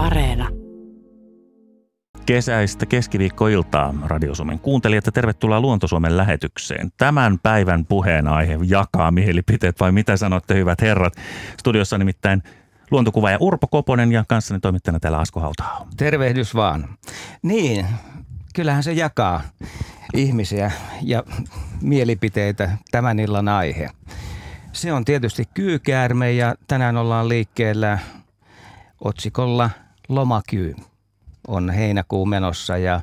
Areena. Kesäistä keskiviikkoiltaa Radio Suomen kuuntelijat ja tervetuloa Luontosuomen lähetykseen. Tämän päivän puheenaihe jakaa mielipiteet vai mitä sanotte hyvät herrat? Studiossa nimittäin luontokuvaaja Urpo Koponen ja kanssani toimittajana täällä Asko hauta Tervehdys vaan. Niin, kyllähän se jakaa ihmisiä ja mielipiteitä tämän illan aihe. Se on tietysti kyykäärme ja tänään ollaan liikkeellä otsikolla Lomakyy. On heinäkuu menossa ja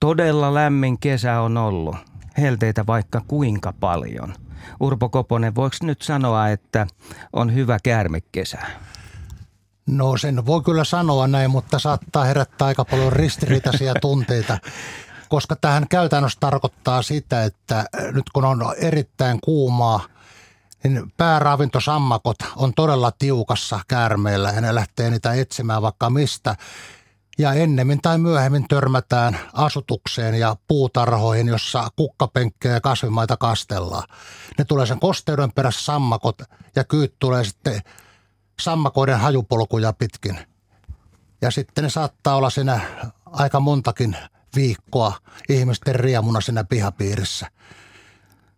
todella lämmin kesä on ollut. Helteitä vaikka kuinka paljon. Urpo Koponen, voiko nyt sanoa, että on hyvä käärmekesä? No sen voi kyllä sanoa näin, mutta saattaa herättää aika paljon ristiriitaisia tunteita, koska tähän käytännössä tarkoittaa sitä, että nyt kun on erittäin kuumaa, niin pääravintosammakot on todella tiukassa käärmeillä ja ne lähtee niitä etsimään vaikka mistä. Ja ennemmin tai myöhemmin törmätään asutukseen ja puutarhoihin, jossa kukkapenkkejä ja kasvimaita kastellaan. Ne tulee sen kosteuden perässä sammakot ja kyyt tulee sitten sammakoiden hajupolkuja pitkin. Ja sitten ne saattaa olla siinä aika montakin viikkoa ihmisten riemuna siinä pihapiirissä.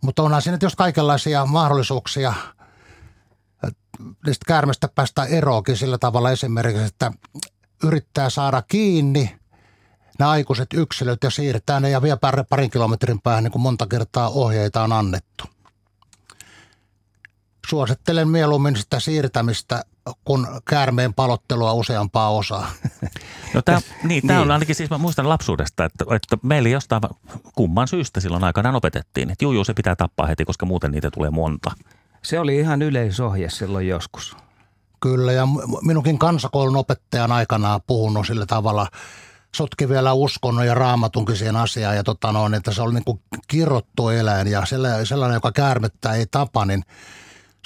Mutta onhan siinä jos kaikenlaisia mahdollisuuksia niistä käärmestä päästä eroakin sillä tavalla esimerkiksi, että yrittää saada kiinni nämä aikuiset yksilöt ja siirtää ne ja vielä parin kilometrin päähän, niin kuin monta kertaa ohjeita on annettu. Suosittelen mieluummin sitä siirtämistä kun käärmeen palottelua useampaa osaa. No tämä, niin, tämä niin. on ainakin siis, mä muistan lapsuudesta, että, että meillä jostain kumman syystä silloin aikanaan opetettiin, että juu, juu, se pitää tappaa heti, koska muuten niitä tulee monta. Se oli ihan yleisohje silloin joskus. Kyllä, ja minunkin kansakoulun opettajan aikana puhunut sillä tavalla, sotki vielä uskonnon ja raamatunkin siihen asiaan, ja tota noin, että se oli niin kuin kirottu eläin, ja sellainen, joka käärmettä ei tapa, niin –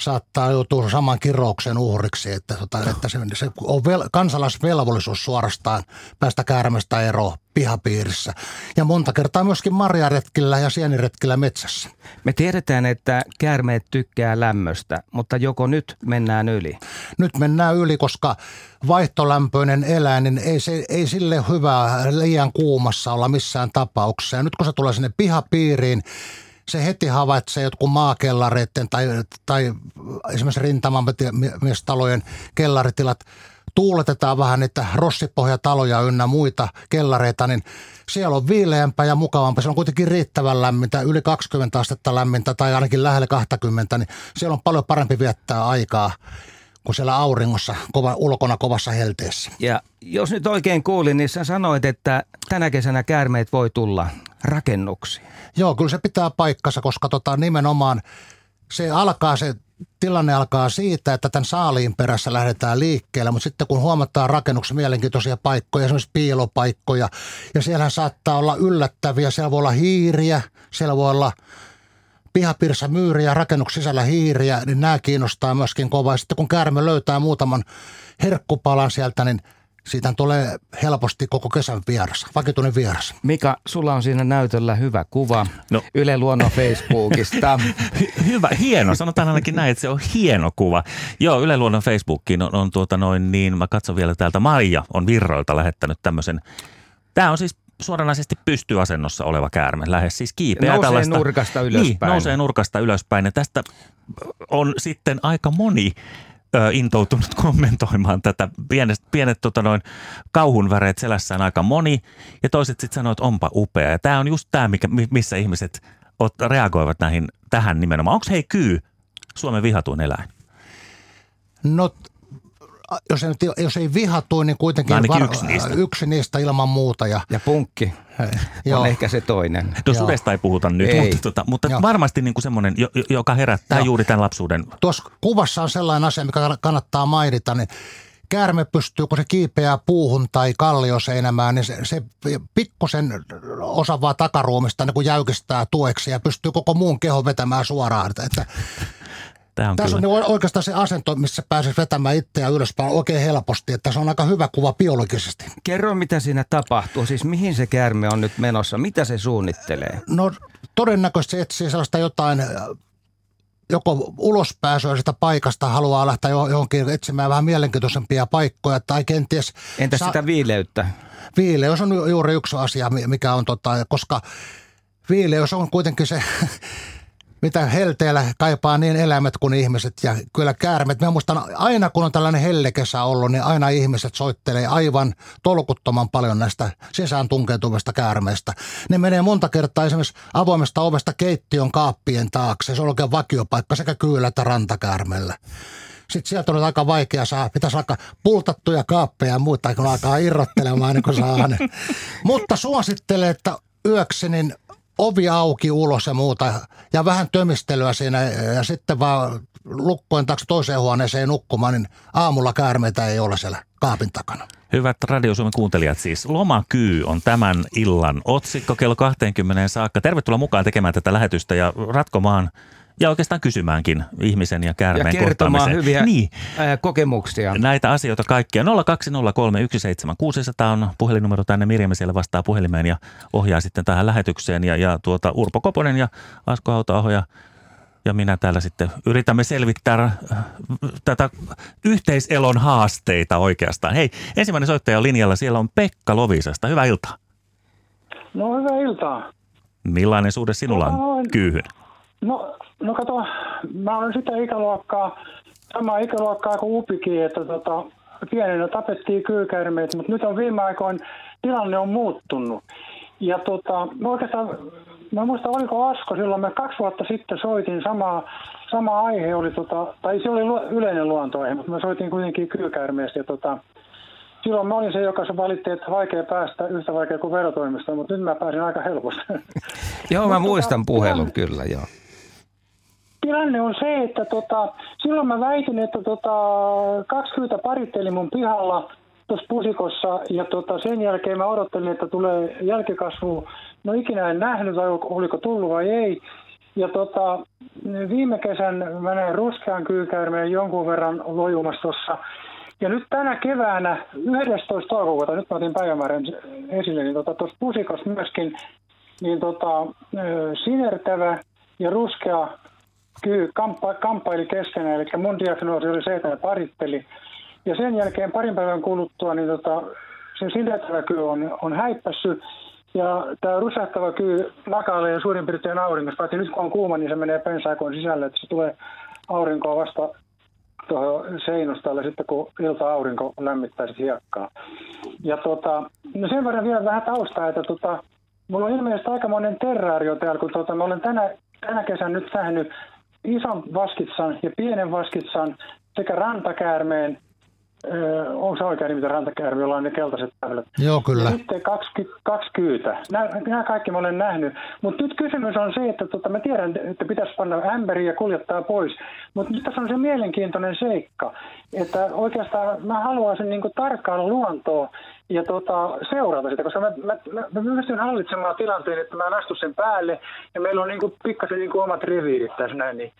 saattaa joutua saman kirouksen uhriksi, että, tota, että se, se on vel, kansalaisvelvollisuus suorastaan päästä käärmestä eroon pihapiirissä. Ja monta kertaa myöskin marjaretkillä ja sieniretkillä metsässä. Me tiedetään, että käärmeet tykkää lämmöstä, mutta joko nyt mennään yli? Nyt mennään yli, koska vaihtolämpöinen eläin, niin ei, se, ei sille hyvää liian kuumassa olla missään tapauksessa. Ja nyt kun se tulee sinne pihapiiriin, se heti havaitsee jotkut maakellareiden tai, tai esimerkiksi rintamamiestalojen kellaritilat tuuletetaan vähän niitä rossipohjataloja ynnä muita kellareita, niin siellä on viileämpää ja mukavampaa. Se on kuitenkin riittävän lämmintä, yli 20 astetta lämmintä tai ainakin lähellä 20, niin siellä on paljon parempi viettää aikaa kuin siellä auringossa kova, ulkona kovassa helteessä. Ja jos nyt oikein kuulin, niin sä sanoit, että tänä kesänä käärmeet voi tulla rakennuksiin. Joo, kyllä se pitää paikkansa, koska tota, nimenomaan se alkaa se tilanne alkaa siitä, että tämän saaliin perässä lähdetään liikkeelle, mutta sitten kun huomataan rakennuksessa mielenkiintoisia paikkoja, esimerkiksi piilopaikkoja, ja siellä saattaa olla yllättäviä, siellä voi olla hiiriä, siellä voi olla pihapiirissä myyriä, rakennuksen sisällä hiiriä, niin nämä kiinnostaa myöskin kovaa. Sitten kun käärme löytää muutaman herkkupalan sieltä, niin – siitä tulee helposti koko kesän vieras, vakituinen vieras. Mika, sulla on siinä näytöllä hyvä kuva no. Yle Luonnon Facebookista. Hy- hyvä, hieno. Sanotaan ainakin näin, että se on hieno kuva. Joo, Yle Luonnon Facebookiin on, on tuota noin niin, mä katson vielä täältä, Maija on Virroilta lähettänyt tämmöisen. Tämä on siis suoranaisesti pystyasennossa oleva käärme, lähes siis kiipeä. Nousee tällaista, nurkasta ylöspäin. Niin, nousee nurkasta ylöspäin. Ja tästä on sitten aika moni ö, intoutunut kommentoimaan tätä. Pienet, pienet tota noin, kauhun väreet selässään aika moni ja toiset sitten sanoo, että onpa upea. Ja tämä on just tämä, missä ihmiset ot, reagoivat näihin, tähän nimenomaan. Onko hei kyy Suomen vihatuin eläin? No jos ei, jos ei vihattu, niin kuitenkin no var, yksi, niistä. yksi niistä ilman muuta. Ja, ja punkki Joo. on ehkä se toinen. No sudesta ei puhuta nyt, ei. mutta, tota, mutta varmasti niin kuin semmoinen, joka herättää Joo. juuri tämän lapsuuden. Tuossa kuvassa on sellainen asia, mikä kannattaa mainita, niin käärme pystyy, kun se kiipeää puuhun tai kallioseinämään, niin se, se pikkusen osa vaan takaruumista niin kun jäykistää tueksi ja pystyy koko muun kehon vetämään suoraan. Että Tämä on Tässä kyllä. on oikeastaan se asento, missä pääsee vetämään itseään ylöspäin oikein helposti, että se on aika hyvä kuva biologisesti. Kerro, mitä siinä tapahtuu, siis mihin se käärme on nyt menossa, mitä se suunnittelee? No todennäköisesti se etsii sellaista jotain joko ulospääsyä sitä paikasta haluaa lähteä johonkin etsimään vähän mielenkiintoisempia paikkoja tai kenties... Entä sa- sitä viileyttä? Viileys on juuri yksi asia, mikä on tota, koska viileys on kuitenkin se mitä helteellä kaipaa niin eläimet kuin ihmiset ja kyllä käärmet. Mä muistan aina kun on tällainen hellekesä ollut, niin aina ihmiset soittelee aivan tolkuttoman paljon näistä sisään tunkeutuvista käärmeistä. Ne menee monta kertaa esimerkiksi avoimesta ovesta keittiön kaappien taakse. Se on oikein vakiopaikka sekä kyllä että rantakäärmellä. Sitten sieltä on aika vaikea saa, pitäisi alkaa pultattuja kaappeja ja muuta, kun alkaa irrottelemaan niin kuin saa ne. Mutta suosittelen, että yöksi niin ovi auki ulos ja muuta ja vähän tömistelyä siinä ja sitten vaan lukkoin taakse toiseen huoneeseen nukkumaan, niin aamulla käärmeitä ei ole siellä kaapin takana. Hyvät Radio Suomen kuuntelijat, siis Lomakyy on tämän illan otsikko kello 20 saakka. Tervetuloa mukaan tekemään tätä lähetystä ja ratkomaan ja oikeastaan kysymäänkin ihmisen ja käärmeen ja kertomaan hyviä niin. kokemuksia. Näitä asioita kaikkia. 020317600 on puhelinnumero tänne. Mirjami siellä vastaa puhelimeen ja ohjaa sitten tähän lähetykseen. Ja, ja tuota, Urpo Koponen ja Asko Hautaho ja ja minä täällä sitten yritämme selvittää tätä yhteiselon haasteita oikeastaan. Hei, ensimmäinen soittaja on linjalla. Siellä on Pekka Lovisasta. Hyvää iltaa. No hyvää iltaa. Millainen suhde sinulla on kyyhyn? No, no kato, mä olen sitä ikäluokkaa, sama ikäluokkaa kuin Upikin, että tota, pienenä tapettiin kyykäärmeet, mutta nyt on viime aikoina tilanne on muuttunut. Ja tota, mä oikeastaan, mä muistan oliko Asko silloin, mä kaksi vuotta sitten soitin sama, sama aihe oli, tota, tai se oli yleinen luontoaihe, mutta mä soitin kuitenkin kyykäärmeestä ja tota, silloin mä olin se, joka se valitti, että vaikea päästä yhtä vaikea kuin verotoimista, mutta nyt mä pääsin aika helposti. joo, mä muistan puhelun kyllä, joo tilanne on se, että tota, silloin mä väitin, että tota, 20 paritteli mun pihalla tuossa pusikossa ja tota, sen jälkeen mä odottelin, että tulee jälkikasvu. No ikinä en nähnyt, vai oliko tullut vai ei. Ja tota, viime kesän mä näin ruskean kyykäärmeen jonkun verran lojumassa tuossa. Ja nyt tänä keväänä 11. toukokuuta, nyt mä otin päivämäärän esille, niin tuossa tota, pusikossa myöskin niin tota, sinertävä ja ruskea Kyllä, kamppa, kamppaili keskenään, eli mun diagnoosi oli se, että ne paritteli. Ja sen jälkeen parin päivän kuluttua, niin tota, se sinettävä kyy on, on häippässyt, ja tämä rusahtava kyy makailee suurin piirtein auringossa, paitsi nyt kun on kuuma, niin se menee pensaikoon sisälle, että se tulee aurinkoa vasta tuohon seinustalle sitten, kun ilta-aurinko lämmittää sitä hiekkaa. Ja tota, no sen verran vielä vähän taustaa, että tota, mulla on ilmeisesti aika monen terraario täällä, kun tota, mä olen tänä, tänä kesän nyt nähnyt ison vaskitsan ja pienen vaskitsan sekä rantakäärmeen, Öö, onko se oikein nimi rantakäärme, jolla on ne keltaiset tähdet? Joo, kyllä. Ja sitten kaksi, kaksi kyytä. Nämä, nämä kaikki mä olen nähnyt. Mutta nyt kysymys on se, että tota, mä tiedän, että pitäisi panna ämpäri ja kuljettaa pois. Mutta nyt tässä on se mielenkiintoinen seikka, että oikeastaan mä haluaisin niin tarkkailla luontoa ja tota, seurata sitä, koska mä, mä, mä, mä pystyn hallitsemaan tilanteen, että mä en astu sen päälle ja meillä on niin pikkasen niin omat reviirit tässä näin, niin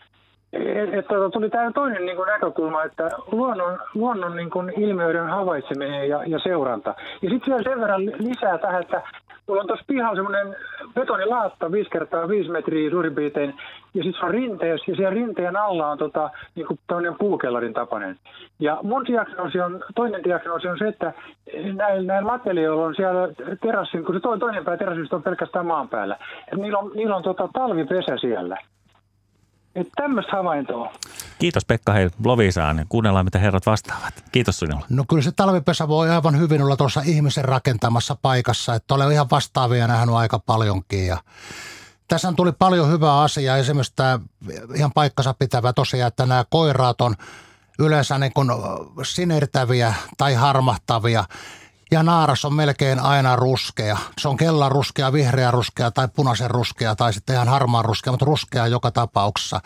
että tuli tämä toinen niin kuin näkökulma, että luonnon, luonnon niin kuin ilmiöiden havaitseminen ja, ja seuranta. Ja sitten vielä sen verran lisää tähän, että mulla on tuossa pihalla semmoinen betonilaatta 5 kertaa 5 metriä suurin piirtein, ja sitten se on rinteys, ja siellä rinteen alla on tota, niin kuin puukellarin tapainen. Ja mun diagnoosi on, toinen diagnoosi on se, että näillä, näillä latelioilla on siellä terassin, kun se toinen pää terassista on pelkästään maan päällä, että niillä on, niillä on tota, talvipesä siellä. Että tämmöistä havaintoa. Kiitos Pekka hei Lovisaan. Kuunnellaan, mitä herrat vastaavat. Kiitos sinulle. No kyllä se talvipesä voi aivan hyvin olla tuossa ihmisen rakentamassa paikassa. Että olen ihan vastaavia nähnyt aika paljonkin. Ja tässä tuli paljon hyvää asiaa. Esimerkiksi tämä ihan paikkansa pitävä tosiaan, että nämä koiraat on yleensä niin kuin sinertäviä tai harmahtavia – ja naaras on melkein aina ruskea. Se on kellan ruskea, vihreä ruskea tai punaisen ruskea tai sitten ihan harmaan ruskea, mutta ruskea joka tapauksessa.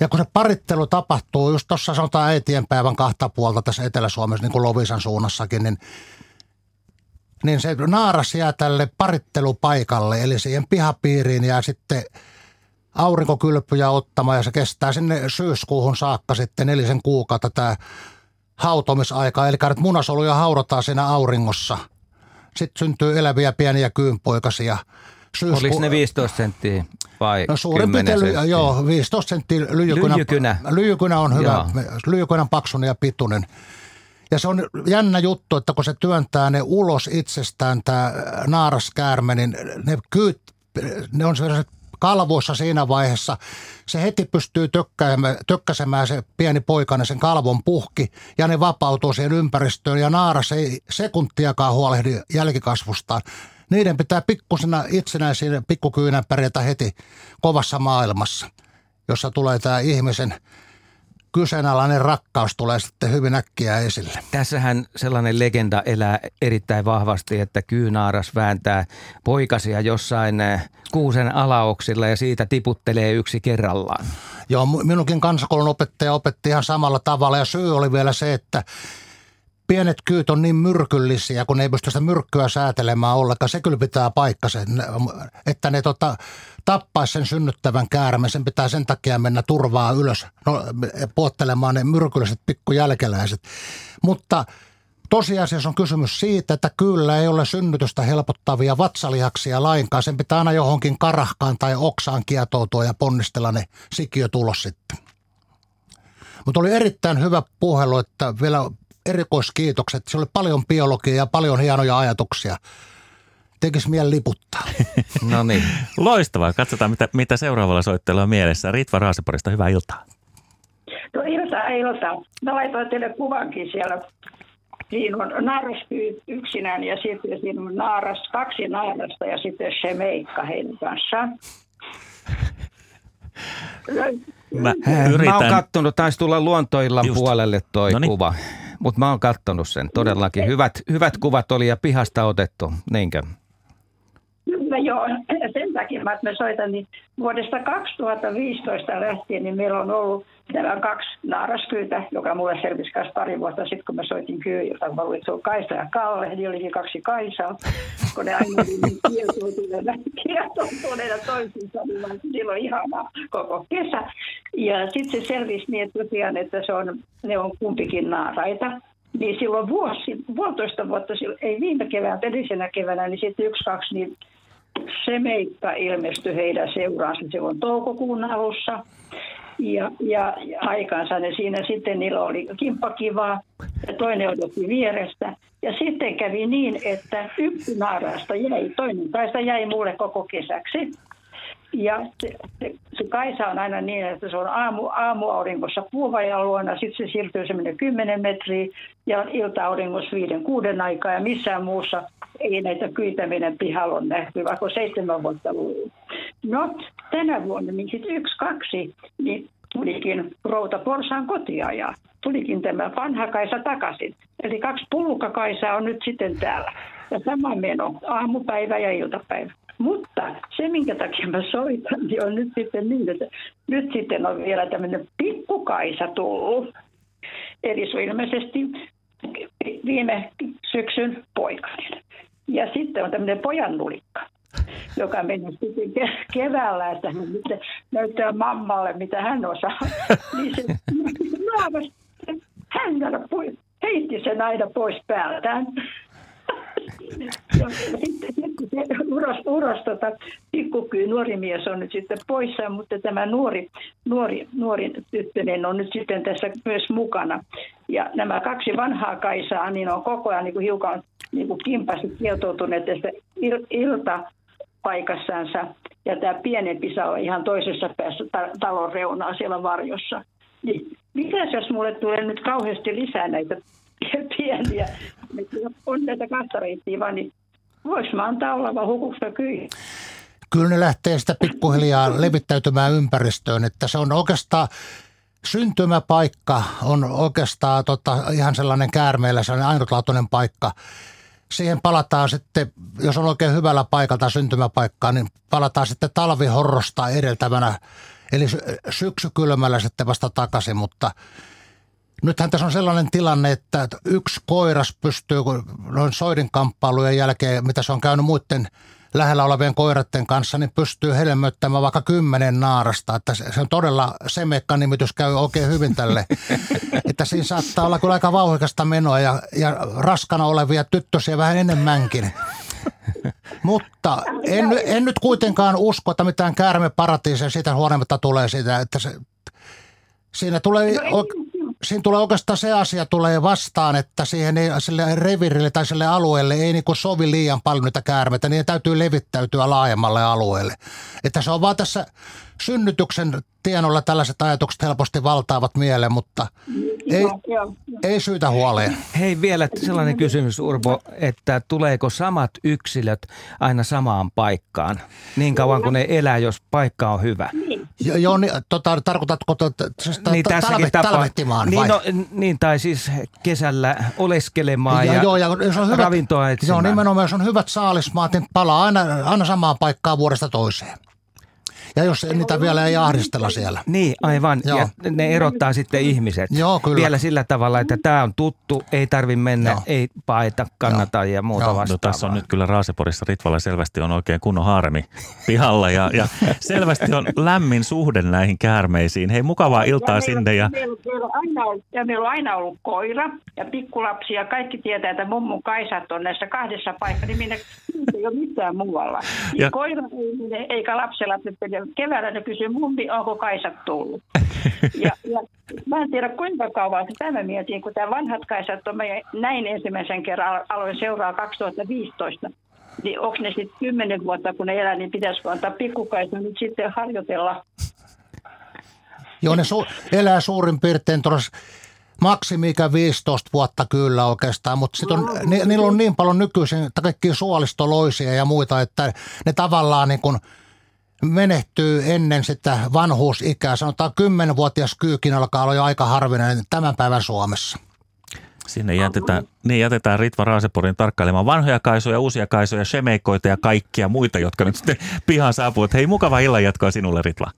Ja kun se parittelu tapahtuu just tuossa sanotaan äitienpäivän kahta puolta tässä Etelä-Suomessa, niin kuin Lovisan suunnassakin, niin, niin se naaras jää tälle parittelupaikalle, eli siihen pihapiiriin ja sitten aurinkokylpyjä ottamaan ja se kestää sinne syyskuuhun saakka sitten nelisen kuukautta tämä hautomisaika, eli että munasoluja haudataan siinä auringossa. Sitten syntyy eläviä pieniä kyynpoikasia. syysku... Oliko ne 15 senttiä vai No suurin piirtein, senttiä? joo, 15 senttiä lyijykynä. Lyijykynä. Lyijykynä on hyvä, lyijykynän paksunen ja pituinen. Ja se on jännä juttu, että kun se työntää ne ulos itsestään, tämä naaraskäärme, niin ne kyyt, ne on sellaiset kalvoissa siinä vaiheessa. Se heti pystyy tökkäsemään se pieni poikana sen kalvon puhki ja ne vapautuu siihen ympäristöön ja naaras ei sekuntiakaan huolehdi jälkikasvustaan. Niiden pitää pikkusena itsenäisiä pikkukyynä pärjätä heti kovassa maailmassa, jossa tulee tämä ihmisen – kyseenalainen rakkaus tulee sitten hyvin äkkiä esille. Tässähän sellainen legenda elää erittäin vahvasti, että kyynaaras vääntää poikasia jossain eh, kuusen alaoksilla ja siitä tiputtelee yksi kerrallaan. Joo, minunkin kansakoulun opettaja opetti ihan samalla tavalla ja syy oli vielä se, että pienet kyyt on niin myrkyllisiä, kun ne ei pysty sitä myrkkyä säätelemään ollenkaan. Se kyllä pitää paikkansa, että ne tota, tappaisi sen synnyttävän käärmeen. Sen pitää sen takia mennä turvaa ylös no, puottelemaan ne myrkylliset pikkujälkeläiset. Mutta Tosiasiassa on kysymys siitä, että kyllä ei ole synnytystä helpottavia vatsalihaksia lainkaan. Sen pitää aina johonkin karahkaan tai oksaan kietoutua ja ponnistella ne sikiötulos sitten. Mutta oli erittäin hyvä puhelu, että vielä erikoiskiitokset. Se oli paljon biologiaa ja paljon hienoja ajatuksia. Tekisi mieli liputtaa. no niin. Loistavaa. Katsotaan, mitä, mitä seuraavalla soitteella on mielessä. Ritva Raaseporista, hyvää iltaa. No ilta, ilta. Mä laitoin teille kuvankin siellä. Siinä on naaras yksinään ja sitten siinä on naaras, kaksi naarasta ja sitten se meikka heidän kanssaan. Mä, yritän. mä oon kattonut, taisi tulla luontoillan Just. puolelle toi Noniin. kuva. Mutta mä oon kattonut sen todellakin. Hyvät, hyvät kuvat oli ja pihasta otettu, niinkö? Kyllä joo, sen takia mä, että mä soitan, niin vuodesta 2015 lähtien niin meillä on ollut Täällä kaksi naaraskyytä, joka mulle selvisi kanssa pari vuotta sitten, kun mä soitin kyydiltä, kun mä luin, että se on Kaisa ja Kalle, niin olikin kaksi Kaisaa, kun ne aina oli niin kietoutuneena, kietoutuneena toisiinsa, niin sillä on ihanaa koko kesä. Ja sitten se selvisi niin, että tosiaan, että se on, ne on kumpikin naaraita. Niin silloin vuosi, puolitoista vuotta, ei viime keväänä, edellisenä keväänä, niin sitten yksi, kaksi, niin se meikka ilmestyi heidän seuraansa. Se on toukokuun alussa ja, ja, aikansa ne siinä sitten niillä oli kimppakivaa ja toinen odotti vierestä. Ja sitten kävi niin, että yksi naarasta jäi, toinen taista jäi mulle koko kesäksi. Ja se, se, se Kaisa on aina niin, että se on aamu, aamuauringossa puuvajan luona, sitten se siirtyy semmoinen 10 metriä ja on ilta-auringossa viiden kuuden aikaa ja missään muussa ei näitä kyytäminen pihalla on nähty, vaikka seitsemän vuotta ollut. No, tänä vuonna, niin sitten yksi, kaksi, niin tulikin Routa Porsaan kotia ja tulikin tämä vanha Kaisa takaisin. Eli kaksi pullukakaisaa on nyt sitten täällä. Ja sama meno, aamupäivä ja iltapäivä. Mutta se, minkä takia mä soitan, niin on nyt sitten niin, että nyt sitten on vielä tämmöinen pikkukaisa tullut. Eli se on ilmeisesti viime syksyn poikainen. Ja sitten on tämmöinen pojan nulikka joka meni sitten keväällä, että hän nyt näyttää mammalle, mitä hän osaa. niin se naavas, hän heitti sen aina pois päältään. Sitten, sitten uros, uros tota, pikkukyy, nuori mies on nyt sitten poissa, mutta tämä nuori, nuori, nuori tyttönen on nyt sitten tässä myös mukana. Ja nämä kaksi vanhaa Kaisaa, niin on koko ajan niin kuin hiukan niin kuin kimpasti kietoutuneet tästä il, ilta paikassansa. Ja tämä pienempi saa on ihan toisessa päässä ta- talon reunaa siellä varjossa. Niin, mitäs jos mulle tulee nyt kauheasti lisää näitä pieniä, on näitä kastareittia vaan, niin voisi mä antaa olla vaan hukusta kyllä. Kyllä ne lähtee sitä pikkuhiljaa levittäytymään ympäristöön, että se on oikeastaan syntymäpaikka on oikeastaan tota, ihan sellainen käärmeellä sellainen ainutlaatuinen paikka – siihen palataan sitten, jos on oikein hyvällä paikalta syntymäpaikkaa, niin palataan sitten talvihorrosta edeltävänä, eli syksykylmällä sitten vasta takaisin, mutta nythän tässä on sellainen tilanne, että yksi koiras pystyy noin soidin kamppailujen jälkeen, mitä se on käynyt muiden lähellä olevien koiratten kanssa, niin pystyy helmöittämään vaikka kymmenen naarasta. Että se on todella, semekka-nimitys käy oikein hyvin tälle. että siinä saattaa olla kyllä aika vauhikasta menoa ja, ja raskana olevia tyttösiä vähän enemmänkin. Mutta en, en nyt kuitenkaan usko, että mitään käärmeparatiisia siitä huolimatta tulee siitä, että se, siinä tulee, No, siinä tulee oikeastaan se asia tulee vastaan, että siihen ei, sille revirille tai sille alueelle ei niin sovi liian paljon niitä käärmeitä, niin täytyy levittäytyä laajemmalle alueelle. Että se on vaan tässä synnytyksen tienolla tällaiset ajatukset helposti valtaavat mieleen, mutta ei, Joo, joo. ei syytä huoleen. Hei vielä sellainen kysymys Urbo, että tuleeko samat yksilöt aina samaan paikkaan niin kauan kuin ne elää, jos paikka on hyvä? Jo, joo, niin, tota, tarkoitatko tota, siis ta, Niin ta, talve, talvehtimaan niin, vai? no, niin, tai siis kesällä oleskelemaan ja, ja, joo, ja jos on hyvät, ravintoa Joo, etsimään. nimenomaan jos on hyvät saalismaat, niin palaa aina, aina samaan paikkaan vuodesta toiseen. Ja jos niitä vielä ei ahdistella siellä. Niin, aivan. Joo. Ja ne erottaa sitten ihmiset. Joo, kyllä. Vielä sillä tavalla, että tämä on tuttu, ei tarvi mennä, Joo. ei paeta, kannata ja muuta Joo. No vastaavaa. No tässä on nyt kyllä Raaseporissa Ritvalla selvästi on oikein kunnon harmi pihalla ja, ja selvästi on lämmin suhde näihin käärmeisiin. Hei mukavaa iltaa meillä- sinne ja Meillä, meillä, on aina ollut, ja meillä on aina ollut koira ja pikkulapsi ja kaikki tietää, että mummun Kaisat on näissä kahdessa paikassa, niin minne ei ole mitään muualla. Ja- Ja. Koira ei mene, eikä lapselapset. Keväällä ne kysyy, mummi, onko Kaisat tullut? ja, ja, mä en tiedä kuinka kauan sitä mä mietin, kun tämä vanhat Kaisat on, mä näin ensimmäisen kerran, aloin seuraa 2015. Niin onko ne sitten kymmenen vuotta, kun ne elää, niin pitäisikö antaa pikkukaisa nyt sitten harjoitella Joo, ne su- elää suurin piirtein tuossa maksimiikä 15 vuotta kyllä oikeastaan, mutta sit on, ni, niillä on niin paljon nykyisin että kaikkia suolistoloisia ja muita, että ne tavallaan niin kuin menehtyy ennen sitä vanhuusikää. Sanotaan 10-vuotias kyykin alkaa olla jo aika harvinainen tämän päivän Suomessa. sinne jätetään, niin jätetään Ritva Raaseporin tarkkailemaan vanhoja kaisoja, uusia kaisoja, shemeikoita ja kaikkia muita, jotka nyt sitten pihaan saapuvat. Hei, mukava illan jatkoa sinulle Ritva.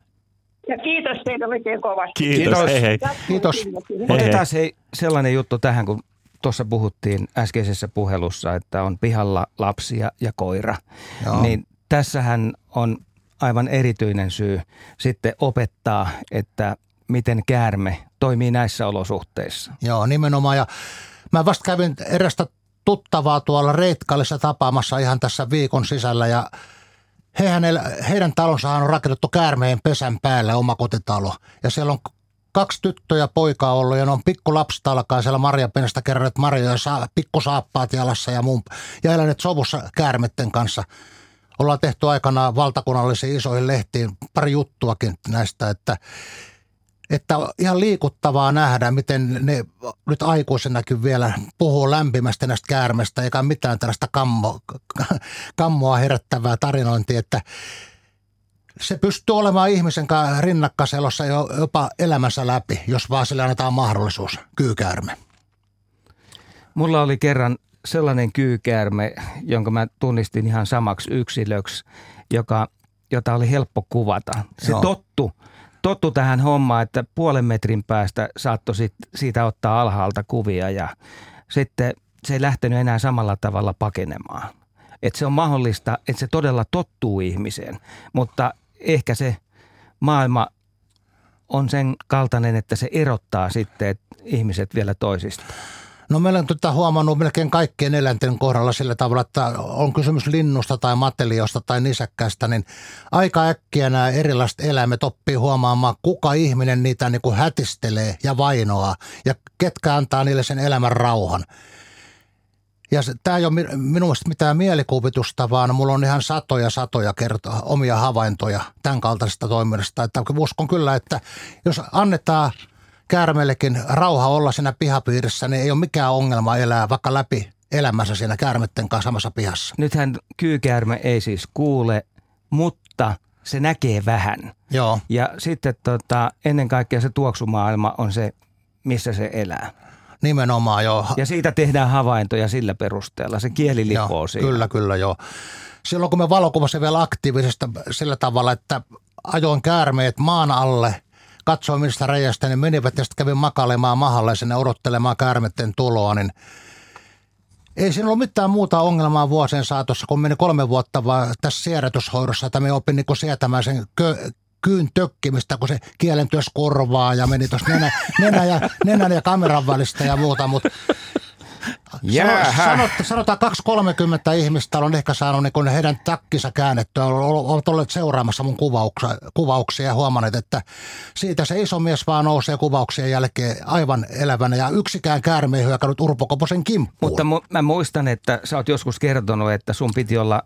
Ja kiitos teille oikein kovasti. Kiitos, Kiitos. hei hei. Kiitos. Hei, Otetaan se sellainen juttu tähän, kun tuossa puhuttiin äskeisessä puhelussa, että on pihalla lapsia ja koira. Joo. Niin tässähän on aivan erityinen syy sitten opettaa, että miten käärme toimii näissä olosuhteissa. Joo, nimenomaan. Ja mä vasta kävin erästä tuttavaa tuolla Reitkallissa tapaamassa ihan tässä viikon sisällä ja hehän, heidän talonsahan on rakennettu käärmeen pesän päälle omakotitalo. Ja siellä on kaksi tyttöä ja poikaa ollut ja ne on pikkulapset alkaa siellä marjapenasta keränneet marjoja, saa, pikkusaappaat jalassa ja muun. Ja eläneet sovussa käärmetten kanssa. Ollaan tehty aikanaan valtakunnallisiin isoihin lehtiin pari juttuakin näistä, että että ihan liikuttavaa nähdä, miten ne nyt aikuisenakin vielä puhuu lämpimästi näistä käärmestä, eikä mitään tällaista kammo, kammoa herättävää tarinointia, että se pystyy olemaan ihmisen kanssa rinnakkaiselossa jo, jopa elämänsä läpi, jos vaan sille annetaan mahdollisuus, kyykäärme. Mulla oli kerran sellainen kyykäärme, jonka mä tunnistin ihan samaksi yksilöksi, joka, jota oli helppo kuvata. Se Joo. tottu, tottu tähän hommaan, että puolen metrin päästä saattoi sit, siitä ottaa alhaalta kuvia ja sitten se ei lähtenyt enää samalla tavalla pakenemaan. Että se on mahdollista, että se todella tottuu ihmiseen, mutta ehkä se maailma on sen kaltainen, että se erottaa sitten että ihmiset vielä toisista. No meillä on tätä huomannut melkein kaikkien eläinten kohdalla sillä tavalla, että on kysymys linnusta tai mateliosta tai nisäkkäistä, niin aika äkkiä nämä erilaiset eläimet oppii huomaamaan, kuka ihminen niitä niin kuin hätistelee ja vainoaa ja ketkä antaa niille sen elämän rauhan. Ja se, tämä ei ole mi- minun mitään mielikuvitusta, vaan mulla on ihan satoja satoja kertoa omia havaintoja tämän kaltaisesta toiminnasta. Että uskon kyllä, että jos annetaan käärmeellekin rauha olla siinä pihapiirissä, niin ei ole mikään ongelma elää vaikka läpi elämässä siinä käärmetten kanssa samassa pihassa. Nythän kyykäärme ei siis kuule, mutta se näkee vähän. Joo, Ja sitten tota, ennen kaikkea se tuoksumaailma on se, missä se elää. nimenomaan joo. Ja siitä tehdään havaintoja sillä perusteella. Se kieli lipoo Joo, siinä. Kyllä, kyllä joo. Silloin kun me valokuvassa vielä aktiivisesti sillä tavalla, että ajoin käärmeet maan alle, katsoin mistä reiästä ne menivät ja sitten kävin makailemaan mahalle sinne odottelemaan käärmetten tuloa, niin ei siinä ollut mitään muuta ongelmaa vuosien saatossa, kun meni kolme vuotta vaan tässä siedätyshoidossa, että me opin niin sietämään sen kö, kyyn tökkimistä, kun se kielen työs korvaa ja meni tuossa nenä, nenä ja, nenän ja kameran välistä ja muuta, mutta Jäähä. sanot, sanotaan 230 ihmistä on ehkä saanut niin kun heidän takkinsa käännettyä, ovat olleet seuraamassa mun kuvauksia, kuvauksia ja huomanneet, että siitä se iso mies vaan nousee kuvauksien jälkeen aivan elävänä ja yksikään käärme ei hyökännyt Urpo Koposen kimppuun. Mutta mu- mä muistan, että sä oot joskus kertonut, että sun piti olla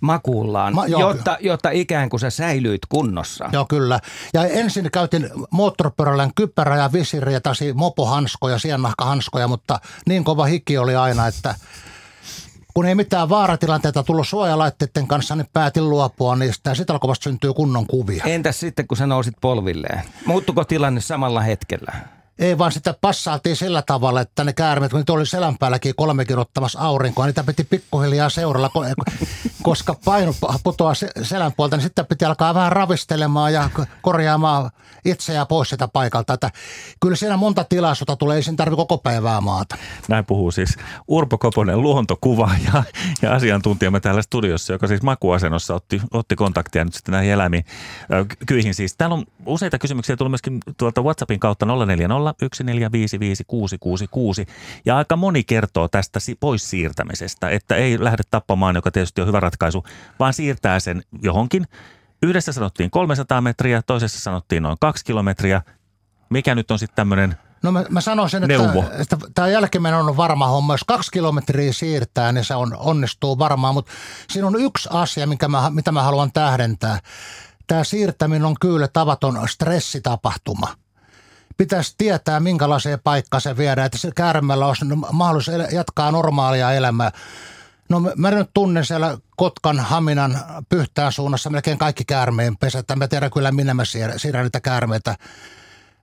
makuullaan, Ma- joo. jotta, jotta ikään kuin sä säilyit kunnossa. Joo, kyllä. Ja ensin käytin moottoripyörällään kypärä ja visiri ja tasi mopohanskoja, siennahkahanskoja, mutta niin kova hiki oli aina, että kun ei mitään vaaratilanteita tullut suojalaitteiden kanssa, niin päätin luopua niistä ja sitten alkoi syntyä kunnon kuvia. Entäs sitten, kun sä nousit polvilleen? Muuttuko tilanne samalla hetkellä? Ei vaan sitä passaaltiin sillä tavalla, että ne käärmeet, kun niitä oli selän päälläkin kolmekin ottamassa aurinkoa, niitä piti pikkuhiljaa seuralla, ko- koska paino putoaa se- selän puolta, niin sitten piti alkaa vähän ravistelemaan ja korjaamaan itseään pois sitä paikalta. Että kyllä siinä monta tilaisuutta tulee, ei siinä tarvitse koko päivää maata. Näin puhuu siis Urpo Koponen, luontokuva ja, ja asiantuntijamme täällä studiossa, joka siis makuasennossa otti, otti kontaktia nyt sitten näihin eläimiin, kyihin siis. Täällä on useita kysymyksiä tullut myöskin tuolta WhatsAppin kautta 040 1455 666 ja aika moni kertoo tästä pois siirtämisestä, että ei lähde tappamaan, joka tietysti on hyvä ratkaisu, vaan siirtää sen johonkin. Yhdessä sanottiin 300 metriä, toisessa sanottiin noin 2 kilometriä. Mikä nyt on sitten tämmöinen No mä, mä sanoisin, Neuvo. että, että tämä jälkimmäinen on varma homma. Jos kaksi kilometriä siirtää, niin se on, onnistuu varmaan. Mutta siinä on yksi asia, mikä mä, mitä mä haluan tähdentää. Tämä siirtäminen on kyllä tavaton stressitapahtuma. Pitäisi tietää, minkälaiseen paikkaan se viedään, että se käärmeellä olisi mahdollisuus el- jatkaa normaalia elämää. No mä- nyt tunnen siellä Kotkan, Haminan, Pyhtään suunnassa melkein kaikki käärmeen pesät. Mä tiedän kyllä, minne mä siirrän niitä käärmeitä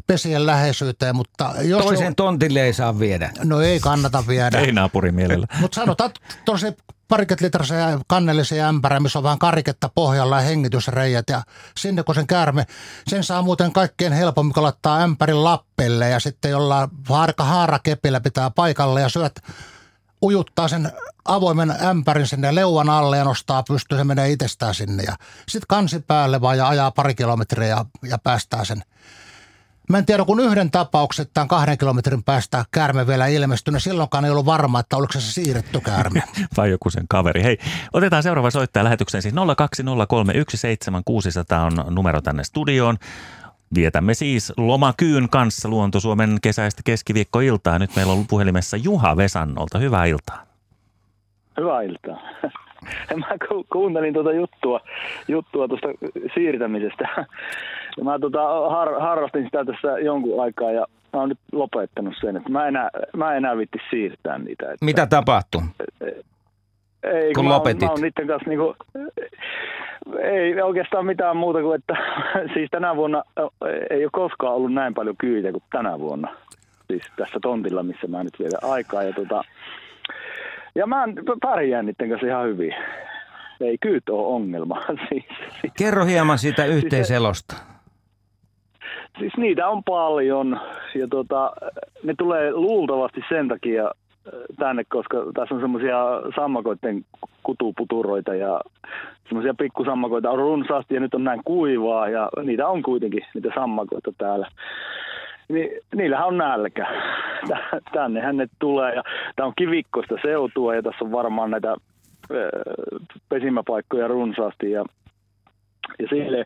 pesien läheisyyteen, mutta jos... Toisen tontille ei saa viedä. No ei kannata viedä. ei naapurin mielellä. Mutta sanotaan tosi parikymmentä litraisia kannellisia ämpäriä, missä on vähän kariketta pohjalla ja hengitysreijät. Ja sinne kun sen käärme, sen saa muuten kaikkein helpommin, kun laittaa ämpärin lappelle ja sitten jollain haarka haarakepillä pitää paikalle ja syöt ujuttaa sen avoimen ämpärin sinne leuan alle ja nostaa pystyyn, se menee itsestään sinne. Ja sitten kansi päälle vaan ja ajaa pari kilometriä ja, ja päästää sen Mä en tiedä, kun yhden tapauksen tämän kahden kilometrin päästä käärme vielä ilmestynyt, silloinkaan ei ollut varma, että oliko se siirretty käärme. vai joku sen kaveri. Hei, otetaan seuraava soittaja lähetykseen. Siis 020317600 on numero tänne studioon. Vietämme siis lomakyyn kanssa Luonto-Suomen kesäistä keskiviikkoiltaa. Nyt meillä on puhelimessa Juha Vesannolta. Hyvää iltaa. Hyvää iltaa. Mä ku- kuuntelin tuota juttua, juttua tuosta siirtämisestä. Ja mä tota, har, harrastin sitä tässä jonkun aikaa ja mä oon nyt lopettanut sen, että mä enää, mä enää vitti siirtää niitä. Että, Mitä tapahtui? ei, kun mä oon- lopetit? Mä oon niiden kanssa niinku, ei oikeastaan mitään muuta kuin, että siis tänä vuonna ei ole koskaan ollut näin paljon kyytiä kuin tänä vuonna. Siis tässä tontilla, missä mä nyt vietän aikaa. Ja, tota, ja mä pärjään niiden kanssa ihan hyvin. Ei kyyt ole ongelma. Siis, siis, Kerro hieman siitä yhteiselosta. siis niitä on paljon ja tota, ne tulee luultavasti sen takia äh, tänne, koska tässä on semmoisia sammakoiden kutuputuroita ja semmoisia pikkusammakoita on runsaasti ja nyt on näin kuivaa ja niitä on kuitenkin niitä sammakoita täällä. Ni, niillähän on nälkä. Tä- Tännehän ne tulee ja tämä on kivikkoista seutua ja tässä on varmaan näitä ö, pesimäpaikkoja runsaasti ja, ja sille.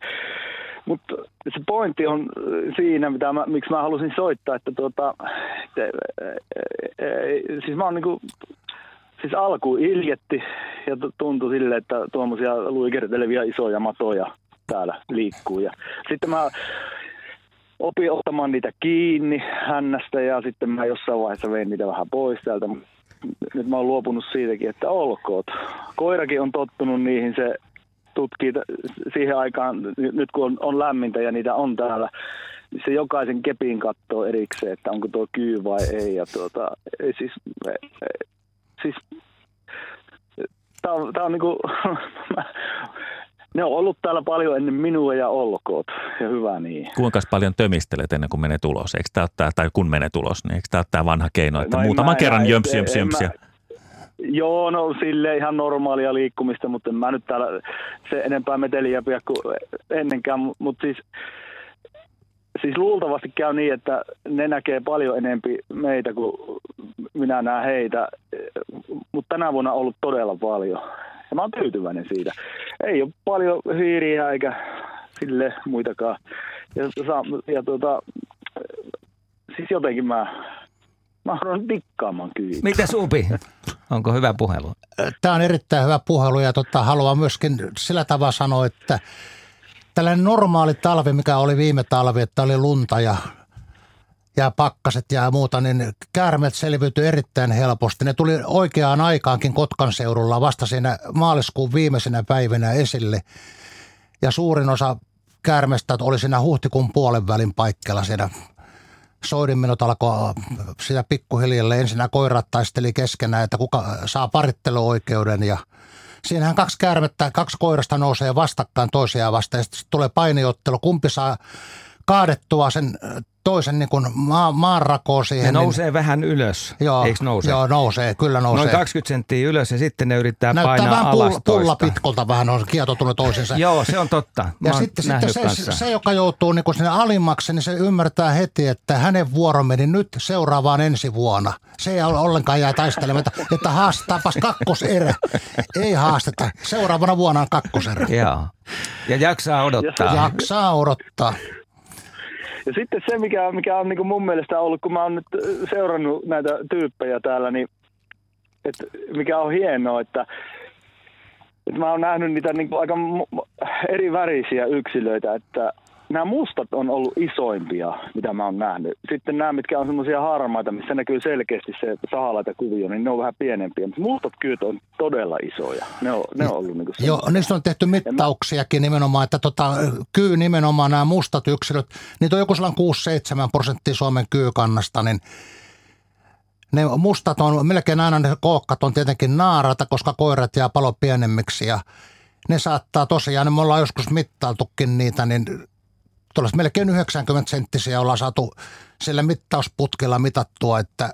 Mutta se pointti on äh, siinä, mitä mä, miksi mä halusin soittaa, että tuota, te, ää, ää, siis mä oon niinku, siis alkuun iljetti ja tu- tuntui sille, että tuommoisia luikertelevia isoja matoja täällä liikkuu. Ja sitten mä opin ottamaan niitä kiinni hännästä ja sitten mä jossain vaiheessa vein niitä vähän pois täältä. Nyt mä oon luopunut siitäkin, että olkoot. Koirakin on tottunut niihin, se tutkii siihen aikaan, nyt kun on, on lämmintä ja niitä on täällä, niin se jokaisen kepin katsoo erikseen, että onko tuo kyy vai ei. Ja tuota, ei siis, siis tää on, tää on niinku, ne on ollut täällä paljon ennen minua ja olkoot. Ja hyvä niin. Kuinka paljon tömistelet ennen kuin menee tulos? Eikö tämä tää, tai kun menee tulos, niin eikö tämä ole tämä vanha keino, että No muutaman mä- kerran jömps, jömps, jömps mä- ja Joo, no sille ihan normaalia liikkumista, mutta en mä nyt täällä se enempää meteliä pidä kuin ennenkään, mutta siis siis luultavasti käy niin, että ne näkee paljon enempi meitä kuin minä näen heitä, mutta tänä vuonna on ollut todella paljon. Ja mä oon tyytyväinen siitä. Ei ole paljon hiiriä eikä sille muitakaan. Ja, ja tuota, siis jotenkin mä, mä haluan dikkaamaan kyllä. Mitä Supi? Onko hyvä puhelu? Tämä on erittäin hyvä puhelu ja tota, haluan myöskin sillä tavalla sanoa, että tällainen normaali talvi, mikä oli viime talvi, että oli lunta ja, ja pakkaset ja muuta, niin käärmeet selviytyi erittäin helposti. Ne tuli oikeaan aikaankin Kotkan seudulla vasta siinä maaliskuun viimeisenä päivinä esille. Ja suurin osa käärmestä oli siinä huhtikuun puolen välin paikkeilla siinä soidinminut alkoi sitä pikkuhiljalle. Ensinnä koirat taisteli keskenään, että kuka saa paritteluoikeuden ja siinähän kaksi käärmettä, kaksi koirasta nousee vastakkain toisiaan vastaan ja sitten tulee painiottelu, kumpi saa kaadettua sen toisen niin kuin maa, maanrakoon siihen. Ne nousee niin, vähän ylös, joo, eikö nouse? Joo, nousee, kyllä nousee. Noin 20 senttiä ylös ja sitten ne yrittää Näyttää painaa vähän alas pulla, pulla pitkolta vähän on kietoutunut toisensa. joo, se on totta. Mä ja sitten, sitten se, se, joka joutuu niin kuin sinne alimmaksi, niin se ymmärtää heti, että hänen vuoro meni nyt seuraavaan ensi vuonna. Se ei ollenkaan jää taistelemaan, että, että haastaapas kakkoserä. Ei haasteta. Seuraavana vuonna on kakkoserä. Joo. Ja jaksaa odottaa. Jaksaa odottaa. Ja sitten se, mikä, mikä on niin mun mielestä ollut, kun mä oon nyt seurannut näitä tyyppejä täällä, niin että mikä on hienoa, että, että mä oon nähnyt niitä niin aika eri värisiä yksilöitä, että nämä mustat on ollut isoimpia, mitä mä oon nähnyt. Sitten nämä, mitkä on semmoisia harmaita, missä näkyy selkeästi se sahalaita kuvio, niin ne on vähän pienempiä. Mutta mustat kyyt on todella isoja. Ne on, ne on ollut niin Joo, niistä on tehty mittauksiakin nimenomaan, että tota, kyy nimenomaan nämä mustat yksilöt, niitä on joku sellainen 6-7 prosenttia Suomen kyykannasta, niin ne mustat on, melkein aina ne kookkat on tietenkin naarata, koska koirat jää palo pienemmiksi ja ne saattaa tosiaan, me ollaan joskus mittailtukin niitä, niin tuollaista melkein 90 senttisiä ollaan saatu sillä mittausputkella mitattua, että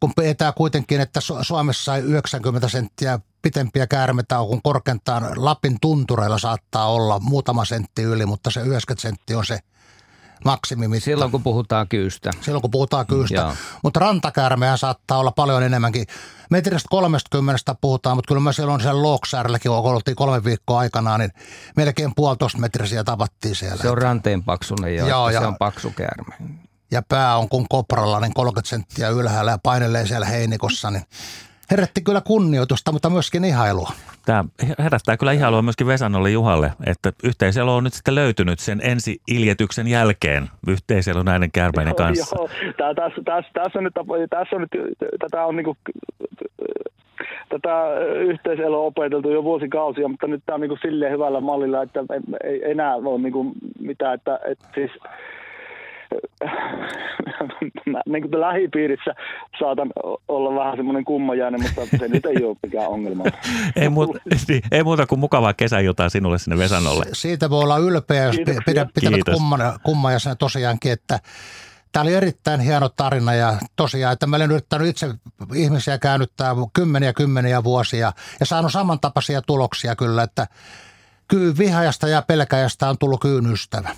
kun petää kuitenkin, että Suomessa 90 senttiä pitempiä käärmeitä on, kun korkeintaan Lapin tuntureilla saattaa olla muutama sentti yli, mutta se 90 sentti on se maksimimitta. Silloin kun puhutaan kyystä. Silloin kun puhutaan kyystä. Mm, mutta rantakäärmeä saattaa olla paljon enemmänkin. Metristä 30 puhutaan, mutta kyllä me silloin siellä Looksäärelläkin, kun oltiin kolme viikkoa aikanaan, niin melkein puolitoista metrisiä tavattiin siellä. Se on ranteen paksunen jo, joo, ja, se on paksu käärme. Ja pää on kuin kopralla, niin 30 senttiä ylhäällä ja painelee siellä heinikossa, niin herätti kyllä kunnioitusta, mutta myöskin ihailua. Tämä herättää kyllä ihailua myöskin Vesanolle Juhalle, että yhteiselo on nyt sitten löytynyt sen ensi iljetyksen jälkeen yhteiselo näiden käärmeiden kanssa. Joo, joo. Tässä, tässä, tässä, on nyt, tässä on nyt, tätä on niinku, tätä yhteiseloa opeteltu jo vuosikausia, mutta nyt tämä on niinku silleen hyvällä mallilla, että ei enää ole niinku mitään, että, että siis – mä niin kuin lähipiirissä saatan olla vähän semmoinen kummajainen, mutta se nyt ei ole mikään ongelma. ei, muuta, niin, ei muuta kuin mukavaa kesäjotaa sinulle sinne Vesanolle. Siitä voi olla ylpeä, jos pidät, pitävät kumma, kummajaisena tosiaankin, että Tämä oli erittäin hieno tarina ja tosiaan, että mä olen yrittänyt itse ihmisiä käännyttää kymmeniä kymmeniä vuosia ja saanut samantapaisia tuloksia kyllä, että kyyn vihajasta ja pelkäjästä on tullut kyyn ystävä.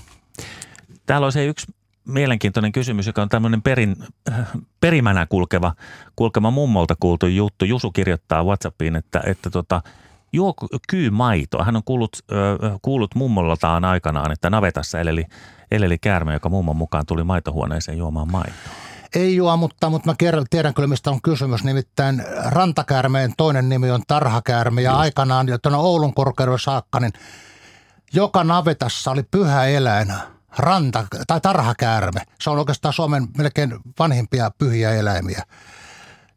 Täällä on se yksi mielenkiintoinen kysymys, joka on tämmöinen perin, perimänä kulkeva, kulkema mummolta kuultu juttu. Jusu kirjoittaa Whatsappiin, että, että tota, juo maitoa. Hän on kuullut, äh, kuullut mummoltaan aikanaan, että navetassa eleli, eleli käärme, joka mummon mukaan tuli maitohuoneeseen juomaan maitoa. Ei juo, mutta, mutta mä kerran, tiedän kyllä, mistä on kysymys. Nimittäin rantakäärmeen toinen nimi on tarhakäärme ja Just. aikanaan jo tuonne Oulun korkeudella saakka, niin joka navetassa oli pyhä eläin ranta- tai tarhakäärme. Se on oikeastaan Suomen melkein vanhimpia pyhiä eläimiä.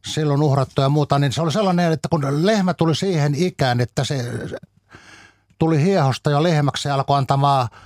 Silloin uhrattu ja muuta, niin se oli sellainen, että kun lehmä tuli siihen ikään, että se tuli hiehosta jo lehmäksi ja alkoi antamaan –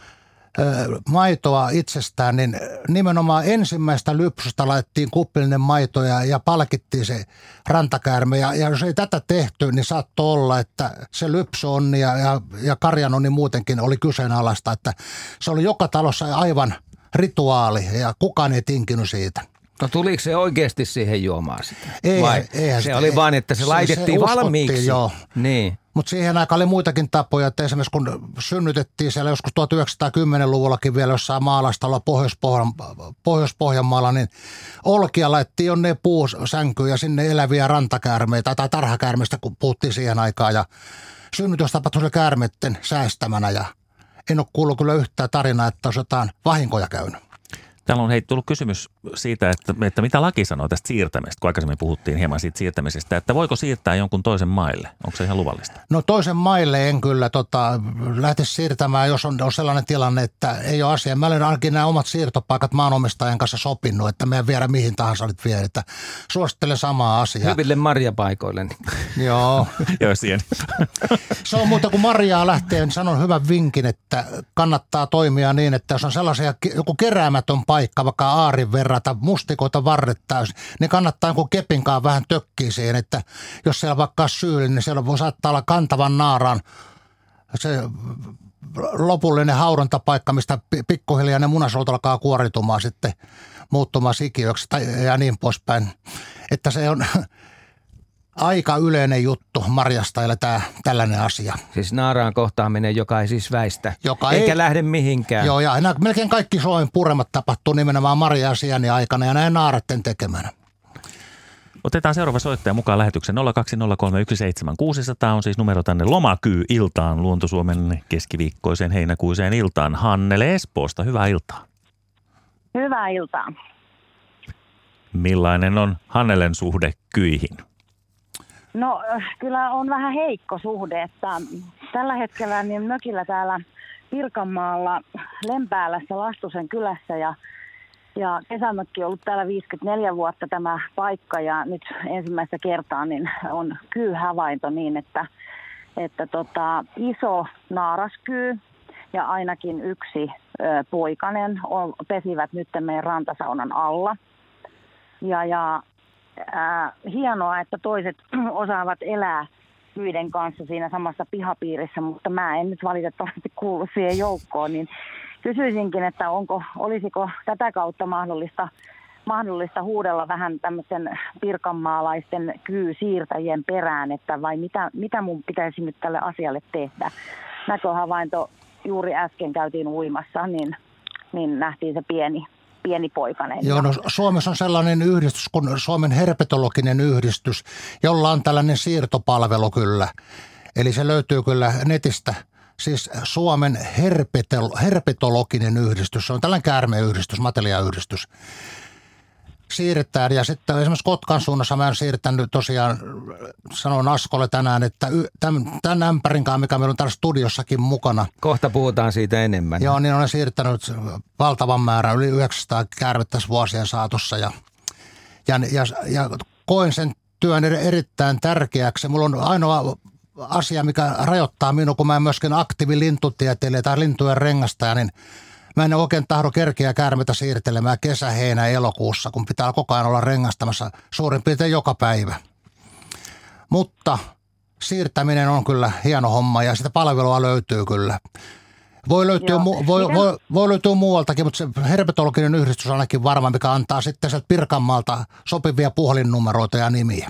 maitoa itsestään, niin nimenomaan ensimmäistä lypsystä laitettiin kuppillinen maito ja, ja palkittiin se rantakäärme. Ja, ja jos ei tätä tehty, niin saattoi olla, että se lypsyonni ja, ja, ja karjanonni muutenkin oli kyseenalaista. Että se oli joka talossa aivan rituaali ja kukaan ei tinkinyt siitä. No tuliko se oikeasti siihen juomaan sitä? Ei, Vai eihän se, se oli vain, että se, se laitettiin se valmiiksi? Joo. Niin. Mutta siihen aikaan oli muitakin tapoja, että esimerkiksi kun synnytettiin siellä joskus 1910-luvullakin vielä jossain maalaistalla Pohjois-Pohjanmaalla, niin olkia laitettiin jonne puusänkyyn ja sinne eläviä rantakäärmeitä tai tarhakäärmeistä, kun puhuttiin siihen aikaan. Ja synnytys tapahtui käärmeiden säästämänä ja en ole kuullut kyllä yhtään tarinaa, että olisi jotain vahinkoja käynyt. Täällä on hei, tullut kysymys siitä, että, että mitä laki sanoo tästä siirtämisestä, kun aikaisemmin puhuttiin hieman siitä siirtämisestä, että voiko siirtää jonkun toisen maille? Onko se ihan luvallista? No toisen maille en kyllä tota, lähtisi siirtämään, jos on, on sellainen tilanne, että ei ole asia. Mä olen ainakin nämä omat siirtopaikat maanomistajan kanssa sopinut, että meidän viedä mihin tahansa olit viedä. Että suosittelen samaa asiaa. Hyville marjapaikoille. Joo. Joo, siihen. se on muuta kuin marjaa lähtee, niin sanon hyvän vinkin, että kannattaa toimia niin, että jos on sellaisia, joku keräämätön paikka, paikka, vaikka aarin verrata mustikoita varret täysin, niin kannattaa kun kepinkaan vähän tökkiä siihen, että jos siellä vaikka syyllinen, niin siellä voi saattaa olla kantavan naaraan se lopullinen haudantapaikka, mistä pikkuhiljaa ne munasolut alkaa kuoritumaan sitten muuttumaan sikiöksi ja niin poispäin. Että se on aika yleinen juttu marjastajille tämä tällainen asia. Siis naaraan kohtaaminen, joka ei siis väistä, joka eikä ei, lähde mihinkään. Joo, ja enää, melkein kaikki Suomen puremat tapahtuu nimenomaan marja aikana ja näin naaratten tekemänä. Otetaan seuraava soittaja mukaan lähetyksen 020317600 on siis numero tänne Lomakyy iltaan Luontosuomen keskiviikkoiseen heinäkuiseen iltaan. Hannele Espoosta, hyvää iltaa. Hyvää iltaa. Millainen on Hannelen suhde kyihin? No kyllä on vähän heikko suhde, että tällä hetkellä niin mökillä täällä Pirkanmaalla Lempäälässä Lastusen kylässä ja, ja kesämökki on ollut täällä 54 vuotta tämä paikka ja nyt ensimmäistä kertaa niin on kyyhavainto niin, että, että tota, iso naaraskyy ja ainakin yksi ö, poikanen on, pesivät nyt meidän rantasaunan alla. Ja, ja äh, hienoa, että toiset osaavat elää myiden kanssa siinä samassa pihapiirissä, mutta mä en nyt valitettavasti kuulu siihen joukkoon, niin kysyisinkin, että onko, olisiko tätä kautta mahdollista, mahdollista huudella vähän tämmöisen pirkanmaalaisten kyysiirtäjien perään, että vai mitä, mitä mun pitäisi nyt tälle asialle tehdä. Näköhavainto juuri äsken käytiin uimassa, niin, niin nähtiin se pieni pienipoikainen. Joo, no Suomessa on sellainen yhdistys kuin Suomen herpetologinen yhdistys, jolla on tällainen siirtopalvelu kyllä. Eli se löytyy kyllä netistä. Siis Suomen herpetologinen yhdistys, se on tällainen käärmeyhdistys, materiaayhdistys siirretään. Ja sitten esimerkiksi Kotkan suunnassa mä oon siirtänyt tosiaan, sanon Askolle tänään, että tämän, tämän ämpärin kanssa, mikä meillä on täällä studiossakin mukana. Kohta puhutaan siitä enemmän. Joo, niin olen siirtänyt valtavan määrän, yli 900 käärmettä vuosien saatossa. Ja, ja, ja, ja koen sen työn erittäin tärkeäksi. Mulla on ainoa asia, mikä rajoittaa minua, kun mä en myöskin aktiivi lintutieteilijä tai lintujen rengastaja, niin – Mä en oikein tahdo kerkeä käärmeitä siirtelemään kesä, heinä, elokuussa, kun pitää koko ajan olla rengastamassa suurin piirtein joka päivä. Mutta siirtäminen on kyllä hieno homma ja sitä palvelua löytyy kyllä. Voi löytyä, mu- voi, voi, voi löytyä muualtakin, mutta se herpetologinen yhdistys on ainakin varma, mikä antaa sitten sieltä Pirkanmaalta sopivia puhelinnumeroita ja nimiä.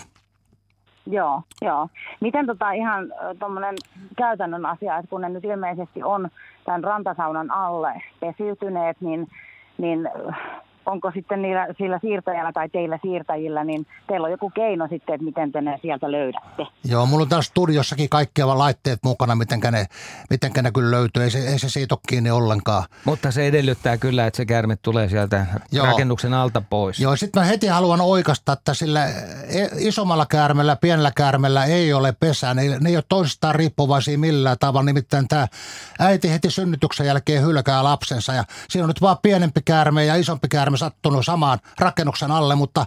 Joo, joo. Miten tota ihan tuommoinen käytännön asia, että kun ne nyt ilmeisesti on tämän rantasaunan alle pesiytyneet, niin, niin onko sitten niillä, sillä siirtäjällä tai teillä siirtäjillä, niin teillä on joku keino sitten, että miten te ne sieltä löydätte. Joo, mulla on täällä studiossakin kaikkia laitteet mukana, miten ne, mitenkä ne kyllä löytyy. Ei se, ei se siitä ole kiinni ollenkaan. Mutta se edellyttää kyllä, että se käärme tulee sieltä Joo. rakennuksen alta pois. Joo, sitten mä heti haluan oikasta, että sillä e, isommalla käärmellä, pienellä käärmellä ei ole pesää. Ne, ne ei ole toisistaan riippuvaisia millään tavalla. Nimittäin tämä äiti heti synnytyksen jälkeen hylkää lapsensa ja siinä on nyt vaan pienempi käärme ja isompi käärme sattunut samaan rakennuksen alle, mutta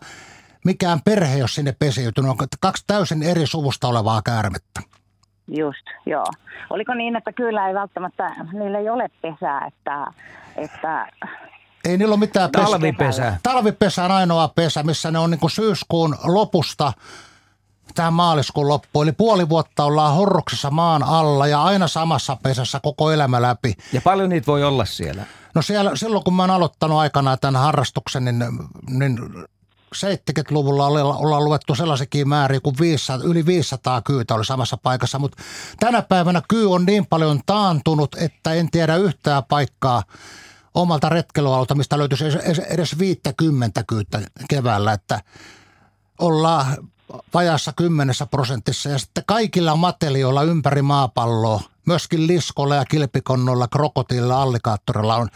mikään perhe jos sinne pesiytynyt. On kaksi täysin eri suvusta olevaa käärmettä. Just, joo. Oliko niin, että kyllä ei välttämättä, niillä ei ole pesää, että, että ei niillä ole mitään pesää. Talvipesä. Talvipesä on ainoa pesä, missä ne on niin kuin syyskuun lopusta tähän maaliskuun loppuun. Eli puoli vuotta ollaan horroksessa maan alla ja aina samassa pesässä koko elämä läpi. Ja paljon niitä voi olla siellä? No siellä, silloin kun mä oon aloittanut aikanaan tämän harrastuksen, niin, niin 70-luvulla ollaan luettu sellaisikin määriä kuin 500, yli 500 kyytä oli samassa paikassa, mutta tänä päivänä kyy on niin paljon taantunut, että en tiedä yhtään paikkaa omalta retkelualta, mistä löytyisi edes 50 kyyttä keväällä, että ollaan vajassa kymmenessä prosentissa. Ja sitten kaikilla matelioilla ympäri maapalloa, myöskin liskolla ja kilpikonnoilla, krokotiilla, allikaattorilla on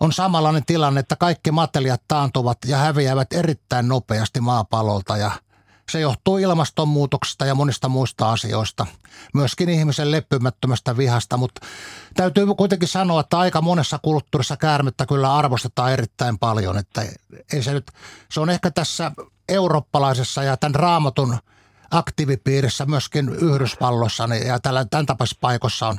on samanlainen tilanne, että kaikki mateliat taantuvat ja häviävät erittäin nopeasti maapallolta ja se johtuu ilmastonmuutoksesta ja monista muista asioista, myöskin ihmisen leppymättömästä vihasta, mutta täytyy kuitenkin sanoa, että aika monessa kulttuurissa käärmettä kyllä arvostetaan erittäin paljon, että ei se nyt, se on ehkä tässä eurooppalaisessa ja tämän raamatun aktiivipiirissä myöskin Yhdysvalloissa niin, ja tällä, tämän tapaisissa paikoissa on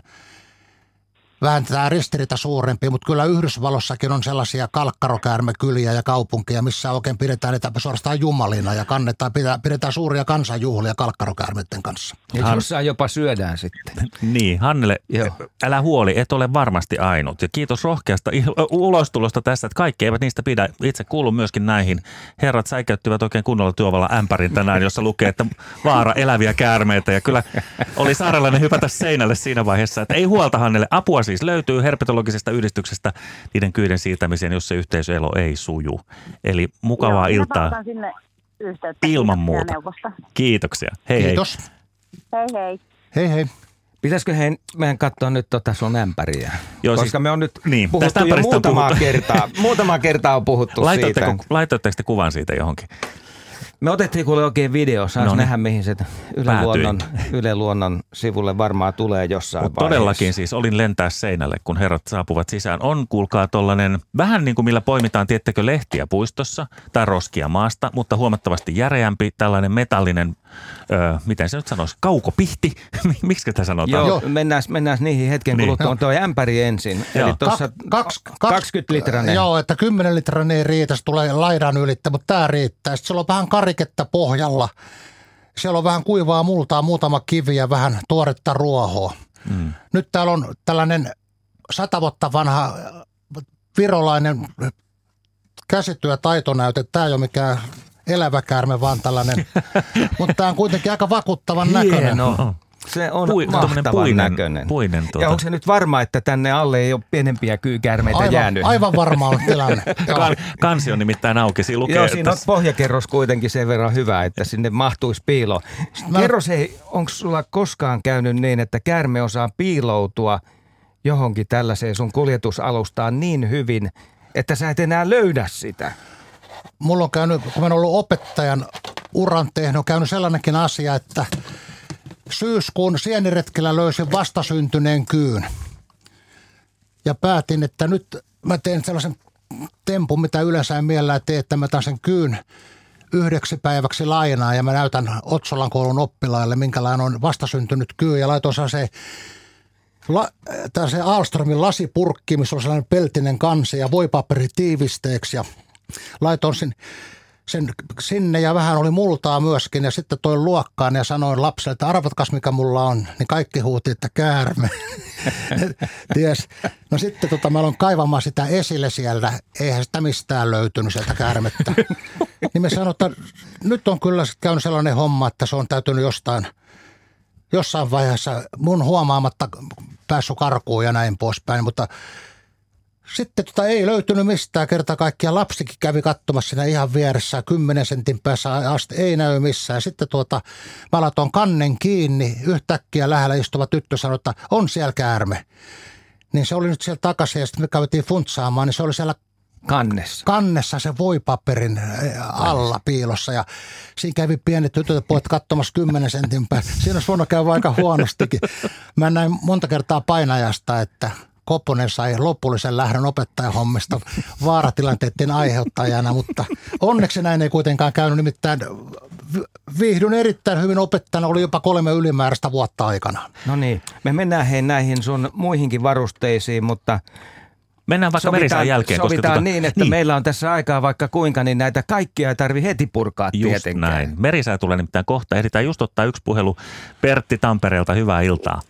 vähän tämä ristiriita suurempi, mutta kyllä Yhdysvallossakin on sellaisia kalkkarokäärmekyliä ja kaupunkeja, missä oikein pidetään niitä suorastaan jumalina ja kannetaan, pidetään, pidetään suuria kansanjuhlia kalkkarokäärmeiden kanssa. Ja Han... jossain jopa syödään sitten. Niin, Hannele, Joo. älä huoli, et ole varmasti ainut. Ja kiitos rohkeasta ulostulosta tässä, että kaikki eivät niistä pidä. Itse kuulun myöskin näihin. Herrat säikäyttivät oikein kunnolla työvalla ämpärin tänään, jossa lukee, että vaara eläviä käärmeitä. Ja kyllä oli saarelainen hypätä seinälle siinä vaiheessa, että ei huolta Hannele, apua siis löytyy herpetologisesta yhdistyksestä niiden kyyden siirtämiseen, jos se yhteisöelo ei suju. Eli mukavaa Joo, iltaa. sinne yhteyttä. Ilman muuta. Kiitoksia. Hei Kiitos. hei. Hei hei. Hei hei. Pitäisikö hei, meidän katsoa nyt tota sun ämpäriä? Joo, Koska siis, me on nyt niin, puhuttu jo muutamaa kertaa. muutamaa kertaa on puhuttu Laitoitteko, siitä. Laitoitteko te kuvan siitä johonkin? Me otettiin kuule oikein video, saas no niin. nähdä mihin se Yle Luonnon, Yle Luonnon sivulle varmaan tulee jossain Mut vaiheessa. Todellakin siis olin lentää seinälle, kun herrat saapuvat sisään. On, kuulkaa tollanen, vähän niin kuin millä poimitaan, tiettekö, lehtiä puistossa tai roskia maasta, mutta huomattavasti järeämpi, tällainen metallinen öö, miten se nyt sanoisi, kaukopihti, miksi tämä sanotaan? Joo, mennään, mennään niihin hetken niin. kuluttua. Tuo ämpäri ensin, joo. eli tuossa kaks, kaks, 20 litranen. Joo, että 10 litranen ei riitä, se tulee laidan ylittä, mutta tämä riittää. Sitten siellä on vähän kariketta pohjalla. Siellä on vähän kuivaa multaa, muutama kivi ja vähän tuoretta ruohoa. Mm. Nyt täällä on tällainen sata vuotta vanha virolainen käsityö taitonäyte. Tämä ei ole mikään elävä käärme, vaan tällainen. Mutta tämä on kuitenkin aika vakuuttavan näköinen. Se on Pui, mahtavan puinen, näköinen. Puinen tuota. Ja onko se nyt varma, että tänne alle ei ole pienempiä kyykäärmeitä aivan, jäänyt? Aivan varma on tilanne. kan, kansi on nimittäin auki. Siinä lukee, Joo, siinä on pohjakerros kuitenkin sen verran hyvä, että sinne mahtuisi piilo. Mä... Kerros, hei, onko sulla koskaan käynyt niin, että käärme osaa piiloutua johonkin tällaiseen sun kuljetusalustaan niin hyvin, että sä et enää löydä sitä? Mulla on käynyt, kun mä oon ollut opettajan uran tehnyt, on käynyt sellainenkin asia, että syyskuun sieniretkellä löysin vastasyntyneen kyyn. Ja päätin, että nyt mä teen sellaisen tempun, mitä yleensä en mielellään tee, että mä taan sen kyyn yhdeksi päiväksi lainaa ja mä näytän Otsolan koulun oppilaille, minkälainen on vastasyntynyt kyy ja laitoin se la, se Alstromin lasipurkki, missä on sellainen peltinen kansi ja voipaperi tiivisteeksi ja laitoin sen, sen sinne ja vähän oli multaa myöskin ja sitten toin luokkaan ja sanoin lapselle, että arvatkas mikä mulla on. Niin kaikki huuti, että käärme. Ties. No sitten tota, mä aloin kaivamaan sitä esille siellä. Eihän sitä mistään löytynyt sieltä käärmettä. niin me sanoin, että nyt on kyllä käynyt sellainen homma, että se on täytynyt jostain jossain vaiheessa mun huomaamatta päässyt karkuun ja näin poispäin, mutta sitten tota ei löytynyt mistään kerta kaikkia. Lapsikin kävi katsomassa siinä ihan vieressä, kymmenen sentin päässä asti, ei näy missään. Sitten tuota, mä laitoin kannen kiinni, yhtäkkiä lähellä istuva tyttö sanoi, että on siellä käärme. Niin se oli nyt siellä takaisin ja sitten me käytiin funtsaamaan, niin se oli siellä Kannessa. Kannessa se voipaperin eh, alla piilossa ja siinä kävi pienet tytöt ja pojat katsomassa kymmenen sentin päästä. Siinä olisi voinut käydä aika huonostikin. Mä näin monta kertaa painajasta, että – Kopponen sai lopullisen lähdön opettajahommista vaaratilanteiden aiheuttajana, mutta onneksi näin ei kuitenkaan käynyt. Nimittäin viihdyn erittäin hyvin opettajana, oli jopa kolme ylimääräistä vuotta aikana. No niin, me mennään hei näihin sun muihinkin varusteisiin, mutta Mennään vaikka sovitaan, jälkeen. Sovitaan koska tuota, niin, että niin. meillä on tässä aikaa vaikka kuinka, niin näitä kaikkia ei tarvi heti purkaa just tietenkään. näin. Merisää tulee nimittäin kohta. Ehditään just ottaa yksi puhelu Pertti Tampereelta. Hyvää iltaa.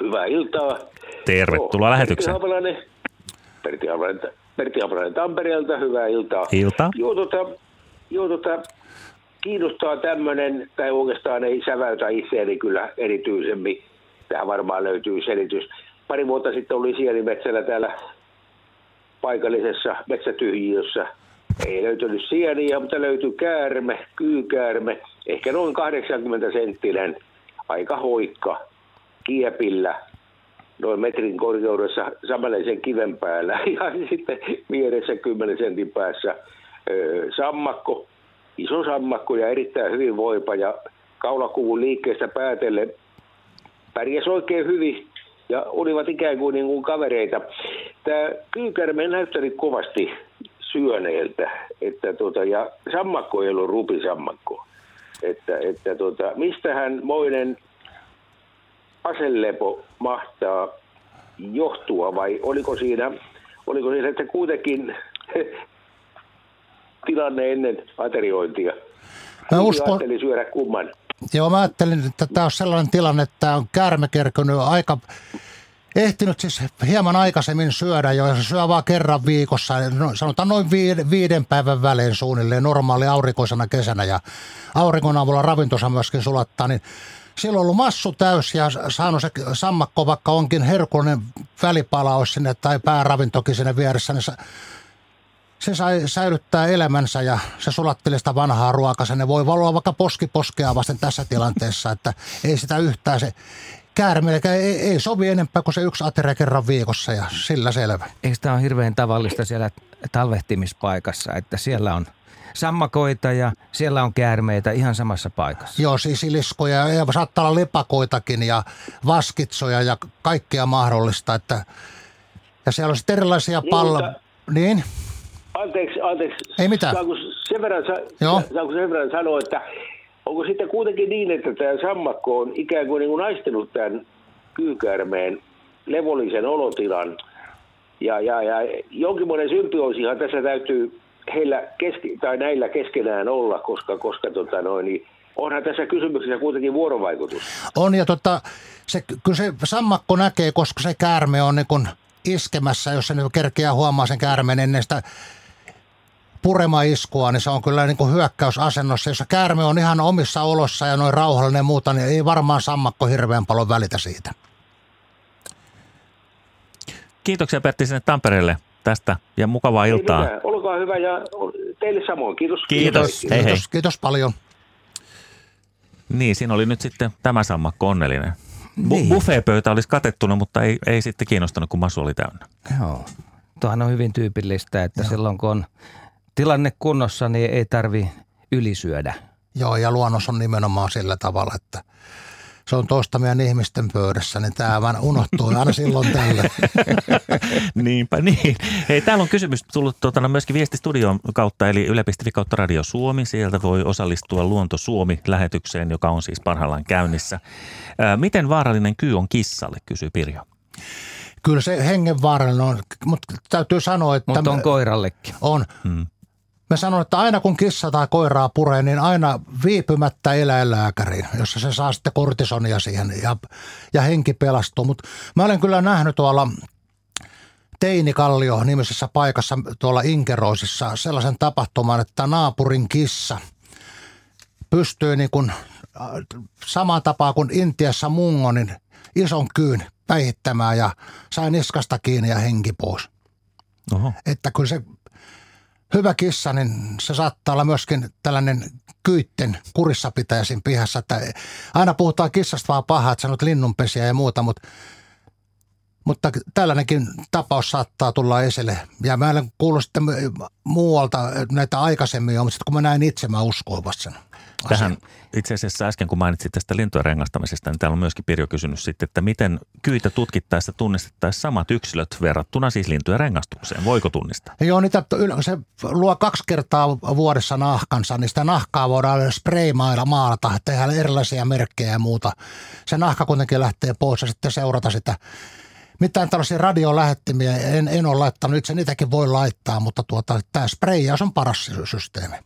Hyvää iltaa. Tervetuloa oh, lähetykseen. Pertti Pertti Pertti Abrainen Tampereelta, hyvää iltaa. Ilta. Joo, tota, joo, tota, kiinnostaa tämmöinen, tai oikeastaan ei säväytä itseäni kyllä erityisemmin. Tähän varmaan löytyy selitys. Pari vuotta sitten oli sienimetsällä täällä paikallisessa metsätyhjiössä. Ei löytynyt sieniä, mutta löytyi käärme, kyykäärme, ehkä noin 80 senttinen, aika hoikka, kiepillä, noin metrin korkeudessa samanlaisen kiven päällä ja sitten vieressä 10 sentin päässä sammakko, iso sammakko ja erittäin hyvin voipa ja kaulakuvun liikkeestä päätellen pärjäs oikein hyvin ja olivat ikään kuin, niin kuin kavereita. Tämä kyykärme näyttänyt kovasti syöneeltä, että tota, ja sammakko ei ollut rupisammakko. Että, että tota, mistähän moinen aselepo mahtaa johtua vai oliko siinä, oliko siinä että kuitenkin tilanne ennen ateriointia? Mä uskon, Ajattelin syödä kumman. Joo, mä ajattelin, että tämä on sellainen tilanne, että tämä on käärme kerkynyt aika, ehtinyt siis hieman aikaisemmin syödä jo, se syö vaan kerran viikossa, no, sanotaan noin viiden, viiden päivän välein suunnilleen normaali aurinkoisena kesänä ja aurinkon avulla ravintonsa myöskin sulattaa, niin silloin on ollut massu täys ja saanut se sammakko, vaikka onkin herkullinen välipalaus sinne tai pääravintokin sinne vieressä, niin se sai säilyttää elämänsä ja se sulatteli sitä vanhaa ruokaa. Se voi valua vaikka poski poskea vasten tässä tilanteessa, että ei sitä yhtään se käärme, ei, ei sovi enempää kuin se yksi ateria kerran viikossa ja sillä selvä. Eikö tämä ole hirveän tavallista siellä talvehtimispaikassa, että siellä on sammakoita ja siellä on käärmeitä ihan samassa paikassa. Joo, siis iliskoja ja saattaa olla lepakoitakin ja vaskitsoja ja kaikkea mahdollista. Että, ja siellä on sitten erilaisia Niin, palloja. mutta- Niin, Anteeksi, anteeksi. Ei mitään. Saanko sen verran, sa- Joo. saanko sen verran sanoa, että onko sitten kuitenkin niin, että tämä sammakko on ikään kuin, niin kuin naistellut tämän kyykäärmeen levollisen olotilan ja, ja, ja jonkinmoinen symbioosihan tässä täytyy heillä keski, tai näillä keskenään olla, koska, koska tota noin, niin onhan tässä kysymyksessä kuitenkin vuorovaikutus. on ja tota, se, kyllä se sammakko näkee, koska se käärme on niin kuin iskemässä, jos se nyt kerkeää huomaa sen käärmeen ennen sitä puremaiskua, niin se on kyllä niin kuin hyökkäysasennossa. Jos käärme on ihan omissa olossa ja noin rauhallinen ja muuta, niin ei varmaan sammakko hirveän paljon välitä siitä. Kiitoksia Pertti sinne Tampereelle tästä ja mukavaa Ei iltaa. mitään, olkaa hyvä ja teille samoin. Kiitos. Kiitos. Hei hei. Kiitos, kiitos paljon. Niin, siinä oli nyt sitten tämä sammakko onnellinen. Bu- Niin. Buffeepöytä olisi katettuna, mutta ei, ei sitten kiinnostanut, kun masu oli täynnä. Joo. Tuohan on hyvin tyypillistä, että silloin kun on tilanne kunnossa, niin ei tarvi ylisyödä. Joo, ja luonnos on nimenomaan sillä tavalla, että se on toista meidän ihmisten pöydässä, niin tämä vaan unohtuu aina silloin tällöin. Niinpä niin. Hei, täällä on kysymys tullut tuota, myöskin viestistudion kautta, eli yle.fi kautta Radio Suomi. Sieltä voi osallistua Luonto Suomi-lähetykseen, joka on siis parhaillaan käynnissä. Ää, miten vaarallinen kyy on kissalle, kysyy Pirjo. Kyllä se hengenvaarallinen on, mutta täytyy sanoa, että... Mutta on koirallekin. On. Hmm. Mä sanon, että aina kun kissa tai koiraa puree, niin aina viipymättä eläinlääkäriin, jossa se saa sitten kortisonia siihen ja, ja henki pelastuu. Mutta mä olen kyllä nähnyt tuolla Teinikallio nimisessä paikassa tuolla Inkeroisissa sellaisen tapahtuman, että naapurin kissa pystyy niin kuin, samaan tapaan kuin Intiassa mungo, niin ison kyyn päihittämään ja sai niskasta kiinni ja henki pois. Oho. Että kyllä se hyvä kissa, niin se saattaa olla myöskin tällainen kyytten kurissa pitäjä siinä pihassa. Että aina puhutaan kissasta vaan pahaa, että sanot linnunpesiä ja muuta, mutta, mutta tällainenkin tapaus saattaa tulla esille. Ja mä olen kuullut sitten muualta näitä aikaisemmin jo, mutta sitten kun mä näin itse, mä uskoin vasta sen Tähän itse asiassa äsken, kun mainitsit tästä lintujen rengastamisesta, niin täällä on myöskin Pirjo kysynyt sitten, että miten kyitä tutkittaessa tunnistettaisiin samat yksilöt verrattuna siis lintujen rengastukseen. Voiko tunnistaa? Joo, niitä, se luo kaksi kertaa vuodessa nahkansa, niin sitä nahkaa voidaan spraymailla maalata, tehdä erilaisia merkkejä ja muuta. Se nahka kuitenkin lähtee pois ja sitten seurata sitä. Mitään tällaisia radiolähettimiä en, en ole laittanut, itse niitäkin voi laittaa, mutta tuota, tämä sprayaus on paras sy- systeemi.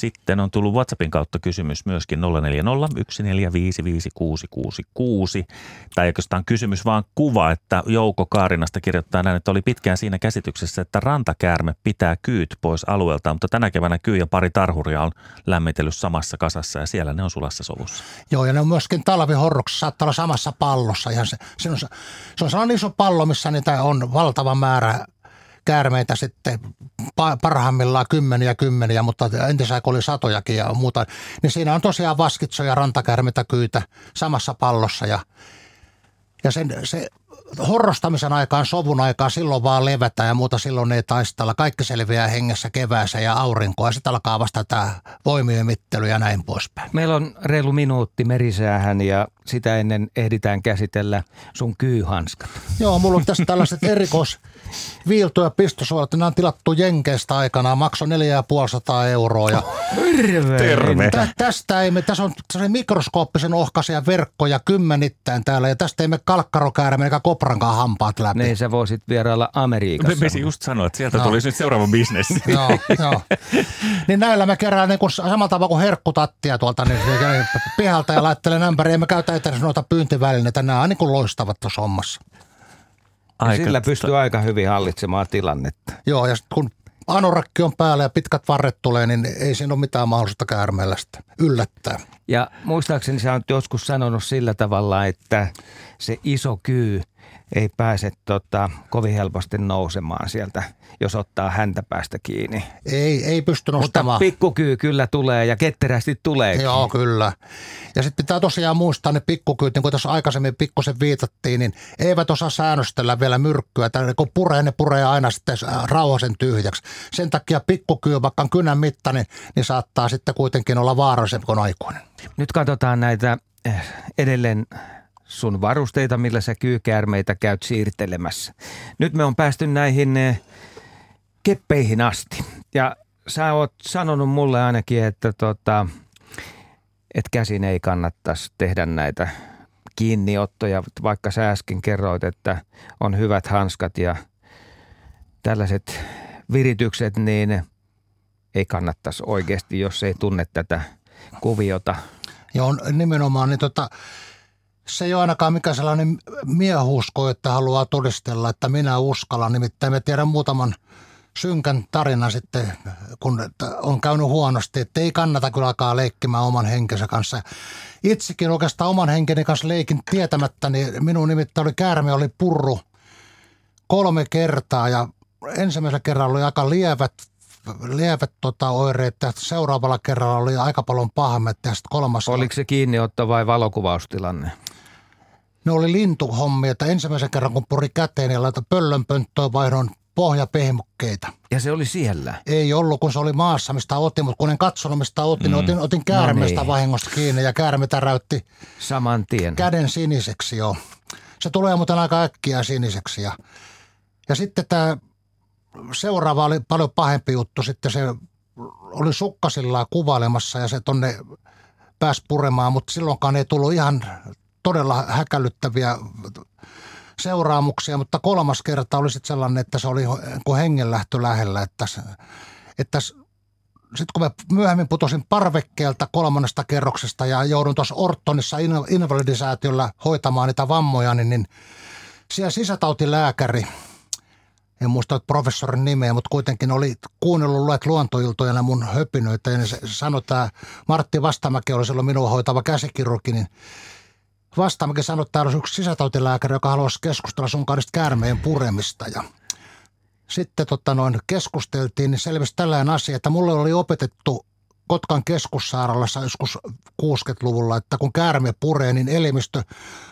Sitten on tullut WhatsAppin kautta kysymys myöskin 0401455666. Tai oikeastaan kysymys vaan kuva, että Jouko Kaarinasta kirjoittaa näin, että oli pitkään siinä käsityksessä, että rantakäärme pitää kyyt pois alueelta, mutta tänä keväänä kyy ja pari tarhuria on lämmitellyt samassa kasassa ja siellä ne on sulassa sovussa. Joo, ja ne on myöskin talvihorroksessa, saattaa olla samassa pallossa. Ihan se, se, on, se on sellainen iso pallo, missä niitä on valtava määrä käärmeitä sitten parhaimmillaan kymmeniä kymmeniä, mutta entisaika oli satojakin ja muuta. Niin siinä on tosiaan vaskitsoja, rantakäärmeitä, kyytä samassa pallossa ja, ja sen, se horrostamisen aikaan, sovun aikaan, silloin vaan levätä ja muuta, silloin ei taistella. Kaikki selviää hengessä keväässä ja aurinkoa. Sitten alkaa vasta tämä voimien mittely ja näin poispäin. Meillä on reilu minuutti merisäähän ja sitä ennen ehditään käsitellä sun kyyhanskat. Joo, mulla on tässä tällaiset erikois viilto- ja pistosuolat. Nämä on tilattu Jenkeistä aikana, maksoi 4500 euroa. Ja Terve. Tä, tästä ei me, tässä on mikroskooppisen ohkaisia verkkoja kymmenittäin täällä ja tästä ei me kalkkarokäärä eikä koprankaan hampaat läpi. Niin sä voisit vierailla Amerikassa. Me just sanoa, että sieltä no. tulisi nyt seuraava bisnes. joo, joo. Niin näillä me kerään niin samalla tavalla kuin herkkutattia tuolta niin, pihalta ja laittelen ämpäriin. Emme käytä edes noita pyyntivälineitä. Nämä on niin kuin loistavat tuossa hommassa. Aika, sillä pystyy aika hyvin hallitsemaan tilannetta. Joo, ja kun anorakki on päällä ja pitkät varret tulee, niin ei siinä ole mitään mahdollisuutta käärmeellä sitä yllättää. Ja muistaakseni sä oot joskus sanonut sillä tavalla, että se iso kyy – ei pääse tota, kovin helposti nousemaan sieltä, jos ottaa häntä päästä kiinni. Ei, ei pysty nostamaan. Mutta pikkukyy kyllä tulee ja ketterästi tulee. Joo, kyllä. Ja sitten pitää tosiaan muistaa ne pikkukyyt, niin kuin tässä aikaisemmin pikkusen viitattiin, niin eivät osaa säännöstellä vielä myrkkyä. Tai kun puree, ne puree aina sitten rauhasen tyhjäksi. Sen takia pikkukyy, vaikka on kynän mittainen, niin saattaa sitten kuitenkin olla vaarallisempi kuin aikuinen. Nyt katsotaan näitä eh, edelleen sun varusteita, millä sä kyykäärmeitä käyt siirtelemässä. Nyt me on päästy näihin eh, keppeihin asti. Ja sä oot sanonut mulle ainakin, että tota, et käsin ei kannattaisi tehdä näitä kiinniottoja, vaikka sä äsken kerroit, että on hyvät hanskat ja tällaiset viritykset, niin ei kannattaisi oikeasti, jos ei tunne tätä kuviota. Joo, nimenomaan. Niin tota, se ei ole ainakaan mikään sellainen miehusko, että haluaa todistella, että minä uskallan. Nimittäin me tiedän muutaman synkän tarinan sitten, kun on käynyt huonosti, että ei kannata kyllä alkaa leikkimään oman henkensä kanssa. Itsekin oikeastaan oman henkeni kanssa leikin tietämättä, niin minun nimittäin oli käärme, oli purru kolme kertaa ja ensimmäisellä kerralla oli aika lievät lievät tota, oireet ja seuraavalla kerralla oli aika paljon pahammat ja sitten kolmas... Oliko se kiinniotto vai valokuvaustilanne? Ne oli lintuhommia, että ensimmäisen kerran kun puri käteen ja laita pöllönpönttöön vaihdon pohjapehmukkeita. Ja se oli siellä? Ei ollut, kun se oli maassa, mistä otin, mutta kun en katsonut, mistä otin, niin mm. niin otin, otin käärmeestä no niin. vahingosta kiinni ja käärme täräytti Saman tien. käden siniseksi joo. Se tulee muuten aika äkkiä siniseksi ja, ja sitten tämä seuraava oli paljon pahempi juttu. Sitten se oli sukkasillaan kuvailemassa ja se tonne pääsi puremaan, mutta silloinkaan ei tullut ihan todella häkälyttäviä seuraamuksia, mutta kolmas kerta oli sitten sellainen, että se oli kuin hengenlähtö lähellä, että, että sitten kun mä myöhemmin putosin parvekkeelta kolmannesta kerroksesta ja joudun tuossa Ortonissa invalidisäätiöllä hoitamaan niitä vammoja, niin, niin siellä sisätautilääkäri, en muista professorin nimeä, mutta kuitenkin oli kuunnellut luet luontoiltoja ja mun höpinöitä. Ja se sanoi, että Martti Vastamäki oli silloin minua hoitava käsikirurgi, niin Vastaamme sanoi, että täällä on yksi sisätautilääkäri, joka haluaisi keskustella sun kanssa käärmeen puremista. Ja sitten tota noin, keskusteltiin, niin selvisi tällainen asia, että mulle oli opetettu Kotkan keskussairaalassa joskus 60-luvulla, että kun käärme puree, niin elimistö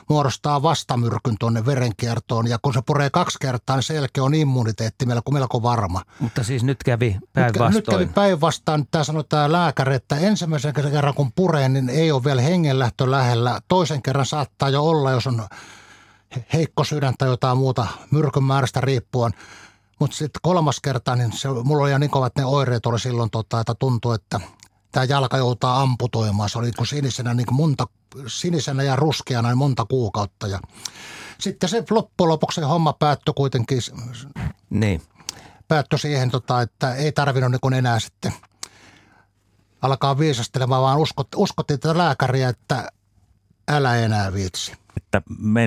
muodostaa vastamyrkyn tuonne verenkiertoon. Ja kun se puree kaksi kertaa, niin selkeä on immuniteetti melko, melko varma. Mutta siis nyt kävi päinvastoin. Nyt, nyt kävi päinvastaan. Tämä sanoi tämä lääkäri, että ensimmäisen kerran kun puree, niin ei ole vielä hengenlähtö lähellä. Toisen kerran saattaa jo olla, jos on heikko sydän tai jotain muuta myrkyn määrästä riippuen. Mutta sitten kolmas kerta, niin se, mulla oli jo niin kovat ne oireet oli silloin, tota, että tuntui, että tämä jalka joutaa amputoimaan. Se oli niin sinisenä, niin kuin monta, sinisenä ja ruskeana niin monta kuukautta. Ja sitten se loppujen lopuksi se homma päättyi kuitenkin. Niin. Päättyi siihen, tota, että ei tarvinnut niin enää sitten alkaa viisastelemaan, vaan uskot, uskottiin tätä lääkäriä, että älä enää viitsi. Että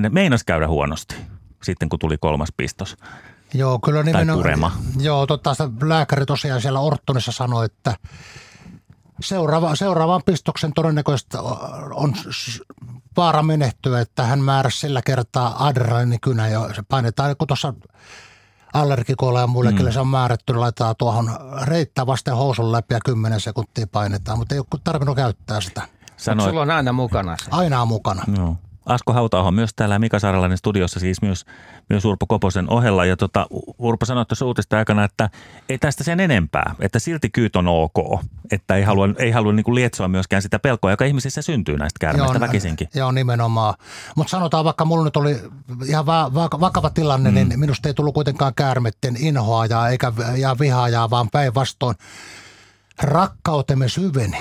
meinas käydä huonosti sitten, kun tuli kolmas pistos. Joo, kyllä nimenomaan. purema. Joo, totta, lääkäri tosiaan siellä Ortonissa sanoi, että seuraava, seuraavan pistoksen todennäköisesti on vaara menehtyä, että hän määräsi sillä kertaa adrenalinikynä ja se painetaan, kun tuossa allergikoilla ja muillekin mm. se on määrätty, laitetaan tuohon reittää vasten housun läpi ja 10 sekuntia painetaan, mutta ei ole tarvinnut käyttää sitä. Sanoit, sulla on aina mukana se. Aina on mukana. Joo. Asko Hautaho myös täällä Mika Saaralainen studiossa siis myös, myös Urpo Koposen ohella. Ja tota, Urpo sanoi tuossa uutista aikana, että ei tästä sen enempää, että silti kyyt on ok. Että ei halua, ei halua niin kuin lietsoa myöskään sitä pelkoa, joka ihmisissä syntyy näistä käärmeistä väkisinkin. Joo, nimenomaan. Mutta sanotaan, vaikka mulla nyt oli ihan va- va- vakava tilanne, niin mm. niin minusta ei tullut kuitenkaan käärmetten inhoajaa eikä ja vihaajaa, vaan päinvastoin rakkautemme syveni.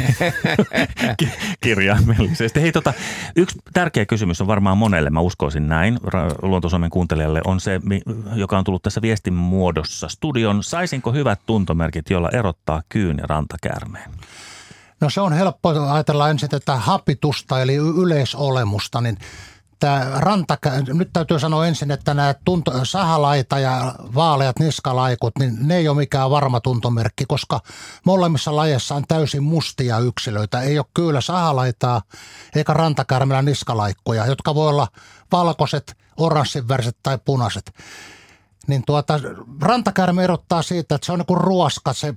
Kirjaimellisesti. Hei, tota, yksi tärkeä kysymys on varmaan monelle, mä uskoisin näin, Luontosuomen kuuntelijalle, on se, joka on tullut tässä viestin muodossa studion. Saisinko hyvät tuntomerkit, joilla erottaa kyyn ja rantakäärmeen? No se on helppo ajatella ensin tätä hapitusta eli yleisolemusta, niin että ranta, nyt täytyy sanoa ensin, että nämä tunto, sahalaita ja vaaleat niskalaikut, niin ne ei ole mikään varma tuntomerkki, koska molemmissa lajeissa on täysin mustia yksilöitä. Ei ole kyllä sahalaitaa eikä rantakärmellä niskalaikkoja, jotka voi olla valkoiset, oranssinväriset tai punaiset. Niin tuota, rantakärme erottaa siitä, että se on niin kuin ruoska, se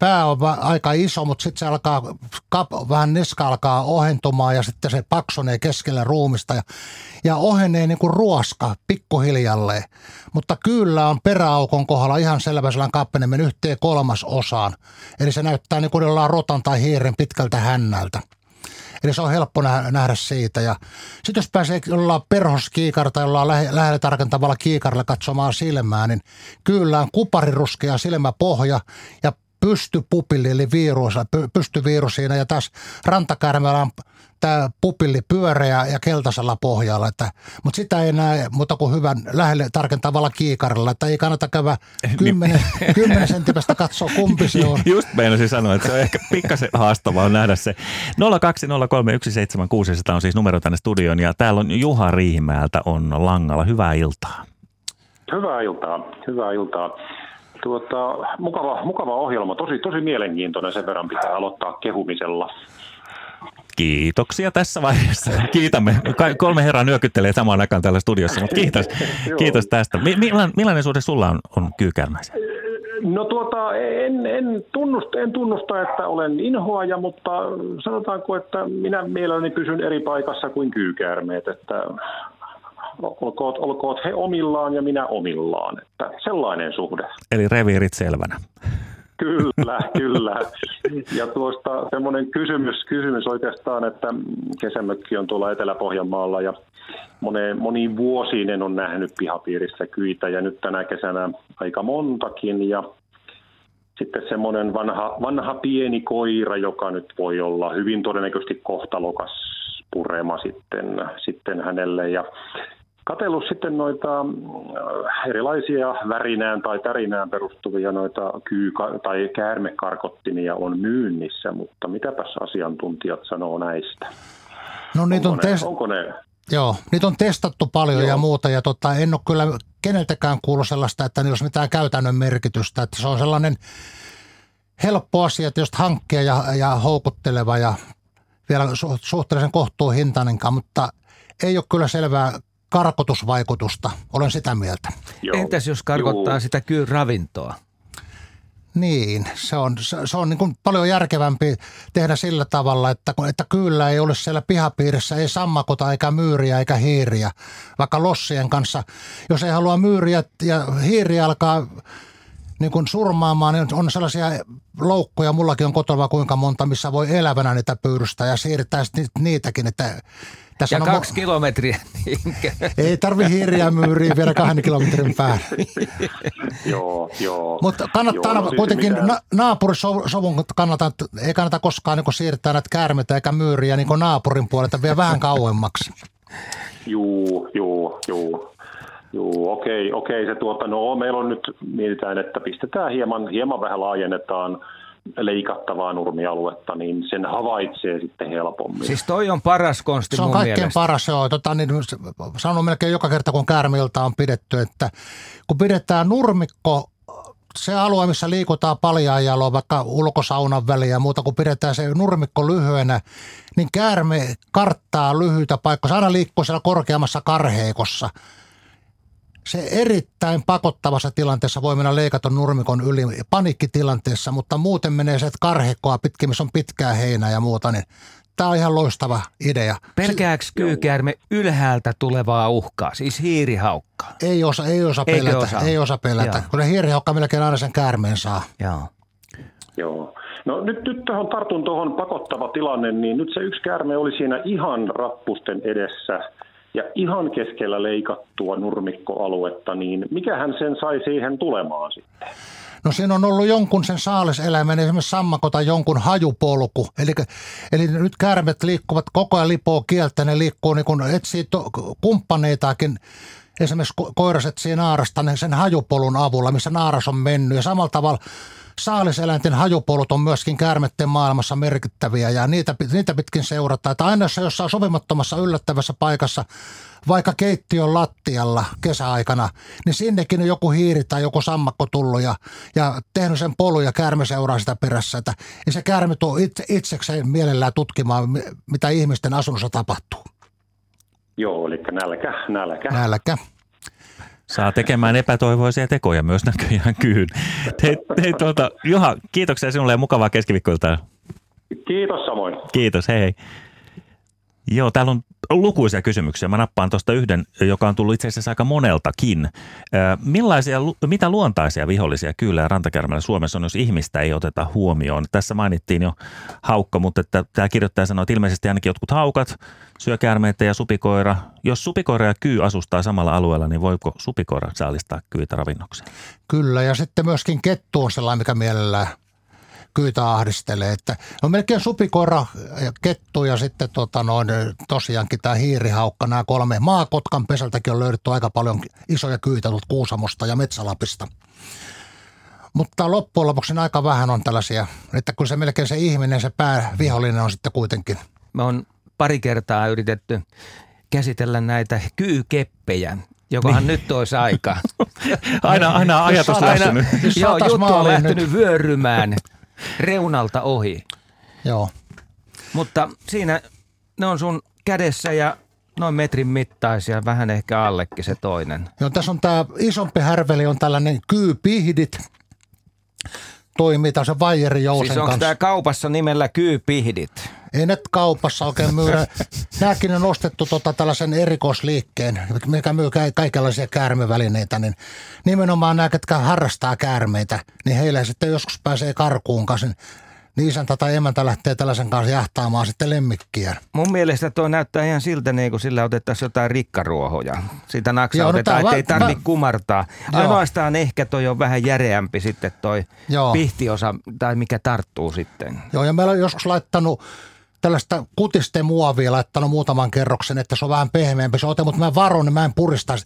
pää on aika iso, mutta sitten se alkaa, kap, vähän niska alkaa ohentumaan ja sitten se paksonee keskellä ruumista ja, ja ohenee niin kuin ruoska pikkuhiljalleen. Mutta kyllä on peräaukon kohdalla ihan selvä sellainen kappeneminen yhteen kolmas osaan. Eli se näyttää niin kuin jollain rotan tai hiiren pitkältä hännältä. Eli se on helppo nähdä siitä. Ja sitten jos pääsee jollain perhoskiikar tai jollain lähellä tarkentavalla kiikarilla katsomaan silmää, niin kyllä on kupariruskea silmäpohja ja pystypupilli eli virus, pystyvirus siinä ja taas rantakärmellä on tämä pupilli pyöreä ja keltaisella pohjalla, että, mutta sitä ei näe mutta kuin hyvän lähelle tarkentavalla kiikarilla, että ei kannata käydä 10, niin. 10 senttimästä katsoa kumpi se on. Just meinasin sanoa, että se on ehkä pikkasen haastavaa nähdä se. 0203176 on siis numero tänne studioon ja täällä on Juha Riihimäeltä on langalla. Hyvää iltaa. Hyvää iltaa, hyvää iltaa. Tuota, mukava, mukava ohjelma, tosi, tosi mielenkiintoinen, sen verran pitää aloittaa kehumisella. Kiitoksia tässä vaiheessa. Kiitämme. Kolme herraa nyökyttelee samaan aikaan täällä studiossa, mutta kiitos, kiitos tästä. Millainen, millainen suhde sulla on, on kyykärmäisen? No tuota, en, en, tunnusta, en tunnusta, että olen inhoaja, mutta sanotaanko, että minä mielelläni pysyn eri paikassa kuin kyykäärmeet, että olkoot, olkoot he omillaan ja minä omillaan. Että sellainen suhde. Eli reviirit selvänä. Kyllä, kyllä. Ja tuosta semmoinen kysymys, kysymys oikeastaan, että kesämökki on tuolla Etelä-Pohjanmaalla ja moni, moni vuosinen on nähnyt pihapiirissä kyitä ja nyt tänä kesänä aika montakin ja sitten semmoinen vanha, vanha pieni koira, joka nyt voi olla hyvin todennäköisesti kohtalokas purema sitten, sitten hänelle. Ja katsellut sitten noita äh, erilaisia värinään tai tärinään perustuvia noita kyyka- tai käärmekarkottimia on myynnissä, mutta mitäpäs asiantuntijat sanoo näistä? No niitä on, tes- onko ne Joo, niitä on testattu paljon Joo. ja muuta ja tota, en ole kyllä keneltäkään kuullut sellaista, että niillä olisi mitään käytännön merkitystä. Että se on sellainen helppo asia, että just hankkia ja, ja houkutteleva ja vielä su- suhteellisen kohtuuhintainenkaan, mutta ei ole kyllä selvää karkotusvaikutusta. Olen sitä mieltä. Joo. Entäs jos karkottaa Joo. sitä kyyn ravintoa? Niin, se on, se, se on niin kuin paljon järkevämpi tehdä sillä tavalla, että, että kyllä ei ole siellä pihapiirissä ei sammakota eikä myyriä eikä hiiriä, vaikka lossien kanssa. Jos ei halua myyriä ja hiiriä alkaa niin kuin surmaamaan, niin on sellaisia loukkoja, mullakin on kotona kuinka monta, missä voi elävänä niitä pyyrystää ja siirtää niitäkin, että tässä ja on kaksi mo- kilometriä. Ei tarvi hirjää myyriä vielä kahden kilometrin päällä. joo, joo. Mutta kannattaa joo, no, kuitenkin mitään. na- naapurisovun kannata, ei kannata koskaan niin siirtää näitä käärmeitä eikä myyriä niin naapurin puolelta vielä vähän kauemmaksi. Juu, juu, juu. Joo, okei, okei. Se tuota, no, meillä on nyt, mietitään, että pistetään hieman, hieman vähän laajennetaan leikattavaa nurmialuetta, niin sen havaitsee sitten helpommin. Siis toi on paras konsti Se on mun kaikkein mielestä. paras, joo. Tota, niin, sanon melkein joka kerta, kun käärmeiltä on pidetty, että kun pidetään nurmikko, se alue, missä liikutaan paljaan jaloa, vaikka ulkosaunan väliä ja muuta, kun pidetään se nurmikko lyhyenä, niin käärme karttaa lyhyitä paikkoja. Se aina liikkuu siellä korkeammassa karheikossa. Se erittäin pakottavassa tilanteessa voi mennä leikaton nurmikon yli paniikkitilanteessa, mutta muuten menee se, että karheikkoa pitkin, missä on pitkää heinää ja muuta, niin tämä on ihan loistava idea. Pelkääks kyykäärme ylhäältä tulevaa uhkaa, siis hiirihaukkaa? Ei osa, ei osa Eikö pelätä, osaa? ei osa pelätä, Joo. kun se hiirihaukka melkein aina sen käärmeen saa. Joo. Joo. No nyt, nyt tuohon tartun tuohon pakottava tilanne, niin nyt se yksi käärme oli siinä ihan rappusten edessä ja ihan keskellä leikattua nurmikkoaluetta, niin mikähän sen sai siihen tulemaan sitten? No siinä on ollut jonkun sen saaliseläimen, esimerkiksi sammakko tai jonkun hajupolku. Eli, eli nyt käärmet liikkuvat koko ajan lipoo kieltä, ne liikkuu niin kuin etsii to, kumppaneitakin. Esimerkiksi ko- koiras etsii naarasta niin sen hajupolun avulla, missä naaras on mennyt. Ja samalla tavalla saaliseläinten hajupolut on myöskin käärmetten maailmassa merkittäviä ja niitä, niitä pitkin seurataan. Että aina on jossain sopimattomassa yllättävässä paikassa, vaikka keittiön lattialla kesäaikana, niin sinnekin on joku hiiri tai joku sammakko tullut ja, ja tehnyt sen polun ja käärme seuraa sitä perässä. Että ei se käärme tuo itse, itsekseen mielellään tutkimaan, mi- mitä ihmisten asunnossa tapahtuu. Joo, eli nälkä, nälkä. Nälkä. Saa tekemään epätoivoisia tekoja myös näköjään kyyn. Hei, hei tuota, Juha, kiitoksia sinulle ja mukavaa keskiviikkoiltaan. Kiitos samoin. Kiitos, hei hei. Joo, täällä on lukuisia kysymyksiä. Mä nappaan tuosta yhden, joka on tullut itse asiassa aika moneltakin. Millaisia, mitä luontaisia vihollisia kyllä rantakärmällä Suomessa on, jos ihmistä ei oteta huomioon? Tässä mainittiin jo haukka, mutta että tämä kirjoittaja sanoi, että ilmeisesti ainakin jotkut haukat, syökäärmeitä ja supikoira. Jos supikoira ja kyy asustaa samalla alueella, niin voiko supikoira saalistaa kyitä ravinnokseen? Kyllä, ja sitten myöskin kettu on sellainen, mikä mielellään kyytä ahdistelee. Että on melkein supikoira, ja kettu ja sitten tota noin, tosiaankin tämä hiirihaukka, nämä kolme. Maakotkan pesältäkin on löydetty aika paljon isoja kyitä tuolta Kuusamosta ja Metsälapista. Mutta loppujen lopuksi aika vähän on tällaisia, että kun se melkein se ihminen, se päävihollinen on sitten kuitenkin. Me on pari kertaa yritetty käsitellä näitä kyykeppejä, jokohan nyt olisi aika. Aina, aina ajatus lähtenyt. Joo, juttu on lähtenyt vyörymään reunalta ohi. Joo. Mutta siinä ne on sun kädessä ja noin metrin mittaisia, vähän ehkä allekin se toinen. Joo, tässä on tämä isompi härveli, on tällainen kyypihdit. Toimii tässä vaijerijousen Siis onko kanssa. tämä kaupassa nimellä kyypihdit? Ei net kaupassa oikein myydä. Nämäkin on ostettu tota tällaisen erikoisliikkeen, mikä myy ka- kaikenlaisia käärmevälineitä, niin nimenomaan nämä, ketkä harrastaa käärmeitä, niin heille sitten joskus pääsee karkuun kanssa, niin- niin isäntä tai emäntä lähtee tällaisen kanssa jahtaamaan sitten lemmikkiä. Mun mielestä tuo näyttää ihan siltä, niin kuin sillä otettaisiin jotain rikkaruohoja. Sitä Joo, no ettei vä- tarvi vä- kumartaa. Joo. Ainoastaan ehkä toi on vähän järeämpi sitten toi Joo. pihtiosa, tai mikä tarttuu sitten. Joo, ja meillä on joskus laittanut tällaista kutistemuovia laittanut muutaman kerroksen, että se on vähän pehmeämpi se ote, mutta mä varon, niin mä en purista.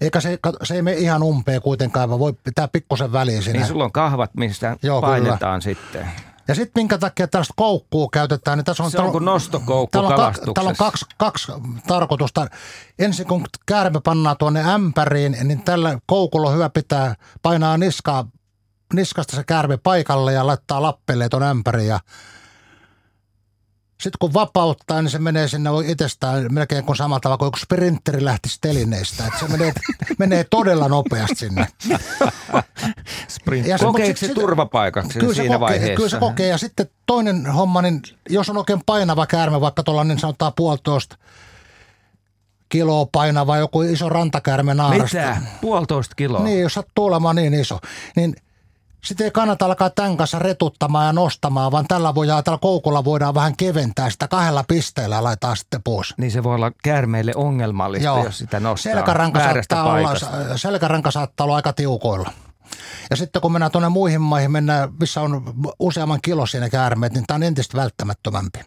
Eikä se, se ei mene ihan umpeen kuitenkaan, vaan voi pitää pikkusen väliin siinä. Niin sulla on kahvat, mistä Joo, painetaan sitten. Ja sitten minkä takia tällaista koukkuu käytetään, niin tässä on... Se on kuin nostokoukku täällä on, kalastuksessa. täällä on kaksi, kaksi tarkoitusta. Ensin kun käärme pannaan tuonne ämpäriin, niin tällä koukulla on hyvä pitää, painaa niskaa, niskasta se käärme paikalle ja laittaa lappelle tuon ämpäriin ja sitten kun vapauttaa, niin se menee sinne itsestään melkein kuin samalla tavalla kuin joku sprinteri lähtisi telineistä. Että se menee, menee todella nopeasti sinne. Sprint. Ja Kokeeko mut se sit- turvapaikansa kyllä se siinä kokee, vaiheessa? Kyllä se kokee. Ja sitten toinen homma, niin jos on oikein painava käärme, vaikka tuolla niin sanotaan puolitoista kiloa painava joku iso rantakäärme naarasta. Mitä? Puolitoista kiloa? Niin, jos sattuu olemaan niin iso. Niin sitten ei kannata alkaa tämän kanssa retuttamaan ja nostamaan, vaan tällä, voidaan, tällä koukulla voidaan vähän keventää sitä kahdella pisteellä ja laittaa sitten pois. Niin se voi olla käärmeille ongelmallista, jos sitä nostaa selkäranka saattaa, paikasta. olla, selkäranka saattaa olla aika tiukoilla. Ja sitten kun mennään tuonne muihin maihin, mennään, missä on useamman kilo siinä käärmeet, niin tämä on entistä välttämättömämpi.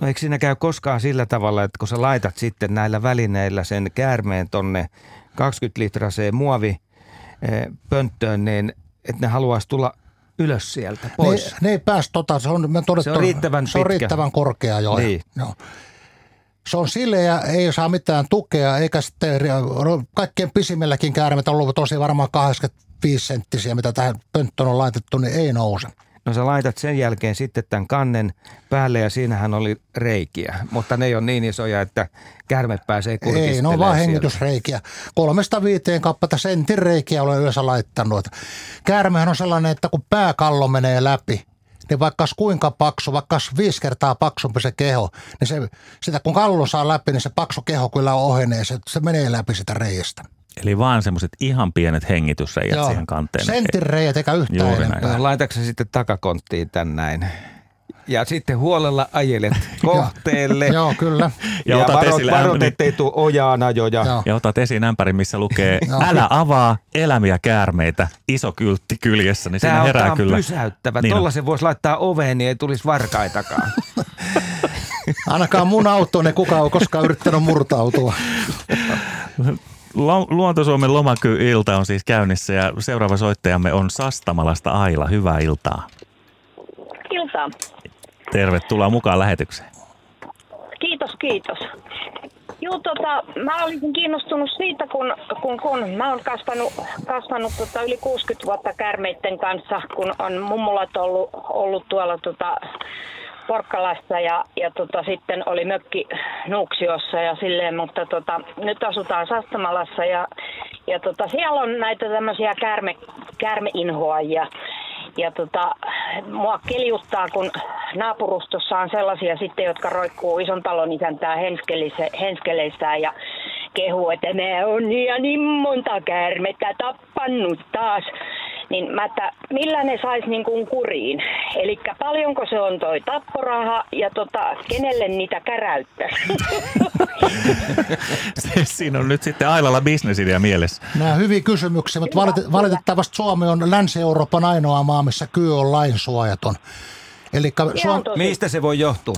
No eikö siinä käy koskaan sillä tavalla, että kun sä laitat sitten näillä välineillä sen käärmeen tonne 20 litraseen muovi eh, pönttöön, niin että ne haluaisi tulla ylös sieltä pois. Ne, ne ei päästä tota, se on, me todettu, Se on riittävän se on pitkä. riittävän korkea jo. Niin. Joo. Se on sileä, ei saa mitään tukea, eikä sitten, no, kaikkein pisimmilläkin käärmeet on ollut tosi varmaan 85 senttisiä, mitä tähän pönttöön on laitettu, niin ei nouse. No sä laitat sen jälkeen sitten tämän kannen päälle ja siinähän oli reikiä, mutta ne ei ole niin isoja, että kärme pääsee kurkistelemaan Ei, ne on vaan hengitysreikiä. Kolmesta viiteen kappata sentin reikiä olen yleensä laittanut. Käärmehän on sellainen, että kun pääkallo menee läpi, niin vaikka kuinka paksu, vaikka viisi kertaa paksumpi se keho, niin se, sitä kun kallo saa läpi, niin se paksu keho kyllä ohenee, se, se menee läpi sitä reiästä. Eli vaan semmoiset ihan pienet hengitysreijät siihen kanteen. sentin reijät eikä yhtään Juuri enempää. näin. Laitatko sä sitten takakonttiin tän näin? Ja sitten huolella ajelet kohteelle. Joo, kyllä. Ja Ja, otat varot, esille varot, ettei tule ojaan ajoja. Joo. Ja otat esiin ämpärin, missä lukee Joo. älä avaa elämiä käärmeitä, iso kyltti kyljessä, niin Tämä siinä on, herää on kyllä. pysäyttävä. Niin on. Tuollaisen voisi laittaa oveen, niin ei tulisi varkaitakaan. Ainakaan mun autoon ei kukaan ole koskaan yrittänyt murtautua. Lu- Luontosuomen lomaky-ilta on siis käynnissä ja seuraava soittajamme on Sastamalasta Aila. Hyvää iltaa. Iltaa. Tervetuloa mukaan lähetykseen. Kiitos, kiitos. Joo, tota, mä olisin kiinnostunut siitä, kun, kun, kun mä oon kasvanut, kasvanut tota, yli 60 vuotta kärmeitten kanssa, kun on mummulat ollut, ollut tuolla tota, Porkkalassa ja, ja tota, sitten oli mökki Nuuksiossa ja silleen, mutta tota, nyt asutaan Sastamalassa ja, ja tota, siellä on näitä tämmöisiä kärme, kärmeinhoajia. Ja tota, mua keliuttaa, kun naapurustossa on sellaisia sitten, jotka roikkuu ison talon isäntää henskeleissään ja kehuu, että me on ja niin monta käärmettä tappannut taas. Niin mä, että millä ne sais niin kuin kuriin? Eli paljonko se on toi tapporaha ja tota, kenelle niitä käräyttäisi? Se- Siinä on nyt sitten Ailalla bisnesidea mielessä. Nämä hyviä kysymyksiä, mutta valit- valitettavasti Suomi on Länsi-Euroopan ainoa maa, missä kyy on lainsuojaton. Eli Suom-. Mistä se voi johtua?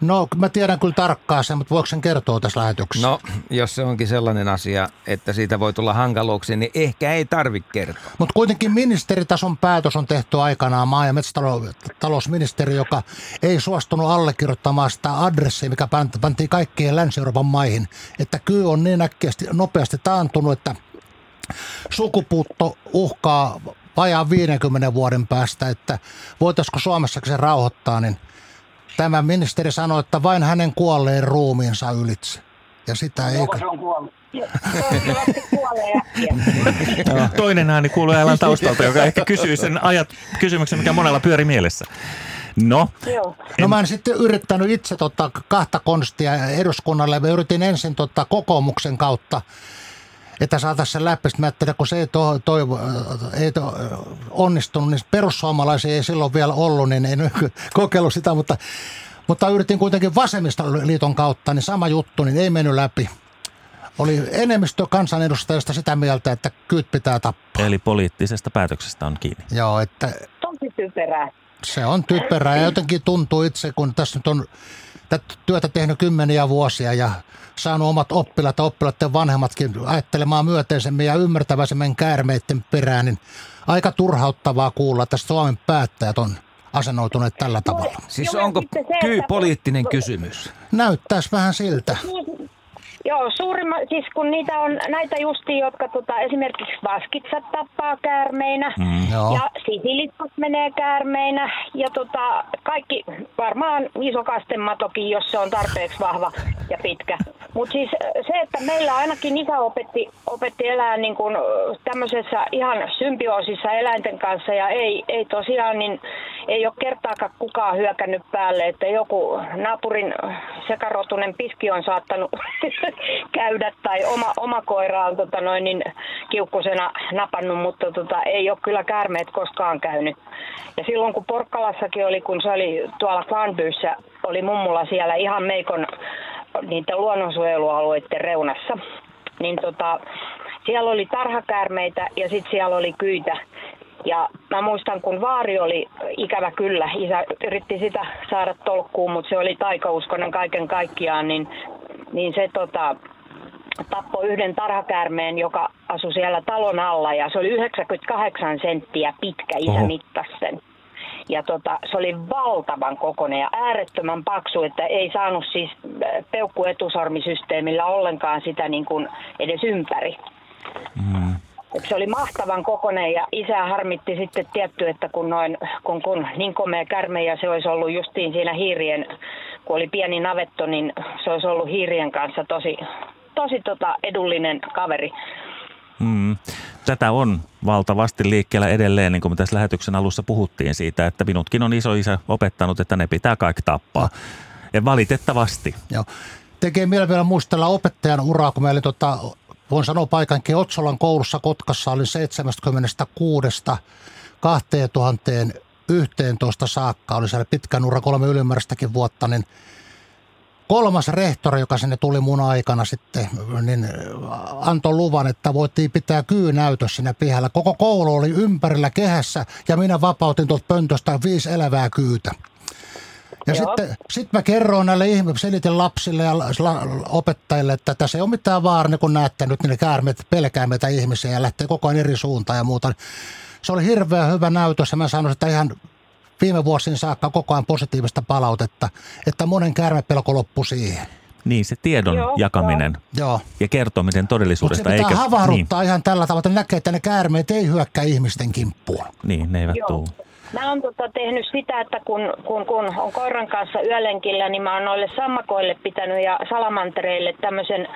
No, mä tiedän kyllä tarkkaan sen, mutta voiko sen kertoa tässä lähetyksessä? No, jos se onkin sellainen asia, että siitä voi tulla hankaluuksia, niin ehkä ei tarvitse kertoa. Mutta kuitenkin ministeritason päätös on tehty aikanaan maa- ja metsätalousministeri, joka ei suostunut allekirjoittamaan sitä adressia, mikä pant- pantiin kaikkiin Länsi-Euroopan maihin, että kyy on niin äkkiästi, nopeasti taantunut, että sukupuutto uhkaa vajaan 50 vuoden päästä, että voitaisiko Suomessakin se rauhoittaa, niin tämä ministeri sanoi, että vain hänen kuolleen ruumiinsa ylitse. Ja sitä ei... Se on kuollut. Toinen ääni kuuluu Ailan taustalta, joka ehkä kysyy sen ajat, kysymyksen, mikä monella pyöri mielessä. No, Joo. No mä en sitten yrittänyt itse tota kahta konstia eduskunnalle. Mä yritin ensin tota kokoomuksen kautta, että saataisiin sen läpi. Sitten mä ajattelin, kun se ei, to, toivo, ei to, onnistunut, niin perussuomalaisia ei silloin vielä ollut, niin en kokeillut sitä, mutta, mutta yritin kuitenkin vasemmistoliiton kautta, niin sama juttu, niin ei mennyt läpi. Oli enemmistö kansanedustajista sitä mieltä, että kyyt pitää tappaa. eli poliittisesta päätöksestä on kiinni. Joo, että Tosi typerää. se on typerää ja jotenkin tuntuu itse, kun tässä nyt on tätä työtä tehnyt kymmeniä vuosia ja saanut omat oppilaat ja oppilaiden vanhemmatkin ajattelemaan myönteisemmin ja ymmärtäväisemmin käärmeiden perään, niin aika turhauttavaa kuulla, että Suomen päättäjät on asennoituneet tällä tavalla. Siis onko kyy poliittinen kysymys? Näyttäisi vähän siltä. Joo, suurimma, siis kun niitä on näitä justi, jotka tota, esimerkiksi vaskitsat tappaa käärmeinä Mm. Ja sisilitkot menee käärmeinä ja tota, kaikki, varmaan isokastematokin, jos se on tarpeeksi vahva ja pitkä. Mutta siis se, että meillä ainakin isä opetti, opetti elää niin kuin tämmöisessä ihan symbioosissa eläinten kanssa ja ei, ei tosiaan niin ei ole kertaakaan kukaan hyökännyt päälle, että joku naapurin sekarotunen piski on saattanut käydä tai oma, oma koira on tota noin, niin kiukkusena napannut, mutta tota, ei ole kyllä käärmeet koskaan käynyt. Ja silloin kun Porkkalassakin oli, kun se oli tuolla Klanbyyssä, oli mummulla siellä ihan meikon niiden luonnonsuojelualueiden reunassa, niin tota, siellä oli tarhakäärmeitä ja sitten siellä oli kyitä. Ja mä muistan, kun vaari oli ikävä kyllä, isä yritti sitä saada tolkkuun, mutta se oli taikauskonen kaiken kaikkiaan, niin, niin se tota, tappoi yhden tarhakäärmeen, joka asui siellä talon alla ja se oli 98 senttiä pitkä, isä Oho. mittasi sen. Ja tota, se oli valtavan kokoinen ja äärettömän paksu, että ei saanut siis äh, peukkuetusormisysteemillä ollenkaan sitä niin kuin edes ympäri. Mm. Se oli mahtavan kokoinen ja isä harmitti sitten tietty, että kun, noin, kun, kun niin komea kärme ja se olisi ollut justiin siinä hiirien, kun oli pieni navetto, niin se olisi ollut hiirien kanssa tosi, tosi tota edullinen kaveri. Mm. Tätä on valtavasti liikkeellä edelleen, niin kuin me tässä lähetyksen alussa puhuttiin siitä, että minutkin on iso isä opettanut, että ne pitää kaikki tappaa. Ja valitettavasti. Joo. Tekee mieli vielä muistella opettajan uraa, kun meillä oli tota, voin sanoa paikankin Otsolan koulussa Kotkassa oli 76 2011 saakka, oli siellä pitkän ura kolme ylimääräistäkin vuotta, niin kolmas rehtori, joka sinne tuli mun aikana sitten, niin antoi luvan, että voitiin pitää kyynäytös siinä pihalla. Koko koulu oli ympärillä kehässä ja minä vapautin tuolta pöntöstä viisi elävää kyytä. Ja Joo. sitten sit mä kerroin näille ihmisille, selitin lapsille ja opettajille, että tässä ei ole mitään vaaraa, kun näette nyt, niin ne käärmeet pelkää meitä ihmisiä ja lähtee koko ajan eri suuntaan ja muuta. Se oli hirveän hyvä näytös ja mä sanoin, että ihan viime vuosien saakka koko ajan positiivista palautetta, että monen käärmepelko loppui siihen. Niin, se tiedon Joo, jakaminen Joo. ja kertominen Mutta se todellisuudesta. pitää eikä, havahduttaa ihan tällä tavalla, että näkee, että ne käärmeet ei hyökkää ihmisten kimppuun. Niin, niin ne eivät Joo. tuu. Mä oon tota tehnyt sitä, että kun, kun, kun on koiran kanssa yölenkillä, niin mä oon noille sammakoille pitänyt ja salamantereille tämmöisen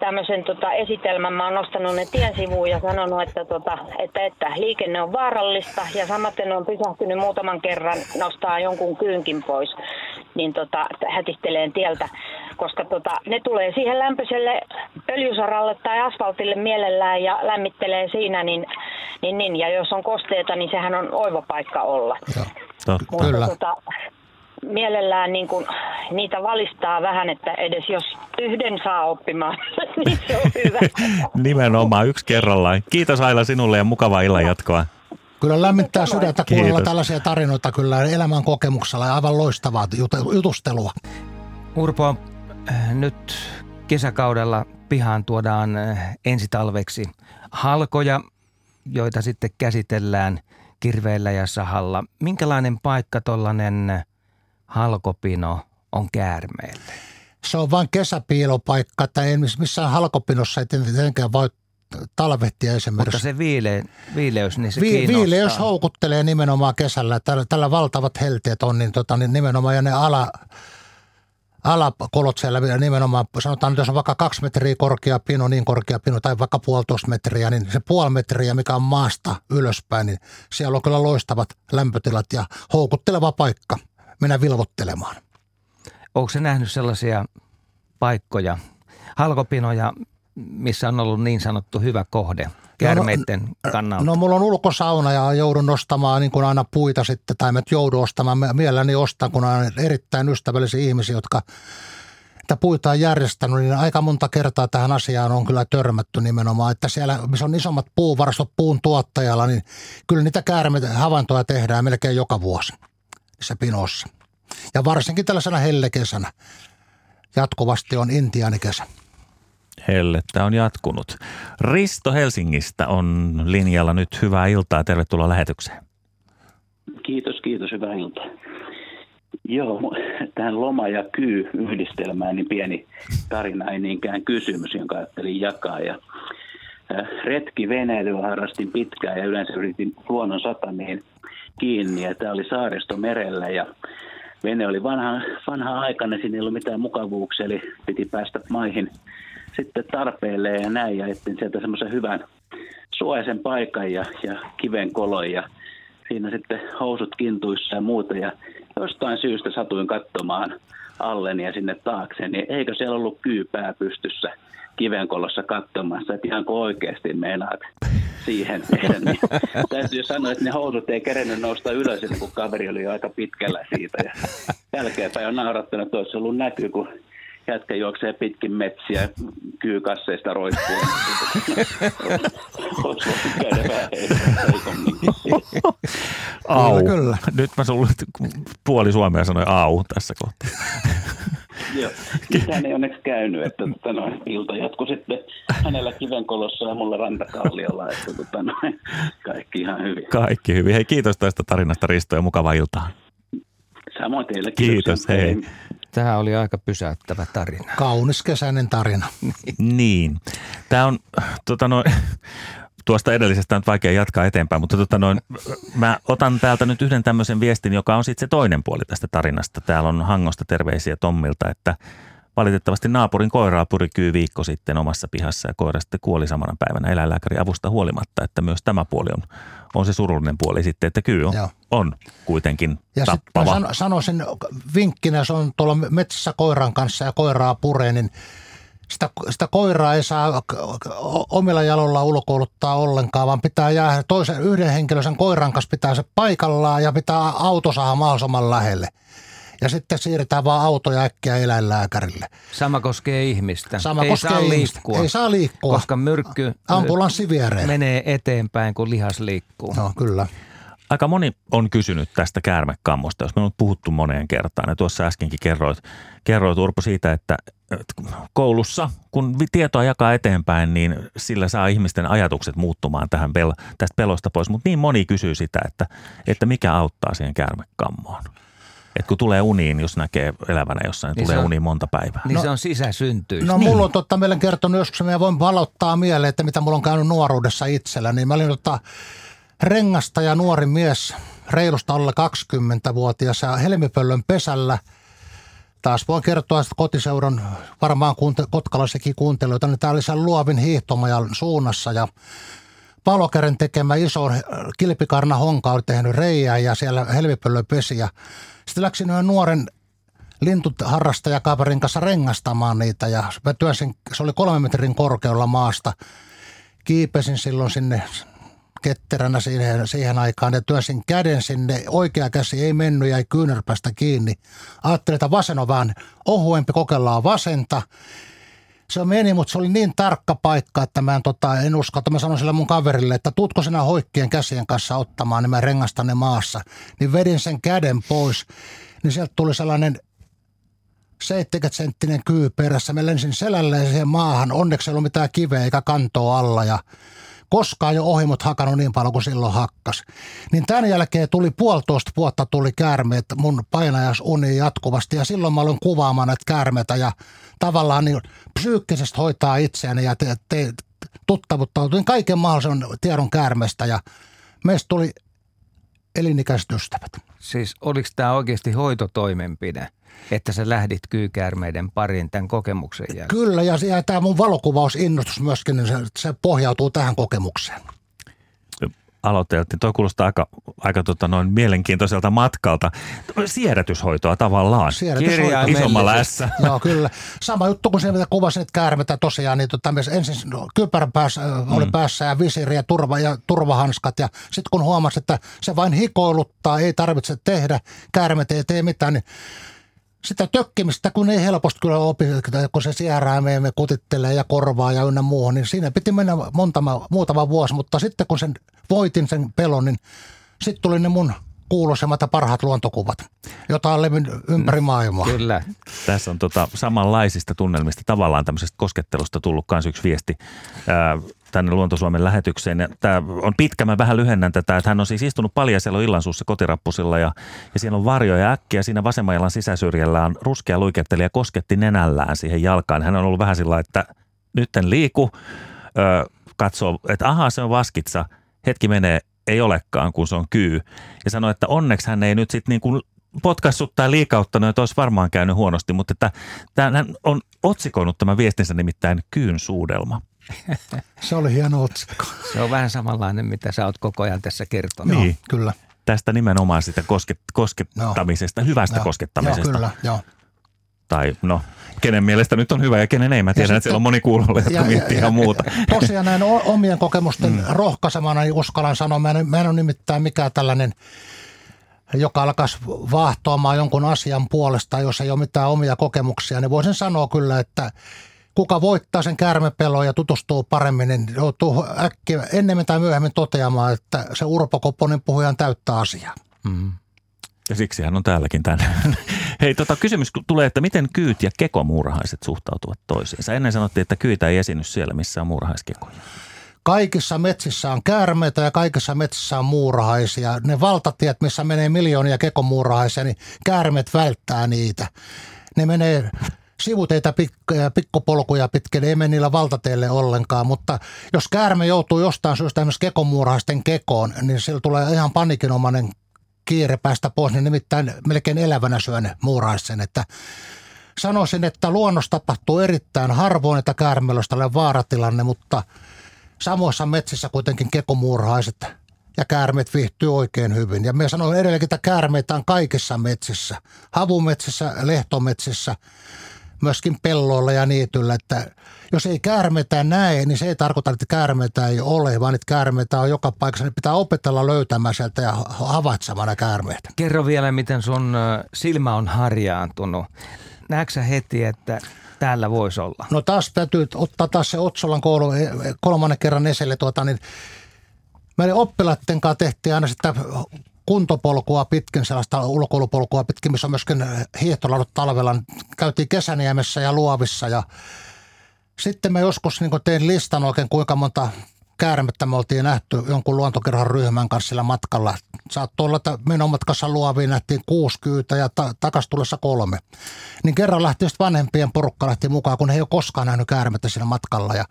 tämmöisen tota, esitelmän. Mä oon nostanut ne tien sivuun ja sanonut, että, tota, että, että liikenne on vaarallista ja samaten on pysähtynyt muutaman kerran nostaa jonkun kyynkin pois, niin tota, hätisteleen tieltä, koska tota, ne tulee siihen lämpöiselle öljysaralle tai asfaltille mielellään ja lämmittelee siinä, niin, niin, niin ja jos on kosteita, niin sehän on oiva paikka olla. Totta. Mutta Kyllä. Tota, mielellään niin kun, niitä valistaa vähän, että edes jos yhden saa oppimaan, niin se on hyvä. Nimenomaan yksi kerrallaan. Kiitos Aila sinulle ja mukavaa illan jatkoa. Kyllä lämmittää sydäntä kuunnella Kiitos. tällaisia tarinoita kyllä elämän kokemuksella ja aivan loistavaa jut- jutustelua. Urpo, äh, nyt kesäkaudella pihaan tuodaan äh, ensitalveksi halkoja, joita sitten käsitellään kirveellä ja sahalla. Minkälainen paikka tuollainen halkopino on käärmeelle? Se on vain kesäpiilopaikka, että ei miss- missään halkopinossa ei tietenkään voi talvehtia Mutta esimerkiksi. se viile, viileys, niin se Vi- kiinnostaa. viileys houkuttelee nimenomaan kesällä. Tällä, tällä valtavat helteet on, niin, tota, niin nimenomaan ja ne ala, alakolot siellä nimenomaan, sanotaan nyt jos on vaikka kaksi metriä korkea pino, niin korkea pino, tai vaikka puolitoista metriä, niin se puoli metriä, mikä on maasta ylöspäin, niin siellä on kyllä loistavat lämpötilat ja houkutteleva paikka mennä vilvottelemaan. Onko se nähnyt sellaisia paikkoja, halkopinoja, missä on ollut niin sanottu hyvä kohde käärmeiden kannalta? No mulla on ulkosauna ja joudun nostamaan niin kuin aina puita sitten, tai mä et joudu ostamaan, Mä mielelläni ostan, kun on erittäin ystävällisiä ihmisiä, jotka että puita on järjestänyt, niin aika monta kertaa tähän asiaan on kyllä törmätty nimenomaan, että siellä, missä on isommat puuvarastot puun tuottajalla, niin kyllä niitä käärmeitä havaintoja tehdään melkein joka vuosi niissä pinossa. Ja varsinkin tällaisena hellekesänä. Jatkuvasti on intiaanikesä. Hellettä on jatkunut. Risto Helsingistä on linjalla nyt. Hyvää iltaa. Tervetuloa lähetykseen. Kiitos, kiitos. Hyvää iltaa. Joo, tähän loma- ja kyy-yhdistelmään niin pieni tarina, ei niinkään kysymys, jonka ajattelin jakaa. Ja, äh, retki veneilyä harrastin pitkään ja yleensä yritin luonnon satamiin kiinni. Ja tämä oli saaristo merellä ja vene oli vanha, vanha aikana, siinä ei ollut mitään mukavuuksia, eli piti päästä maihin sitten tarpeelle ja näin. Ja etsin sieltä semmoisen hyvän suojaisen paikan ja, ja kiven kolon ja siinä sitten housut kintuissa ja muuta. Ja jostain syystä satuin katsomaan alleni ja sinne taakse, niin eikö siellä ollut kyypää pystyssä kivenkolossa katsomassa, että ihan oikeasti meinaat siihen tehdä. Niin täytyy sanoa, että ne housut ei kerennyt nousta ylös, kuin kaveri oli jo aika pitkällä siitä. Ja jälkeenpäin on naurattanut, että olisi ollut näkyy, kun jätkä juoksee pitkin metsiä kyykasseista roikkuu. Olisi voinut käydä vähän heikomminkin. Au. Kyllä, kyllä. Nyt mä sulle puoli Suomea sanoi au tässä kohtaa. Joo, mitään ei onneksi käynyt, että tota, no, ilta jatkui sitten hänellä kivenkolossa ja mulla rantakalliolla, että tota, no, kaikki ihan hyvin. Kaikki hyvin. Hei, kiitos tästä tarinasta Risto ja mukavaa iltaa. Samoin teille. Kiitos, hei. Tämä oli aika pysäyttävä tarina. Kaunis kesäinen tarina. Niin. Tämä on, tota noin, tuosta edellisestä on nyt vaikea jatkaa eteenpäin, mutta tota noin, mä otan täältä nyt yhden tämmöisen viestin, joka on sitten se toinen puoli tästä tarinasta. Täällä on Hangosta terveisiä Tommilta, että valitettavasti naapurin koiraa purikyy viikko sitten omassa pihassa ja koira sitten kuoli samana päivänä eläinlääkärin avusta huolimatta, että myös tämä puoli on, on se surullinen puoli sitten, että kyy on, Joo. on kuitenkin Ja tappava. sano, sanoisin vinkkinä, se on tuolla metsässä koiran kanssa ja koiraa puree, niin sitä, sitä koiraa ei saa omilla jaloilla ulkoiluttaa ollenkaan, vaan pitää jäädä toisen yhden henkilön sen koiran kanssa pitää se paikallaan ja pitää auto saada mahdollisimman lähelle. Ja sitten siirretään vaan autoja äkkiä eläinlääkärille. Sama koskee ihmistä. Sama ei koskee saa ihmistä. liikkua. Ei saa liikkua. Koska myrkky Ambulanssi viereen. menee eteenpäin, kun lihas liikkuu. No kyllä. Aika moni on kysynyt tästä käärmekammosta, jos me on puhuttu moneen kertaan. Ja tuossa äskenkin kerroit, kerroit Urpo siitä, että koulussa, kun vi- tietoa jakaa eteenpäin, niin sillä saa ihmisten ajatukset muuttumaan tähän pel- tästä pelosta pois. Mutta niin moni kysyy sitä, että, että mikä auttaa siihen käärmekammoon. Et kun tulee uniin, jos näkee elävänä jossain, niin Niin tulee on- uniin monta päivää. Niin se on sisäsyntyistä. No mulla on totta, meillä kertonut joskus, mä voin valottaa mieleen, että mitä mulla on käynyt nuoruudessa itsellä. Niin mä olin tota, rengasta ja nuori mies, reilusta alle 20-vuotias ja helmipöllön pesällä. Taas voin kertoa että kotiseudun, varmaan kuunte- kotkalaisikin kuuntelijoita, niin tää oli siellä luovin hiihtomajan suunnassa ja Palokären tekemä iso kilpikarna honka oli tehnyt reijää ja siellä helmipöllön pesi. Ja sitten läksin yhden nuoren lintuharrastajakaverin kanssa rengastamaan niitä ja mä työnsin, se oli kolmen metrin korkealla maasta. Kiipesin silloin sinne ketteränä siihen, siihen aikaan ja työnsin käden sinne. Oikea käsi ei mennyt, jäi kyynärpästä kiinni. Ajattelin, että vasen on vähän ohuempi, kokeillaan vasenta. Se meni, mutta se oli niin tarkka paikka, että mä en, tota, en usko, että mä sanoin sille mun kaverille, että tuutko sinä hoikkien käsien kanssa ottamaan, niin mä rengastan ne maassa. Niin vedin sen käden pois, niin sieltä tuli sellainen 70 senttinen kyy perässä. Mä lensin selälleen siihen maahan. Onneksi ei ollut mitään kiveä eikä kantoa alla ja koskaan jo ohimot hakannut niin paljon kuin silloin hakkas. Niin tämän jälkeen tuli puolitoista vuotta tuli käärmeet mun painajasuni jatkuvasti ja silloin mä aloin kuvaamaan näitä käärmeitä ja tavallaan niin psyykkisesti hoitaa itseäni ja te, te, tuttavuttautuin kaiken mahdollisen tiedon käärmeestä ja meistä tuli elinikäiset ystävät. Siis oliko tämä oikeasti hoitotoimenpide, että sä lähdit kyykäärmeiden pariin tämän kokemuksen jälkeen? Kyllä, ja, ja tämä mun valokuvausinnostus myöskin, niin se, se pohjautuu tähän kokemukseen. Aloiteltiin. Tuo kuulostaa aika, aika tota noin mielenkiintoiselta matkalta. Siedätyshoitoa tavallaan. Siedätyshoitoa. Isommalla S. Joo, kyllä. Sama juttu kuin se, mitä kuvasin, että käärmetä tosiaan, niin tota, ensin no, kypärän päässä, mm. oli päässä ja visiri ja, turva, ja turvahanskat. Ja sitten kun huomasi, että se vain hikoiluttaa, ei tarvitse tehdä, käärmet ei tee mitään, niin sitä tökkimistä, kun ei helposti kyllä opi, kun se me kutittelee ja korvaa ja ynnä muuhun, niin siinä piti mennä montama, muutama vuosi, mutta sitten kun sen voitin sen pelon, niin sitten tuli ne mun kuuluisemmat ja parhaat luontokuvat, jota on levinnyt ympäri maailmaa. Kyllä. Tässä on tota samanlaisista tunnelmista, tavallaan tämmöisestä koskettelusta tullut myös yksi viesti ää, tänne Luontosuomen lähetykseen. Tämä on pitkä, mä vähän lyhennän tätä, että hän on siis istunut paljaisella illansuussa kotirappusilla ja, ja siinä on varjo ja äkkiä siinä vasemman jalan sisäsyrjällä on ruskea luikettelija kosketti nenällään siihen jalkaan. Hän on ollut vähän sillä että nyt en liiku, ö, katsoo, että ahaa se on vaskitsa, hetki menee, ei olekaan, kun se on kyy. Ja sanoi, että onneksi hän ei nyt sitten niin kuin potkassut tai liikauttanut, että olisi varmaan käynyt huonosti, mutta että tämän, hän on otsikoinut tämän viestinsä nimittäin kyyn suudelma. Se oli hieno otsikko. Se on vähän samanlainen, mitä sä oot koko ajan tässä kertonut. Niin. Kyllä. Tästä nimenomaan sitä kosket, koskettamisesta, hyvästä Joo. koskettamisesta. Joo, kyllä, joo. Tai no, kenen mielestä nyt on hyvä ja kenen ei. Mä tiedän, että siellä on moni kuulolla, jotka miettii ihan muuta. Tosiaan näin omien kokemusten mm. rohkaisemana niin uskallan sanoa, mä en, mä en ole nimittäin mikään tällainen, joka alkaisi vaahtoamaan jonkun asian puolesta, jos ei ole mitään omia kokemuksia, niin voisin sanoa kyllä, että kuka voittaa sen käärmepelon ja tutustuu paremmin, niin joutuu äkkiä ennemmin tai myöhemmin toteamaan, että se Urpo Kopponen puhui ihan täyttä asiaa. Ja siksi hän on täälläkin tänään. Hei, tota, kysymys tulee, että miten kyyt ja kekomuurahaiset suhtautuvat toisiinsa? Ennen sanottiin, että kyytä ei esiinny siellä, missä on muurahaiskekoja. Kaikissa metsissä on käärmeitä ja kaikissa metsissä on muurahaisia. Ne valtatiet, missä menee miljoonia kekomuurahaisia, niin käärmeet välttää niitä. Ne menee sivuteita pik- ja pikkupolkuja pitkin, ei mene niillä valtateille ollenkaan, mutta jos käärme joutuu jostain syystä esimerkiksi kekomuurahaisten kekoon, niin sillä tulee ihan panikinomainen kiire päästä pois, niin nimittäin melkein elävänä syön muurahaisen, että sanoisin, että luonnossa tapahtuu erittäin harvoin, että käärmeellä olisi vaaratilanne, mutta samoissa metsissä kuitenkin kekomuurahaiset ja käärmeet viihtyy oikein hyvin. Ja me sanoin edelleenkin, että käärmeitä on kaikissa metsissä, havumetsissä, lehtometsissä, myöskin pelloilla ja niityllä, että jos ei käärmeitä näe, niin se ei tarkoita, että käärmeitä ei ole, vaan että käärmeitä on joka paikassa. Niin pitää opetella löytämään sieltä ja havaitsemana käärmeitä. Kerro vielä, miten sun silmä on harjaantunut. Näetkö heti, että täällä voisi olla? No taas täytyy ottaa taas se Otsolan koulu e, kolmannen kerran esille. Tuota, niin meidän oppilaiden kanssa tehtiin aina sitä kuntopolkua pitkin, sellaista ulkoilupolkua pitkin, missä on myöskin hiihtolaudut talvella. Käytiin Kesäniemessä ja Luovissa ja sitten mä joskus niin tein listan oikein kuinka monta käärmettä me oltiin nähty jonkun luontokerhon ryhmän kanssa sillä matkalla. Saattoi olla, että menomatkassa luoviin nähtiin kuusi kyytä ja ta- takas tulessa kolme. Niin kerran lähti vanhempien porukka lähti mukaan, kun he ei ole koskaan nähnyt käärmettä siinä matkalla. Ja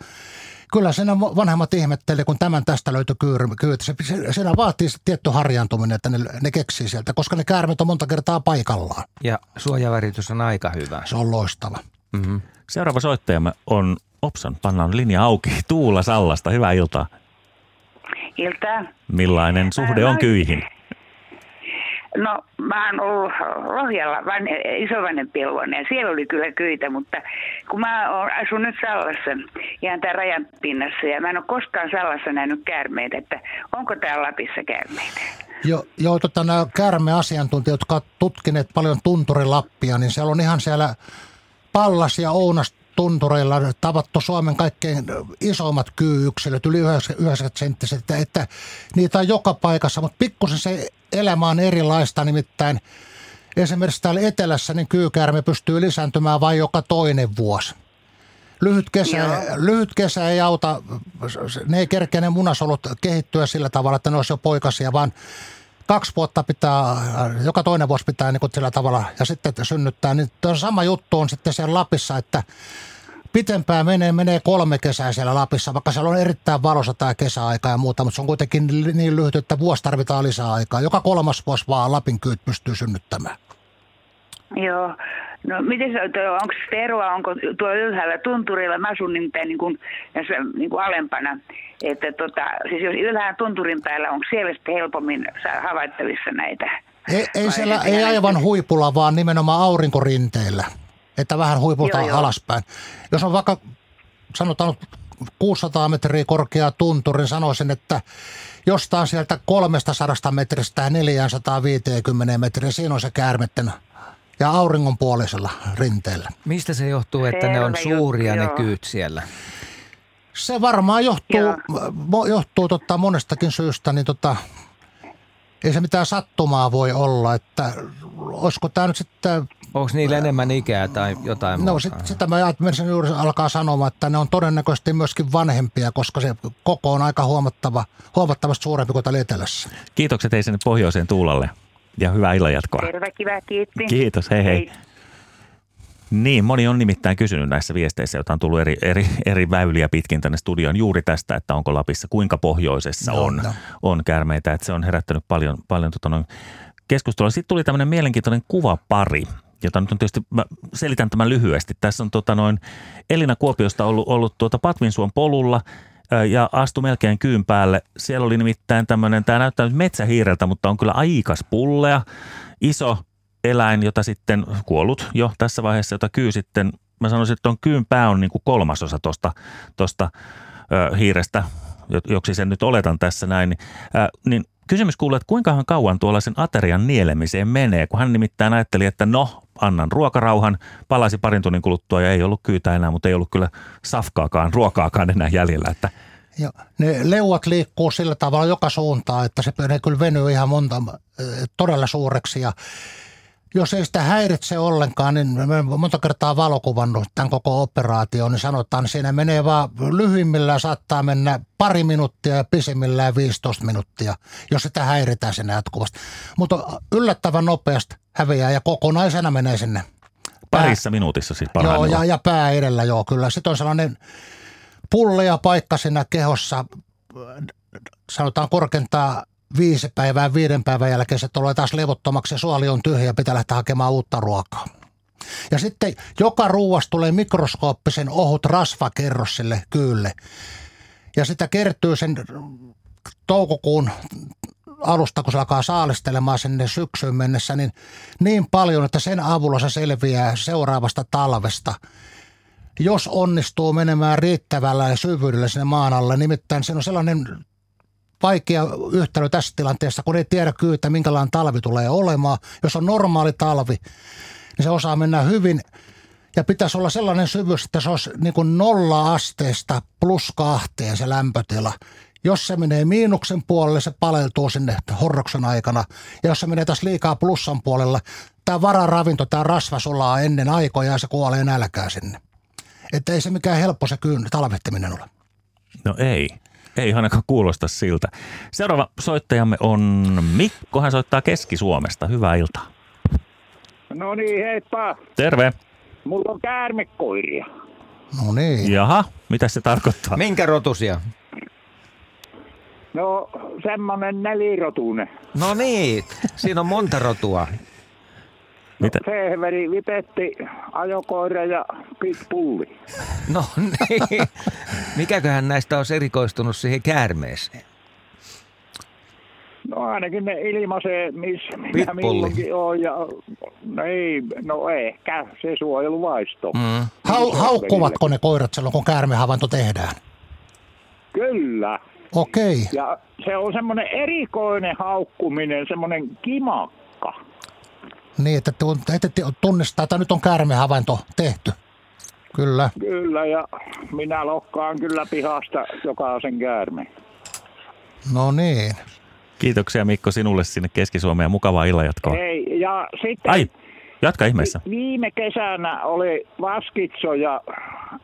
kyllä siinä vanhemmat ihmetteli, kun tämän tästä löytyi kyytä. Se, siinä vaatii tietty harjaantuminen, että ne, ne keksii sieltä, koska ne käärmet on monta kertaa paikallaan. Ja suojaväritys on aika hyvä. Se on loistava. Mm-hmm. Seuraava soittajamme on Opson. Pannaan linja auki. Tuula Sallasta, hyvää iltaa. Iltaa. Millainen suhde on kyihin? No mä oon ollut Lohjalla, van, isovanhempien luona ja siellä oli kyllä kyitä, mutta kun mä oon, asun nyt Sallassa ihan tämän rajan pinnassa ja mä en ole koskaan Sallassa nähnyt käärmeitä, että onko täällä Lapissa käärmeitä? Joo, jo, tota, nämä käärmeasiantuntijat, jotka ovat tutkineet paljon tunturilappia, niin siellä on ihan siellä Pallas ja Ounas tuntureilla tavattu Suomen kaikkein isoimmat kyyksilöt, yli 90 senttiset, että, että niitä on joka paikassa, mutta pikkusen se elämä on erilaista, nimittäin esimerkiksi täällä etelässä niin kyykäärme pystyy lisääntymään vain joka toinen vuosi. Lyhyt kesä, lyhyt kesä ei auta, ne ei kerkeä ne munasolut kehittyä sillä tavalla, että ne olisi jo poikasia, vaan kaksi vuotta pitää, joka toinen vuosi pitää niin sillä tavalla ja sitten synnyttää. Niin sama juttu on sitten siellä Lapissa, että pitempään menee, menee kolme kesää siellä Lapissa, vaikka siellä on erittäin valossa tämä kesäaika ja muuta, mutta se on kuitenkin niin lyhyt, että vuosi tarvitaan lisää aikaa. Joka kolmas vuosi vaan Lapin kyyt pystyy synnyttämään. Joo. No miten se, onko se eroa, onko tuolla ylhäällä tunturilla, mä asun nimittäin niin kuin, niin kuin alempana, että tota, siis jos ylhäällä tunturin päällä, onko siellä sitten helpommin havaittavissa näitä? Ei, ei siellä, ei aivan huipulla, vaan nimenomaan aurinkorinteillä, että vähän huipulta joo, alaspäin. Joo. Jos on vaikka, sanotaan 600 metriä korkea tunturi, niin sanoisin, että jostain sieltä 300 metristä 450 metriä, siinä on se käärmetten ja auringonpuolisella rinteellä. Mistä se johtuu, että Selvä ne on suuria juttu, ne kyyt siellä? Se varmaan johtuu, johtuu tota monestakin syystä, niin tota, ei se mitään sattumaa voi olla, että olisiko tämä nyt sitten... Onko niillä enemmän ikää tai jotain No sit, sitä mä ajattelin juuri alkaa sanomaan, että ne on todennäköisesti myöskin vanhempia, koska se koko on aika huomattava, huomattavasti suurempi kuin täällä etelässä. Kiitokset ei sinne pohjoiseen Tuulalle ja hyvää illanjatkoa. Terve, kiva, kiitti. Kiitos, hei hei. hei. Niin, moni on nimittäin kysynyt näissä viesteissä, joita on tullut eri, eri, eri väyliä pitkin tänne studioon juuri tästä, että onko Lapissa, kuinka pohjoisessa no, on, no. on käärmeitä. Että se on herättänyt paljon, paljon tota noin keskustelua. Sitten tuli tämmöinen mielenkiintoinen kuvapari, jota nyt on tietysti, mä selitän tämän lyhyesti. Tässä on tota noin Elina Kuopiosta ollut, ollut tuota Patvinsuon polulla – ja astui melkein kyyn päälle. Siellä oli nimittäin tämmöinen, tämä näyttää nyt metsähiireltä, mutta on kyllä aikas pullea, iso eläin, jota sitten kuollut jo tässä vaiheessa, jota kyy sitten, mä sanoisin, että on kyyn pää on niin kuin kolmasosa tuosta tosta, hiirestä, joksi sen nyt oletan tässä näin, niin, ö, niin kysymys kuuluu, että kuinkahan kauan tuollaisen aterian nielemiseen menee, kun hän nimittäin ajatteli, että no, annan ruokarauhan, palasi parin tunnin kuluttua ja ei ollut kyytä enää, mutta ei ollut kyllä safkaakaan, ruokaakaan enää jäljellä, että ja ne leuat liikkuu sillä tavalla joka suuntaan, että se ne kyllä venyy ihan monta, todella suureksi ja jos ei sitä häiritse ollenkaan, niin me monta kertaa valokuvannut tämän koko operaation, niin sanotaan, että siinä menee vaan lyhyimmillään saattaa mennä pari minuuttia ja pisimmillään 15 minuuttia, jos sitä häiritään sinne jatkuvasti. Mutta yllättävän nopeasti häviää ja kokonaisena menee sinne. Parissa minuutissa siis Joo, ja, ja pää edellä, joo, kyllä. Sitten on sellainen pulle ja paikka siinä kehossa, sanotaan korkeintaan viisi päivää, viiden päivän jälkeen se tulee taas levottomaksi ja suoli on tyhjä ja pitää lähteä hakemaan uutta ruokaa. Ja sitten joka ruuasta tulee mikroskooppisen ohut rasvakerros sille kyylle. Ja sitä kertyy sen toukokuun alusta, kun se alkaa saalistelemaan sinne syksyyn mennessä, niin niin paljon, että sen avulla se selviää seuraavasta talvesta – jos onnistuu menemään riittävällä syvyydellä sinne maan alle. Nimittäin se on sellainen vaikea yhtälö tässä tilanteessa, kun ei tiedä kyytä, minkälainen talvi tulee olemaan. Jos on normaali talvi, niin se osaa mennä hyvin. Ja pitäisi olla sellainen syvyys, että se olisi niin kuin nolla asteesta plus kahteen se lämpötila. Jos se menee miinuksen puolelle, se paleltuu sinne horroksen aikana. Ja jos se menee taas liikaa plussan puolella, tämä vararavinto, tämä rasva sulaa ennen aikoja ja se kuolee nälkää sinne. Että ei se mikään helppo se kyyn talvehtiminen ole. No ei. Ei ainakaan kuulosta siltä. Seuraava soittajamme on Mikko. Hän soittaa Keski-Suomesta. Hyvää iltaa. No niin, heippa. Terve. Mulla on käärmekoiria. No niin. Jaha, mitä se tarkoittaa? Minkä rotusia? No, semmonen nelirotuinen. No niin, siinä on monta rotua. Mitä? Fehveri, vipetti, ajokoira ja pitbulli. No niin. Mikäköhän näistä on erikoistunut siihen käärmeeseen? No ainakin ne ilmaisee, missä minä Pitbulli. milloinkin on. Ja, no ei, no ehkä se suojeluvaisto. Mm. Hau, haukkuvatko ne koirat silloin, kun käärmehavainto tehdään? Kyllä. Okei. Ja se on semmoinen erikoinen haukkuminen, semmoinen kimakka. Niin, että ette tunnistaa, että nyt on käärmehavainto tehty. Kyllä. Kyllä, ja minä lokkaan kyllä pihasta jokaisen käärmeen. No niin. Kiitoksia Mikko sinulle sinne Keski-Suomeen ja mukavaa illanjatkoa. Ei, ja sitten Ai, jatka ihmeessä. viime kesänä oli vaskitsoja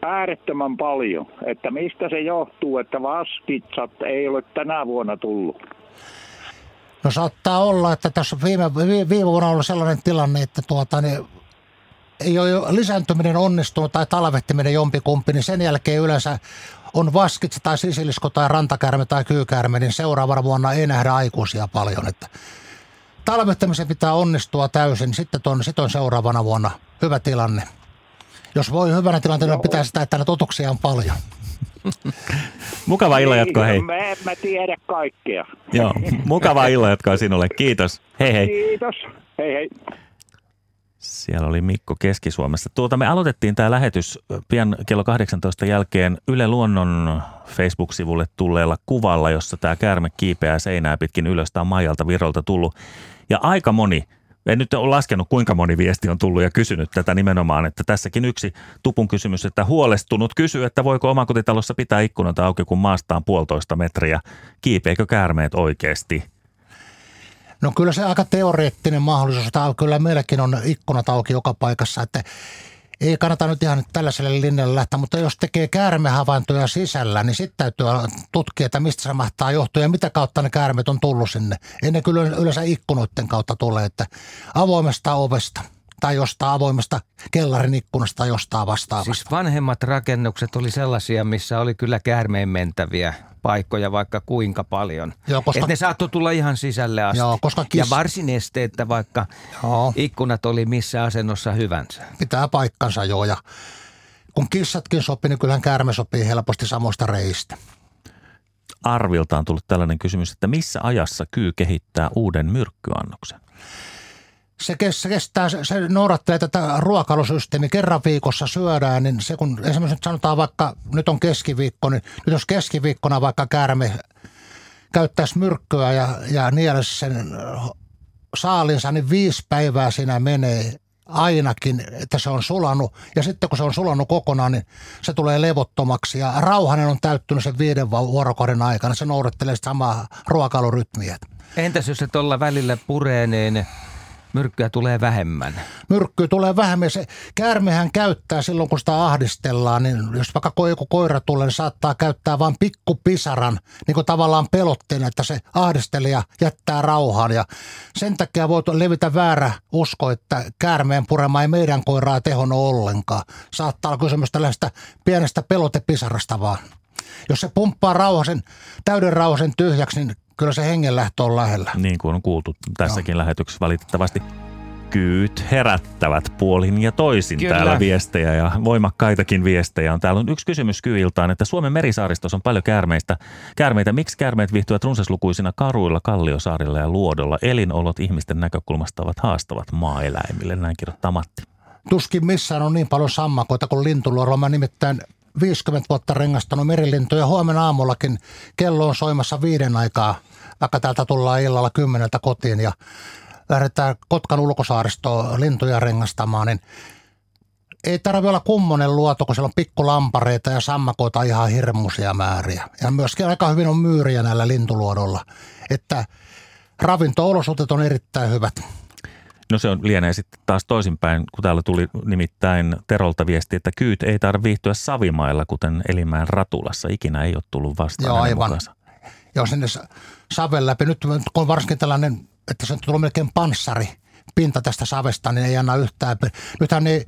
äärettömän paljon. Että mistä se johtuu, että vaskitsat ei ole tänä vuonna tullut? No saattaa olla, että tässä viime, vi- viime vuonna on ollut sellainen tilanne, että tuota, niin ei ole lisääntyminen onnistunut tai talvehtiminen jompikumpi, niin sen jälkeen yleensä on vaskitsa tai sisilisko tai rantakärme tai kyykärme, niin seuraavana vuonna ei nähdä aikuisia paljon. Että talvehtimisen pitää onnistua täysin, sitten on, sitten on seuraavana vuonna hyvä tilanne. Jos voi hyvänä tilanteena, pitää sitä, että näitä otuksia on paljon. Mukavaa illanjatkoa, hei. Niin, Mä, mä tiedä kaikkea. Joo, mukavaa illanjatkoa sinulle. Kiitos. Hei hei. Kiitos. Hei hei. Siellä oli Mikko Keski-Suomesta. Tuota, me aloitettiin tämä lähetys pian kello 18 jälkeen Yle Luonnon Facebook-sivulle tulleella kuvalla, jossa tämä käärme kiipeää seinää pitkin ylös. Tämä on Maijalta Virolta tullut. Ja aika moni, en nyt ole laskenut kuinka moni viesti on tullut ja kysynyt tätä nimenomaan, että tässäkin yksi tupun kysymys, että huolestunut kysyy, että voiko omakotitalossa pitää ikkunat auki, kun maasta on puolitoista metriä. Kiipeekö käärmeet oikeasti? No kyllä se aika teoreettinen mahdollisuus. Tämä kyllä meilläkin on ikkunat auki joka paikassa, että ei kannata nyt ihan tällaiselle linjalle lähteä, mutta jos tekee käärmehavaintoja sisällä, niin sitten täytyy tutkia, että mistä se mahtaa johtua ja mitä kautta ne käärmeet on tullut sinne. Ennen kyllä yleensä ikkunoiden kautta tulee, että avoimesta ovesta tai jostain avoimesta kellarin ikkunasta tai jostain vastaavasta. Siis vanhemmat rakennukset oli sellaisia, missä oli kyllä käärmeen mentäviä paikkoja vaikka kuinka paljon. Joo, koska- Et ne saattoi tulla ihan sisälle asti. Joo, koska Ja kiss- varsin esteettä, vaikka Joo. ikkunat oli missä asennossa hyvänsä. pitää paikkansa joo ja kun kissatkin sopii, niin kyllähän käärme sopii helposti samoista reistä. Arvilta on tullut tällainen kysymys, että missä ajassa kyy kehittää uuden myrkkyannoksen? Se, kes, se kestää, se, se noudattelee tätä ruokailusysteemiä. Kerran viikossa syödään, niin se kun esimerkiksi nyt sanotaan vaikka, nyt on keskiviikko, niin nyt jos keskiviikkona vaikka käärme käyttäisi myrkkyä ja, ja nielisi sen saalinsa, niin viisi päivää siinä menee ainakin, että se on sulanut. Ja sitten kun se on sulanut kokonaan, niin se tulee levottomaksi. Ja rauhanen on täyttynyt sen viiden vuorokauden aikana. Se noudattelee samaa ruokailurytmiä. Entäs jos se tuolla välillä puree, niin myrkkyä tulee vähemmän. Myrkkyä tulee vähemmän. Se käärmehän käyttää silloin, kun sitä ahdistellaan, niin jos vaikka joku koira tulee, niin saattaa käyttää vain pikkupisaran, niin kuin tavallaan pelotteen, että se ahdistelija jättää rauhaan. Ja sen takia voi levitä väärä usko, että käärmeen purema ei meidän koiraa tehonnut ollenkaan. Saattaa olla kysymys tällaista pienestä pelotepisarasta vaan. Jos se pumppaa rauhasen, täyden rauhasen tyhjäksi, niin kyllä se hengenlähtö on lähellä. Niin kuin on kuultu tässäkin no. lähetyksessä valitettavasti. Kyyt herättävät puolin ja toisin Kyllä. täällä viestejä ja voimakkaitakin viestejä on. Täällä on yksi kysymys kyiltaan, että Suomen merisaaristossa on paljon käärmeistä. käärmeitä. Miksi käärmeet viihtyvät runsaslukuisina karuilla, kalliosaarilla ja luodolla? Elinolot ihmisten näkökulmasta ovat haastavat maaeläimille, näin kirjoittaa Matti. Tuskin missään on niin paljon sammakoita kuin lintuluorolla. Mä nimittäin 50 vuotta rengastanut merilintuja. Huomenna aamullakin kello on soimassa viiden aikaa, vaikka täältä tullaan illalla kymmeneltä kotiin ja lähdetään Kotkan ulkosaaristoon lintuja rengastamaan, niin ei tarvitse olla kummonen luoto, kun siellä on pikkulampareita ja sammakoita ihan hirmuisia määriä. Ja myöskin aika hyvin on myyriä näillä lintuluodolla. Että ravinto-olosuhteet on erittäin hyvät. No se on lienee sitten taas toisinpäin, kun täällä tuli nimittäin Terolta viesti, että kyyt ei tarvitse viihtyä savimailla, kuten Elimään ratulassa. Ikinä ei ole tullut vastaan. Joo, aivan. Joo, sinne saven läpi. Nyt kun on varsinkin tällainen, että se on tullut melkein panssari pinta tästä savesta, niin ei anna yhtään. Nythän ne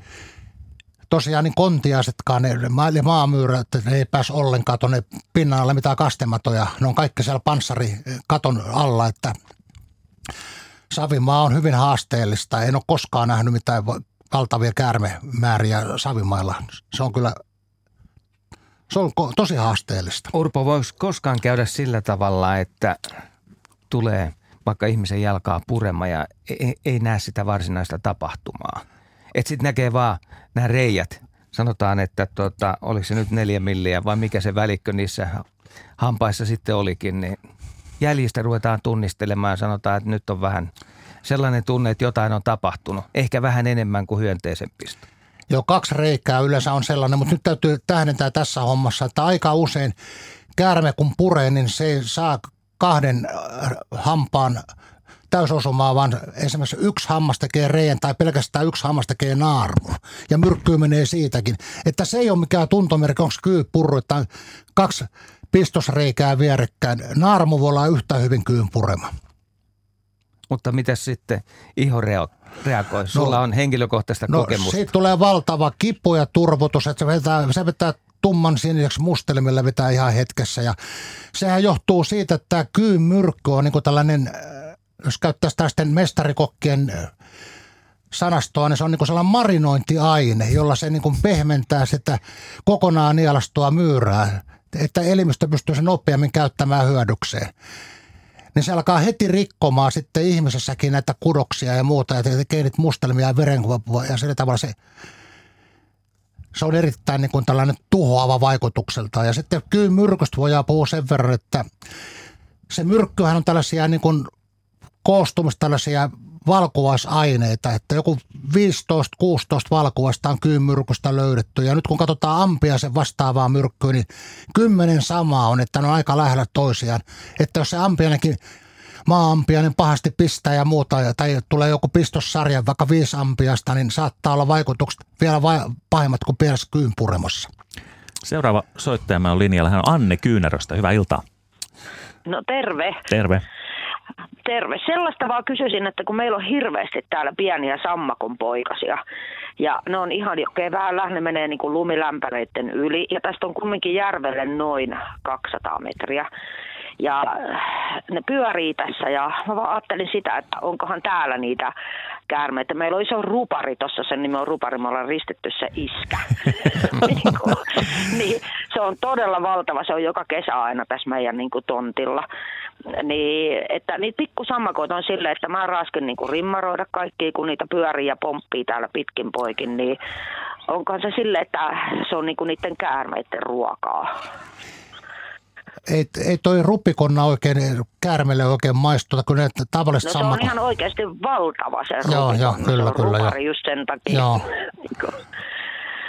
tosiaan niin kontiaisetkaan, ne, ne maamyyrät, ne ei pääs ollenkaan tuonne pinnan alle mitään kastematoja. Ne on kaikki siellä panssari katon alla, että Savimaa on hyvin haasteellista. En ole koskaan nähnyt mitään valtavia käärmemääriä Savimailla. Se on kyllä se on tosi haasteellista. Urpo, voiko koskaan käydä sillä tavalla, että tulee vaikka ihmisen jalkaa purema ja ei, ei näe sitä varsinaista tapahtumaa? Että sitten näkee vaan nämä reijät. Sanotaan, että tota, oliko se nyt neljä milliä vai mikä se välikkö niissä hampaissa sitten olikin, niin jäljistä ruvetaan tunnistelemaan ja sanotaan, että nyt on vähän sellainen tunne, että jotain on tapahtunut. Ehkä vähän enemmän kuin hyönteisen pisto. Joo, kaksi reikää yleensä on sellainen, mutta nyt täytyy tähdentää tässä hommassa, että aika usein käärme kun puree, niin se ei saa kahden äh, hampaan täysosumaa, vaan esimerkiksi yksi hammas tekee reijän tai pelkästään yksi hammas tekee naarmu. Ja myrkkyy menee siitäkin. Että se ei ole mikään tuntomerkki, onko kyy purru, että kaksi pistosreikää vierekkäin. Naarmu voi olla yhtä hyvin kyyn purema. Mutta mitä sitten iho reagoi? Sulla no, on henkilökohtaista no, kokemusta. Siitä tulee valtava kipu ja turvotus, että se vetää, se vetää tumman siniseksi mustelimella vetää ihan hetkessä. Ja sehän johtuu siitä, että tämä kyyn myrkky on niin tällainen, äh, jos käyttäisiin tästä mestarikokkien äh, sanastoa, niin se on niin sellainen marinointiaine, jolla se niin pehmentää sitä kokonaan nielastua myyrää että elimistö pystyy sen nopeammin käyttämään hyödykseen. Niin se alkaa heti rikkomaan sitten ihmisessäkin näitä kudoksia ja muuta, ja tekee niitä mustelmia ja verenkuvapua, ja sillä tavalla se, se on erittäin niin kuin tällainen tuhoava vaikutukselta. Ja sitten kyllä myrkystä voidaan puhua sen verran, että se myrkkyhän on tällaisia niin kuin koostumista tällaisia valkuvaisaineita, että joku 15-16 valkuvaista on kyynmyrkystä löydetty. Ja nyt kun katsotaan ampia sen vastaavaa myrkkyä, niin kymmenen samaa on, että ne on aika lähellä toisiaan. Että jos se ampiainenkin maa-ampiainen pahasti pistää ja muuta, tai tulee joku pistossarja, vaikka viisi ampiasta, niin saattaa olla vaikutukset vielä vai- pahimmat kuin pienessä kyynpuremossa. Seuraava soittajamme on linjalla. Hän on Anne Kyynäröstä. Hyvää iltaa. No terve. Terve. Terve. Sellaista vaan kysyisin, että kun meillä on hirveästi täällä pieniä sammakon poikasia, ja ne on ihan jo keväällä, ne menee niin kuin lumilämpäreiden yli, ja tästä on kumminkin järvelle noin 200 metriä. Ja ne pyörii tässä ja mä vaan ajattelin sitä, että onkohan täällä niitä käärmeitä. Meillä on iso rupari tuossa, sen nimi on rupari, me ollaan ristetty se iskä. niin, kuin, niin, se on todella valtava, se on joka kesä aina tässä meidän niin kuin, tontilla. Niin, että niitä pikkusammakoita on silleen, että mä raskin niin kuin rimmaroida kaikki, kun niitä pyörii ja pomppii täällä pitkin poikin, niin onkohan se sille, että se on niin kuin niiden käärmeiden ruokaa? ei, ei toi ruppikonna oikein käärmeelle oikein maistuta, kun ne tavalliset no, se sammakot. on ihan oikeasti valtava se Joo, joo, kyllä, se kyllä. Joo. just sen takia. Joo.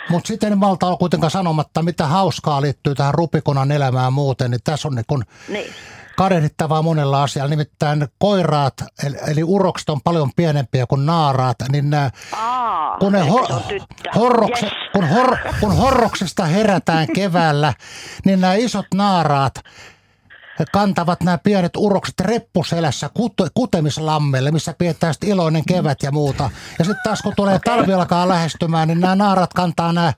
Mutta sitten en malta olla kuitenkaan sanomatta, mitä hauskaa liittyy tähän rupikonan elämään muuten, niin tässä on niin kun, niin. Kadehdittavaa monella asialla. Nimittäin koiraat, eli, eli urokset on paljon pienempiä kuin naaraat, niin nämä, Aa, kun, ne eikö ho, se on tyttö? horrokse, Yes. kun, hor, kun horroksesta herätään keväällä, niin nämä isot naaraat kantavat nämä pienet urokset reppuselässä kut- kutemislammelle, missä pidetään sitten iloinen kevät ja muuta. Ja sitten taas kun tulee talvi alkaa lähestymään, niin nämä naarat kantaa nämä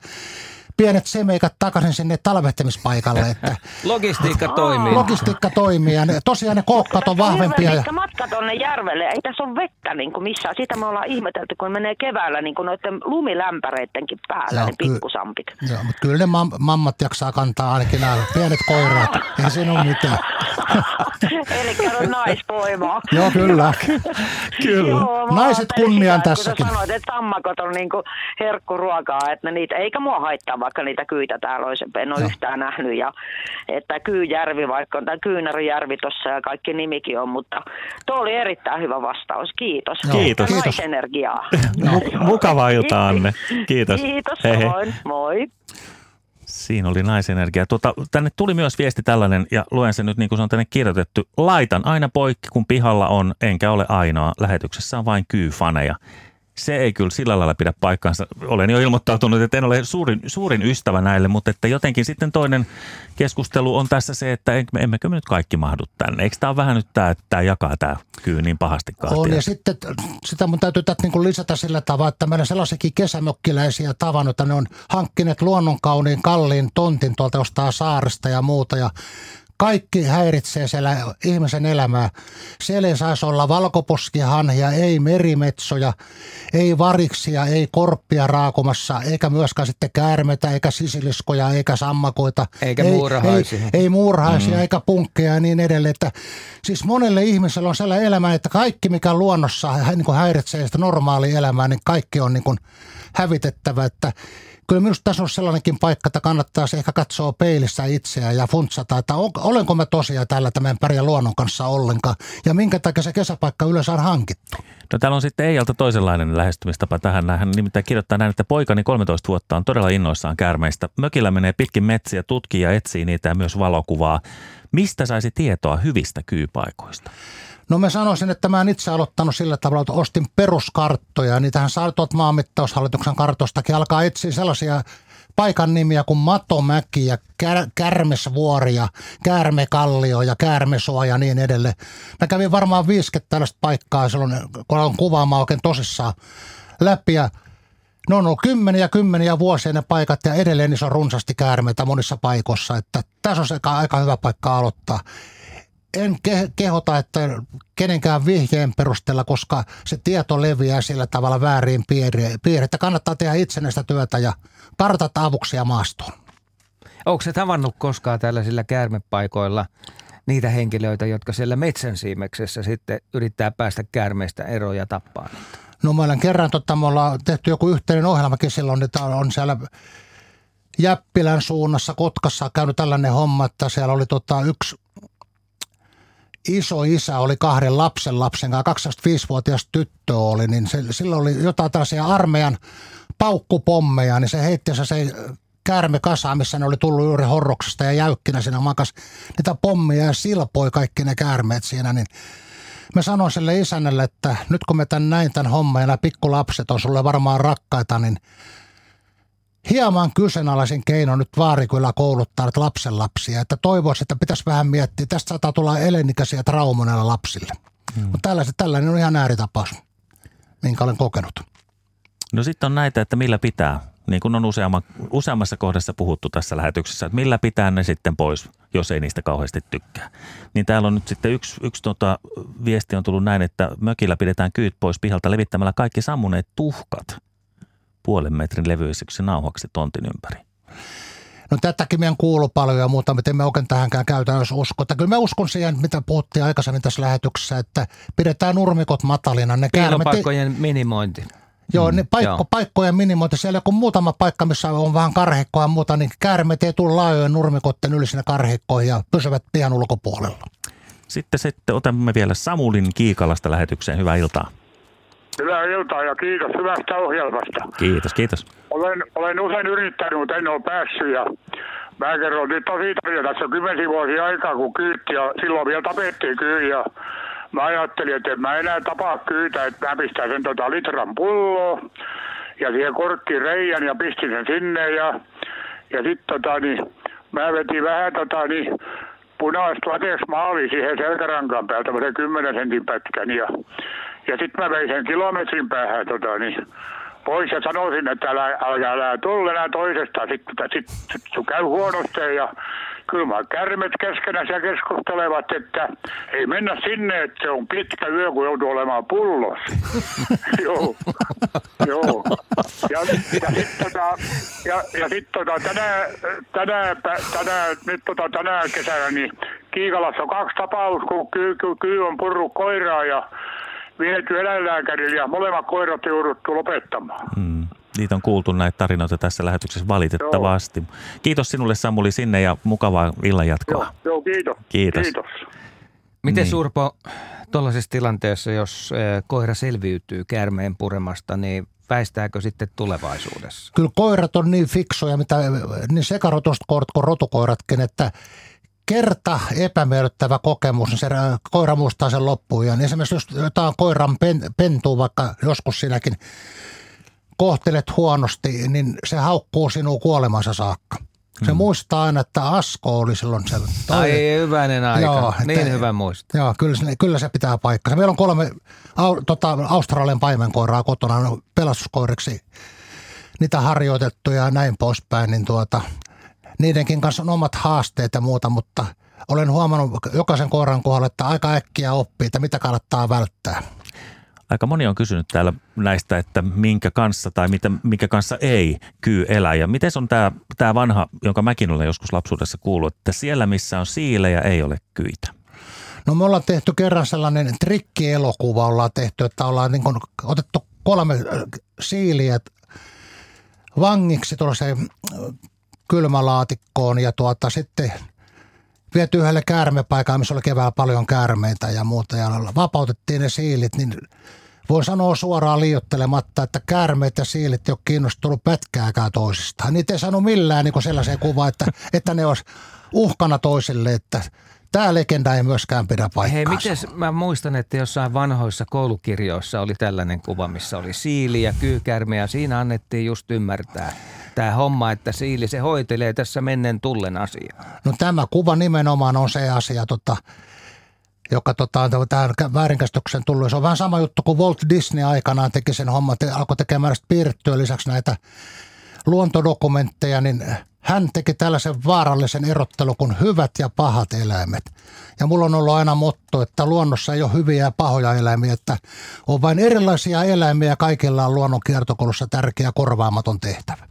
pienet semeikat takaisin sinne talvehtimispaikalle. Että Logistiikka toimii. logistiikka toimii ja ne, tosiaan ne koukkat on vahvempia. Ja, matka tuonne järvelle. Ei tässä ole vettä niin kuin missään. Sitä me ollaan ihmetelty, kun menee keväällä niin kuin noiden lumilämpäreidenkin päällä, Joo, ne ky- pikkusampit. joo, mutta kyllä ne mam- mammat jaksaa kantaa ainakin nämä pienet koiraat. Ei siinä ole mitään. Eli on naisvoimaa. Joo, kyllä. Kyllä. Joo, Naiset sitä, tässäkin. Kun sä sanoit, että sammakot on niinku herkkuruokaa, että niitä, eikä mua haittaa, vaikka niitä kyitä täällä olisi, en ole yhtään nähnyt. Ja, että Kyyjärvi, vaikka on tämä Kyynäryjärvi tuossa ja kaikki nimikin on, mutta tuo oli erittäin hyvä vastaus. Kiitos. Joo, Kiitos. kiitos. Naisenergiaa. Mu- mukavaa iltaa, Anne. Kiitos. Kiitos, Hei, hei. Moi. Siinä oli naisenergia. Tuota, tänne tuli myös viesti tällainen, ja luen sen nyt niin kuin se on tänne kirjoitettu. Laitan aina poikki, kun pihalla on, enkä ole ainoa. Lähetyksessä on vain kyyfaneja. Se ei kyllä sillä lailla pidä paikkaansa. Olen jo ilmoittautunut, että en ole suurin, suurin ystävä näille, mutta että jotenkin sitten toinen keskustelu on tässä se, että emme- emmekö me nyt kaikki mahdu tänne. Eikö tämä ole vähän nyt tämä, että tämä jakaa tämä kyy niin pahasti kahtia? On ja sitten sitä mun täytyy tätä niin lisätä sillä tavalla, että meillä sellaisiakin kesämökkiläisiä tavannut, että ne on hankkineet luonnonkauniin kalliin tontin tuolta jostain saaresta ja muuta ja kaikki häiritsee siellä ihmisen elämää. Siellä ei saisi olla valkoposkihanhia, ei merimetsoja, ei variksia, ei korppia raakumassa, eikä myöskään sitten käärmeitä, eikä sisiliskoja, eikä sammakoita. Eikä ei, muurahaisia. Ei, ei muurahaisia mm. eikä punkkeja ja niin edelleen. Että siis monelle ihmiselle on sellainen elämä, että kaikki mikä luonnossa niin häiritsee sitä normaalia elämää, niin kaikki on niin kuin hävitettävä. Että kyllä minusta tässä on sellainenkin paikka, että kannattaisi ehkä katsoa peilissä itseään ja funtsata, että on, olenko mä tosiaan tällä tämän pärjää luonnon kanssa ollenkaan ja minkä takia se kesäpaikka yleensä on hankittu. No täällä on sitten Eijalta toisenlainen lähestymistapa tähän. Hän nimittäin kirjoittaa näin, että poikani 13 vuotta on todella innoissaan käärmeistä. Mökillä menee pitkin metsiä, tutkii ja etsii niitä ja myös valokuvaa. Mistä saisi tietoa hyvistä kyypaikoista? No mä sanoisin, että mä en itse aloittanut sillä tavalla, että ostin peruskarttoja. Niitähän saa tuolta maanmittaushallituksen kartostakin alkaa etsiä sellaisia paikan nimiä kuin Matomäki ja Kär, Kärmesvuori ja Käärmekallio ja Käärmesuo ja niin edelleen. Mä kävin varmaan 50 tällaista paikkaa silloin, kun on kuvaamaan oikein tosissaan läpi ja ne on ollut kymmeniä kymmeniä vuosia ne paikat ja edelleen niissä on runsaasti käärmeitä monissa paikoissa. Että tässä on aika hyvä paikka aloittaa en ke- kehota, että kenenkään vihjeen perusteella, koska se tieto leviää sillä tavalla väärin piiriin. Piiri, että kannattaa tehdä itsenäistä työtä ja kartat avuksi ja maastoon. Onko se tavannut koskaan tällaisilla käärmepaikoilla niitä henkilöitä, jotka siellä metsän siimeksessä sitten yrittää päästä käärmeistä eroon ja tappaa niitä? No mä olen kerran, totta, me ollaan tehty joku yhteinen ohjelmakin silloin, että on siellä Jäppilän suunnassa Kotkassa käynyt tällainen homma, että siellä oli tota yksi iso isä oli kahden lapsen lapsen kanssa, 25-vuotias tyttö oli, niin se, sillä oli jotain tällaisia armeijan paukkupommeja, niin se heitti se, se käärmekasa, missä ne oli tullut juuri horroksesta ja jäykkinä siinä makas niitä pommeja ja silpoi kaikki ne käärmeet siinä, niin Mä sanoin sille isännälle, että nyt kun me tän näin tämän homman ja nämä pikkulapset on sulle varmaan rakkaita, niin hieman kyseenalaisen keino nyt vaari kyllä kouluttaa nyt lapsenlapsia. Että toivoisi, että pitäisi vähän miettiä. Tästä saattaa tulla elinikäisiä traumoja lapsille. Hmm. Mutta tällaiset, tällainen on ihan ääritapaus, minkä olen kokenut. No sitten on näitä, että millä pitää, niin kuin on useamma, useammassa kohdassa puhuttu tässä lähetyksessä, että millä pitää ne sitten pois, jos ei niistä kauheasti tykkää. Niin täällä on nyt sitten yksi, yksi tota, viesti on tullut näin, että mökillä pidetään kyyt pois pihalta levittämällä kaikki sammuneet tuhkat puolen metrin levyisiksi nauhaksi tontin ympäri. No tätäkin meidän kuuluu paljon ja muuta, miten me oikein tähänkään käytännössä usko. Että kyllä mä uskon siihen, mitä puhuttiin aikaisemmin tässä lähetyksessä, että pidetään nurmikot matalina. Ne Piilopaikkojen minimointi. Joo, ne paikko, joo. paikkojen minimointi. Siellä kun muutama paikka, missä on vähän karhekkoa ja muuta, niin käärmeet ei tule laajojen nurmikotten yli sinne karhekkoihin ja pysyvät pian ulkopuolella. Sitten, sitten otamme vielä Samulin Kiikalasta lähetykseen. Hyvää iltaa. Hyvää iltaa ja kiitos hyvästä ohjelmasta. Kiitos, kiitos. Olen, olen usein yrittänyt, mutta en ole päässyt. Ja Mä kerron nyt tosi tarina. Tässä on kymmensi vuosia aikaa, kun kyytti ja silloin vielä tapettiin kyy ja mä ajattelin, että en mä enää tapaa kyytä, että mä pistän sen tota litran pulloa ja siihen korkkiin reijän ja pistin sen sinne ja, ja sitten tota, niin, mä vetin vähän tota, niin, punaista lateksmaali siihen selkärankaan päältä, tämmöisen 10 sentin pätkän ja, ja sitten mä vein sen kilometrin päähän tota, niin, pois ja sanoisin, että älä, älä, älä tulla enää toisesta, sitten sit, sit, sit käy huonosti ja kyllä mä kärmet keskenään ja keskustelevat, että ei mennä sinne, että se on pitkä yö, kun joutuu olemaan pullos. joo, joo. Ja, ja sitten tota, ja, ja sit tota, tänä, tänä, tänä, nyt tota, tänä kesänä niin Kiikalassa on kaksi tapausta, kun kyy, ky, ky on purru koiraa ja viety eläinlääkärille ja molemmat koirat jouduttu lopettamaan. Hmm. Niitä on kuultu näitä tarinoita tässä lähetyksessä valitettavasti. Joo. Kiitos sinulle Samuli sinne ja mukavaa illan jatkoa. Joo, joo kiitos. Kiitos. kiitos. Miten niin. Surpo, tuollaisessa tilanteessa, jos koira selviytyy käärmeen puremasta, niin väistääkö sitten tulevaisuudessa? Kyllä koirat on niin fiksoja, mitä niin sekarotuskoirat kuin rotukoiratkin, että kerta epämiellyttävä kokemus, niin se koira muistaa sen loppuun. Ja esimerkiksi jos jotain koiran pen, pentuu, vaikka joskus sinäkin kohtelet huonosti, niin se haukkuu sinua kuolemansa saakka. Se hmm. muistaa aina, että Asko oli silloin se. Toi. Ai hyvänen aika, joo, niin että, hyvä muista. Joo, kyllä, kyllä se pitää paikkansa. Meillä on kolme au, tota, Australian paimenkoiraa kotona pelastuskoiriksi. Niitä harjoitettu ja näin poispäin, niin tuota, niidenkin kanssa on omat haasteet ja muuta, mutta olen huomannut jokaisen koiran kohdalla, että aika äkkiä oppii, että mitä kannattaa välttää. Aika moni on kysynyt täällä näistä, että minkä kanssa tai mitä, minkä kanssa ei kyy elää. Ja miten on tämä, tämä vanha, jonka mäkin olen joskus lapsuudessa kuullut, että siellä missä on siilejä ei ole kyitä? No me ollaan tehty kerran sellainen trikkielokuva, ollaan tehty, että ollaan niin otettu kolme siiliä vangiksi tuollaiseen kylmälaatikkoon ja tuota, sitten viety yhdelle käärmepaikalle, missä oli keväällä paljon käärmeitä ja muuta ja vapautettiin ne siilit, niin voin sanoa suoraan liiottelematta, että käärmeet ja siilit ei ole kiinnostunut pätkääkään toisistaan. Niitä ei sano millään niin sellaiseen kuvaan, että, että ne olisi uhkana toisille, että Tämä legenda ei myöskään pidä paikkaansa. Hei, miten mä muistan, että jossain vanhoissa koulukirjoissa oli tällainen kuva, missä oli siili ja kyykärme ja siinä annettiin just ymmärtää tämä homma, että siili se hoitelee tässä mennen tullen asiaa. No tämä kuva nimenomaan on se asia, tota, joka tota, tähän väärinkäsityksen tullut. Se on vähän sama juttu kuin Walt Disney aikanaan teki sen homman, te, alkoi tekemään piirrettyä lisäksi näitä luontodokumentteja, niin hän teki tällaisen vaarallisen erottelu kuin hyvät ja pahat eläimet. Ja mulla on ollut aina motto, että luonnossa ei ole hyviä ja pahoja eläimiä, että on vain erilaisia eläimiä ja kaikilla on luonnon kiertokoulussa tärkeä korvaamaton tehtävä.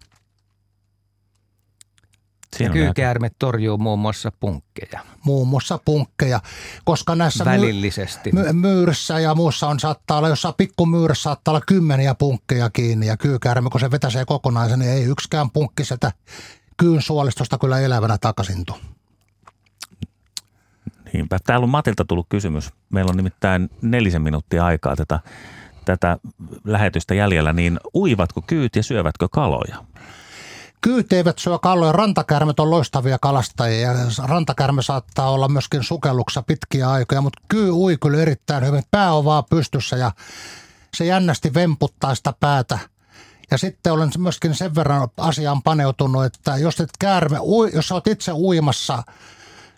Siinä kyykäärme torjuu muun muassa punkkeja. Muun muassa punkkeja, koska näissä Välillisesti. My- myyrissä ja muussa on saattaa olla, jossain pikkumyyrissä saattaa olla kymmeniä punkkeja kiinni ja kyykäärme, kun se vetäsee kokonaisen, niin ei yksikään punkki sitä kyyn suolistosta kyllä elävänä takaisin tuu. Niinpä. Täällä on Matilta tullut kysymys. Meillä on nimittäin nelisen minuuttia aikaa tätä, tätä lähetystä jäljellä, niin uivatko kyyt ja syövätkö kaloja? Kyyt eivät syö kaloja, rantakärmet on loistavia kalastajia rantakärme saattaa olla myöskin sukelluksessa pitkiä aikoja, mutta kyy ui kyllä erittäin hyvin. Pää on vaan pystyssä ja se jännästi vemputtaa sitä päätä. Ja sitten olen myöskin sen verran asiaan paneutunut, että jos et käärme, jos olet itse uimassa –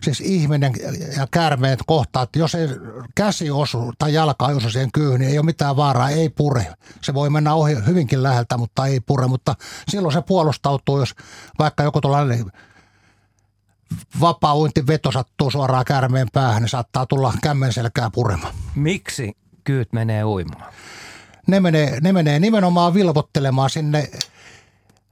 siis ihminen ja käärmeet kohtaa, että jos ei käsi osu tai jalka osu siihen kyyhyn, niin ei ole mitään vaaraa, ei pure. Se voi mennä ohi hyvinkin läheltä, mutta ei pure, mutta silloin se puolustautuu, jos vaikka joku tuollainen vapaa veto sattuu suoraan käärmeen päähän, niin saattaa tulla kämmen selkää puremaan. Miksi kyyt menee uimaan? Ne menee, ne menee nimenomaan vilvottelemaan sinne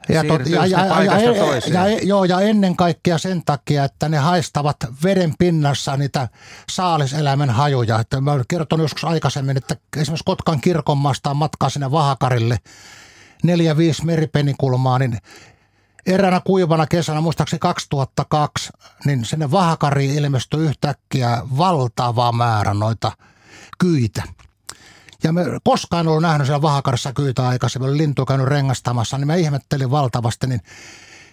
ja, tot, ja, ja, ja, ja, ja, joo, ja ennen kaikkea sen takia, että ne haistavat veden pinnassa niitä saaliseläimen hajuja. Että mä olen kertonut joskus aikaisemmin, että esimerkiksi Kotkan kirkonmaasta on matkaa sinne Vahakarille neljä, viisi meripenikulmaa, niin eräänä kuivana kesänä, muistaakseni 2002, niin sinne Vahakariin ilmestyi yhtäkkiä valtava määrä noita kyitä – ja me koskaan ollut nähnyt siellä vahakarissa kyytä aikaisemmin, oli lintu käynyt rengastamassa, niin mä ihmettelin valtavasti, niin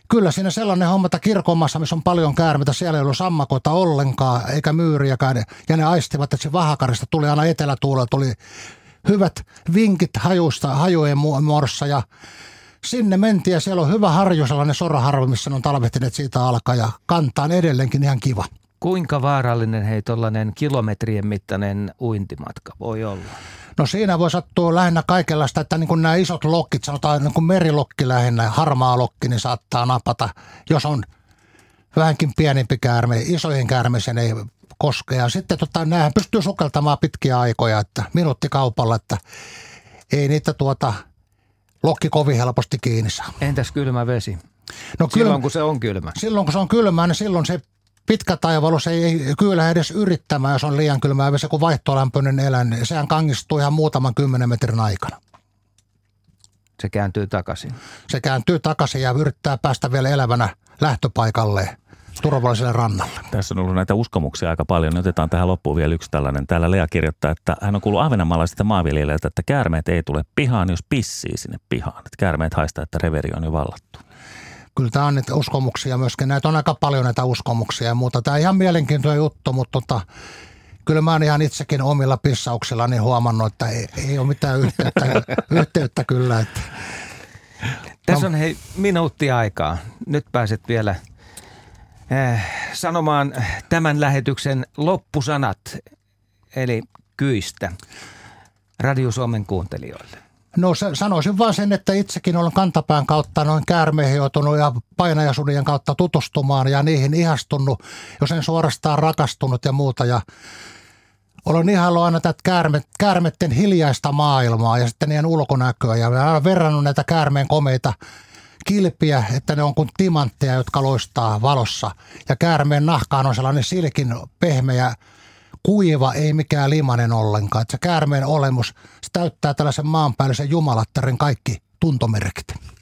kyllä siinä sellainen homma, että kirkonmassa, missä on paljon käärmeitä, siellä ei ollut sammakoita ollenkaan, eikä myyriäkään. Ja ne aistivat, että se vahakarista tuli aina etelätuulella, tuli hyvät vinkit hajuista, hajujen muodossa ja sinne mentiin ja siellä on hyvä harju, sellainen soraharvo, missä ne on talvehtineet siitä alkaa ja kantaan edelleenkin ihan kiva. Kuinka vaarallinen hei tuollainen kilometrien mittainen uintimatka voi olla? No siinä voi sattua lähinnä kaikenlaista, että niin kuin nämä isot lokkit, sanotaan niin kuin merilokki lähinnä, harmaa lokki, niin saattaa napata, jos on vähänkin pienempi käärme, isoihin käärmeisiin ei koske. Ja sitten tota, näähän pystyy sukeltamaan pitkiä aikoja, että minuuttikaupalla, että ei niitä tuota lokki kovin helposti kiinni saa. Entäs kylmä vesi? No, silloin kun se on kylmä. Silloin kun se on kylmä, niin silloin se pitkä taivallus ei, ei kyllä edes yrittämään, jos on liian kylmää vesi, kun vaihtolämpöinen eläin, niin sehän kangistuu ihan muutaman kymmenen metrin aikana. Se kääntyy takaisin. Se kääntyy takaisin ja yrittää päästä vielä elävänä lähtöpaikalleen turvalliselle rannalle. Tässä on ollut näitä uskomuksia aika paljon. Niin otetaan tähän loppuun vielä yksi tällainen. Täällä Lea kirjoittaa, että hän on kuullut ahvenanmaalaisilta maanviljelijöiltä, että käärmeet ei tule pihaan, jos pissii sinne pihaan. Että käärmeet haistaa, että reveri on jo vallattu kyllä tämä on niitä uskomuksia myöskin. Näitä on aika paljon näitä uskomuksia ja muuta. Tämä on ihan mielenkiintoinen juttu, mutta tota, kyllä mä oon ihan itsekin omilla pissauksillani huomannut, että ei, ei ole mitään yhteyttä, yhteyttä kyllä. Että. Tässä on hei minuutti aikaa. Nyt pääset vielä eh, sanomaan tämän lähetyksen loppusanat, eli kyistä Radio Suomen kuuntelijoille. No sanoisin vaan sen, että itsekin olen kantapään kautta noin käärmeihin joutunut ja painajasunien kautta tutustumaan ja niihin ihastunut, jos en suorastaan rakastunut ja muuta. Ja olen ihaillut aina tätä käärme, käärmetten hiljaista maailmaa ja sitten niiden ulkonäköä ja olen verrannut näitä käärmeen komeita kilpiä, että ne on kuin timantteja, jotka loistaa valossa. Ja käärmeen nahkaan on sellainen silkin pehmeä kuiva, ei mikään limanen ollenkaan. Että se käärmeen olemus, se täyttää tällaisen maanpäällisen jumalattaren kaikki tuntomerkit.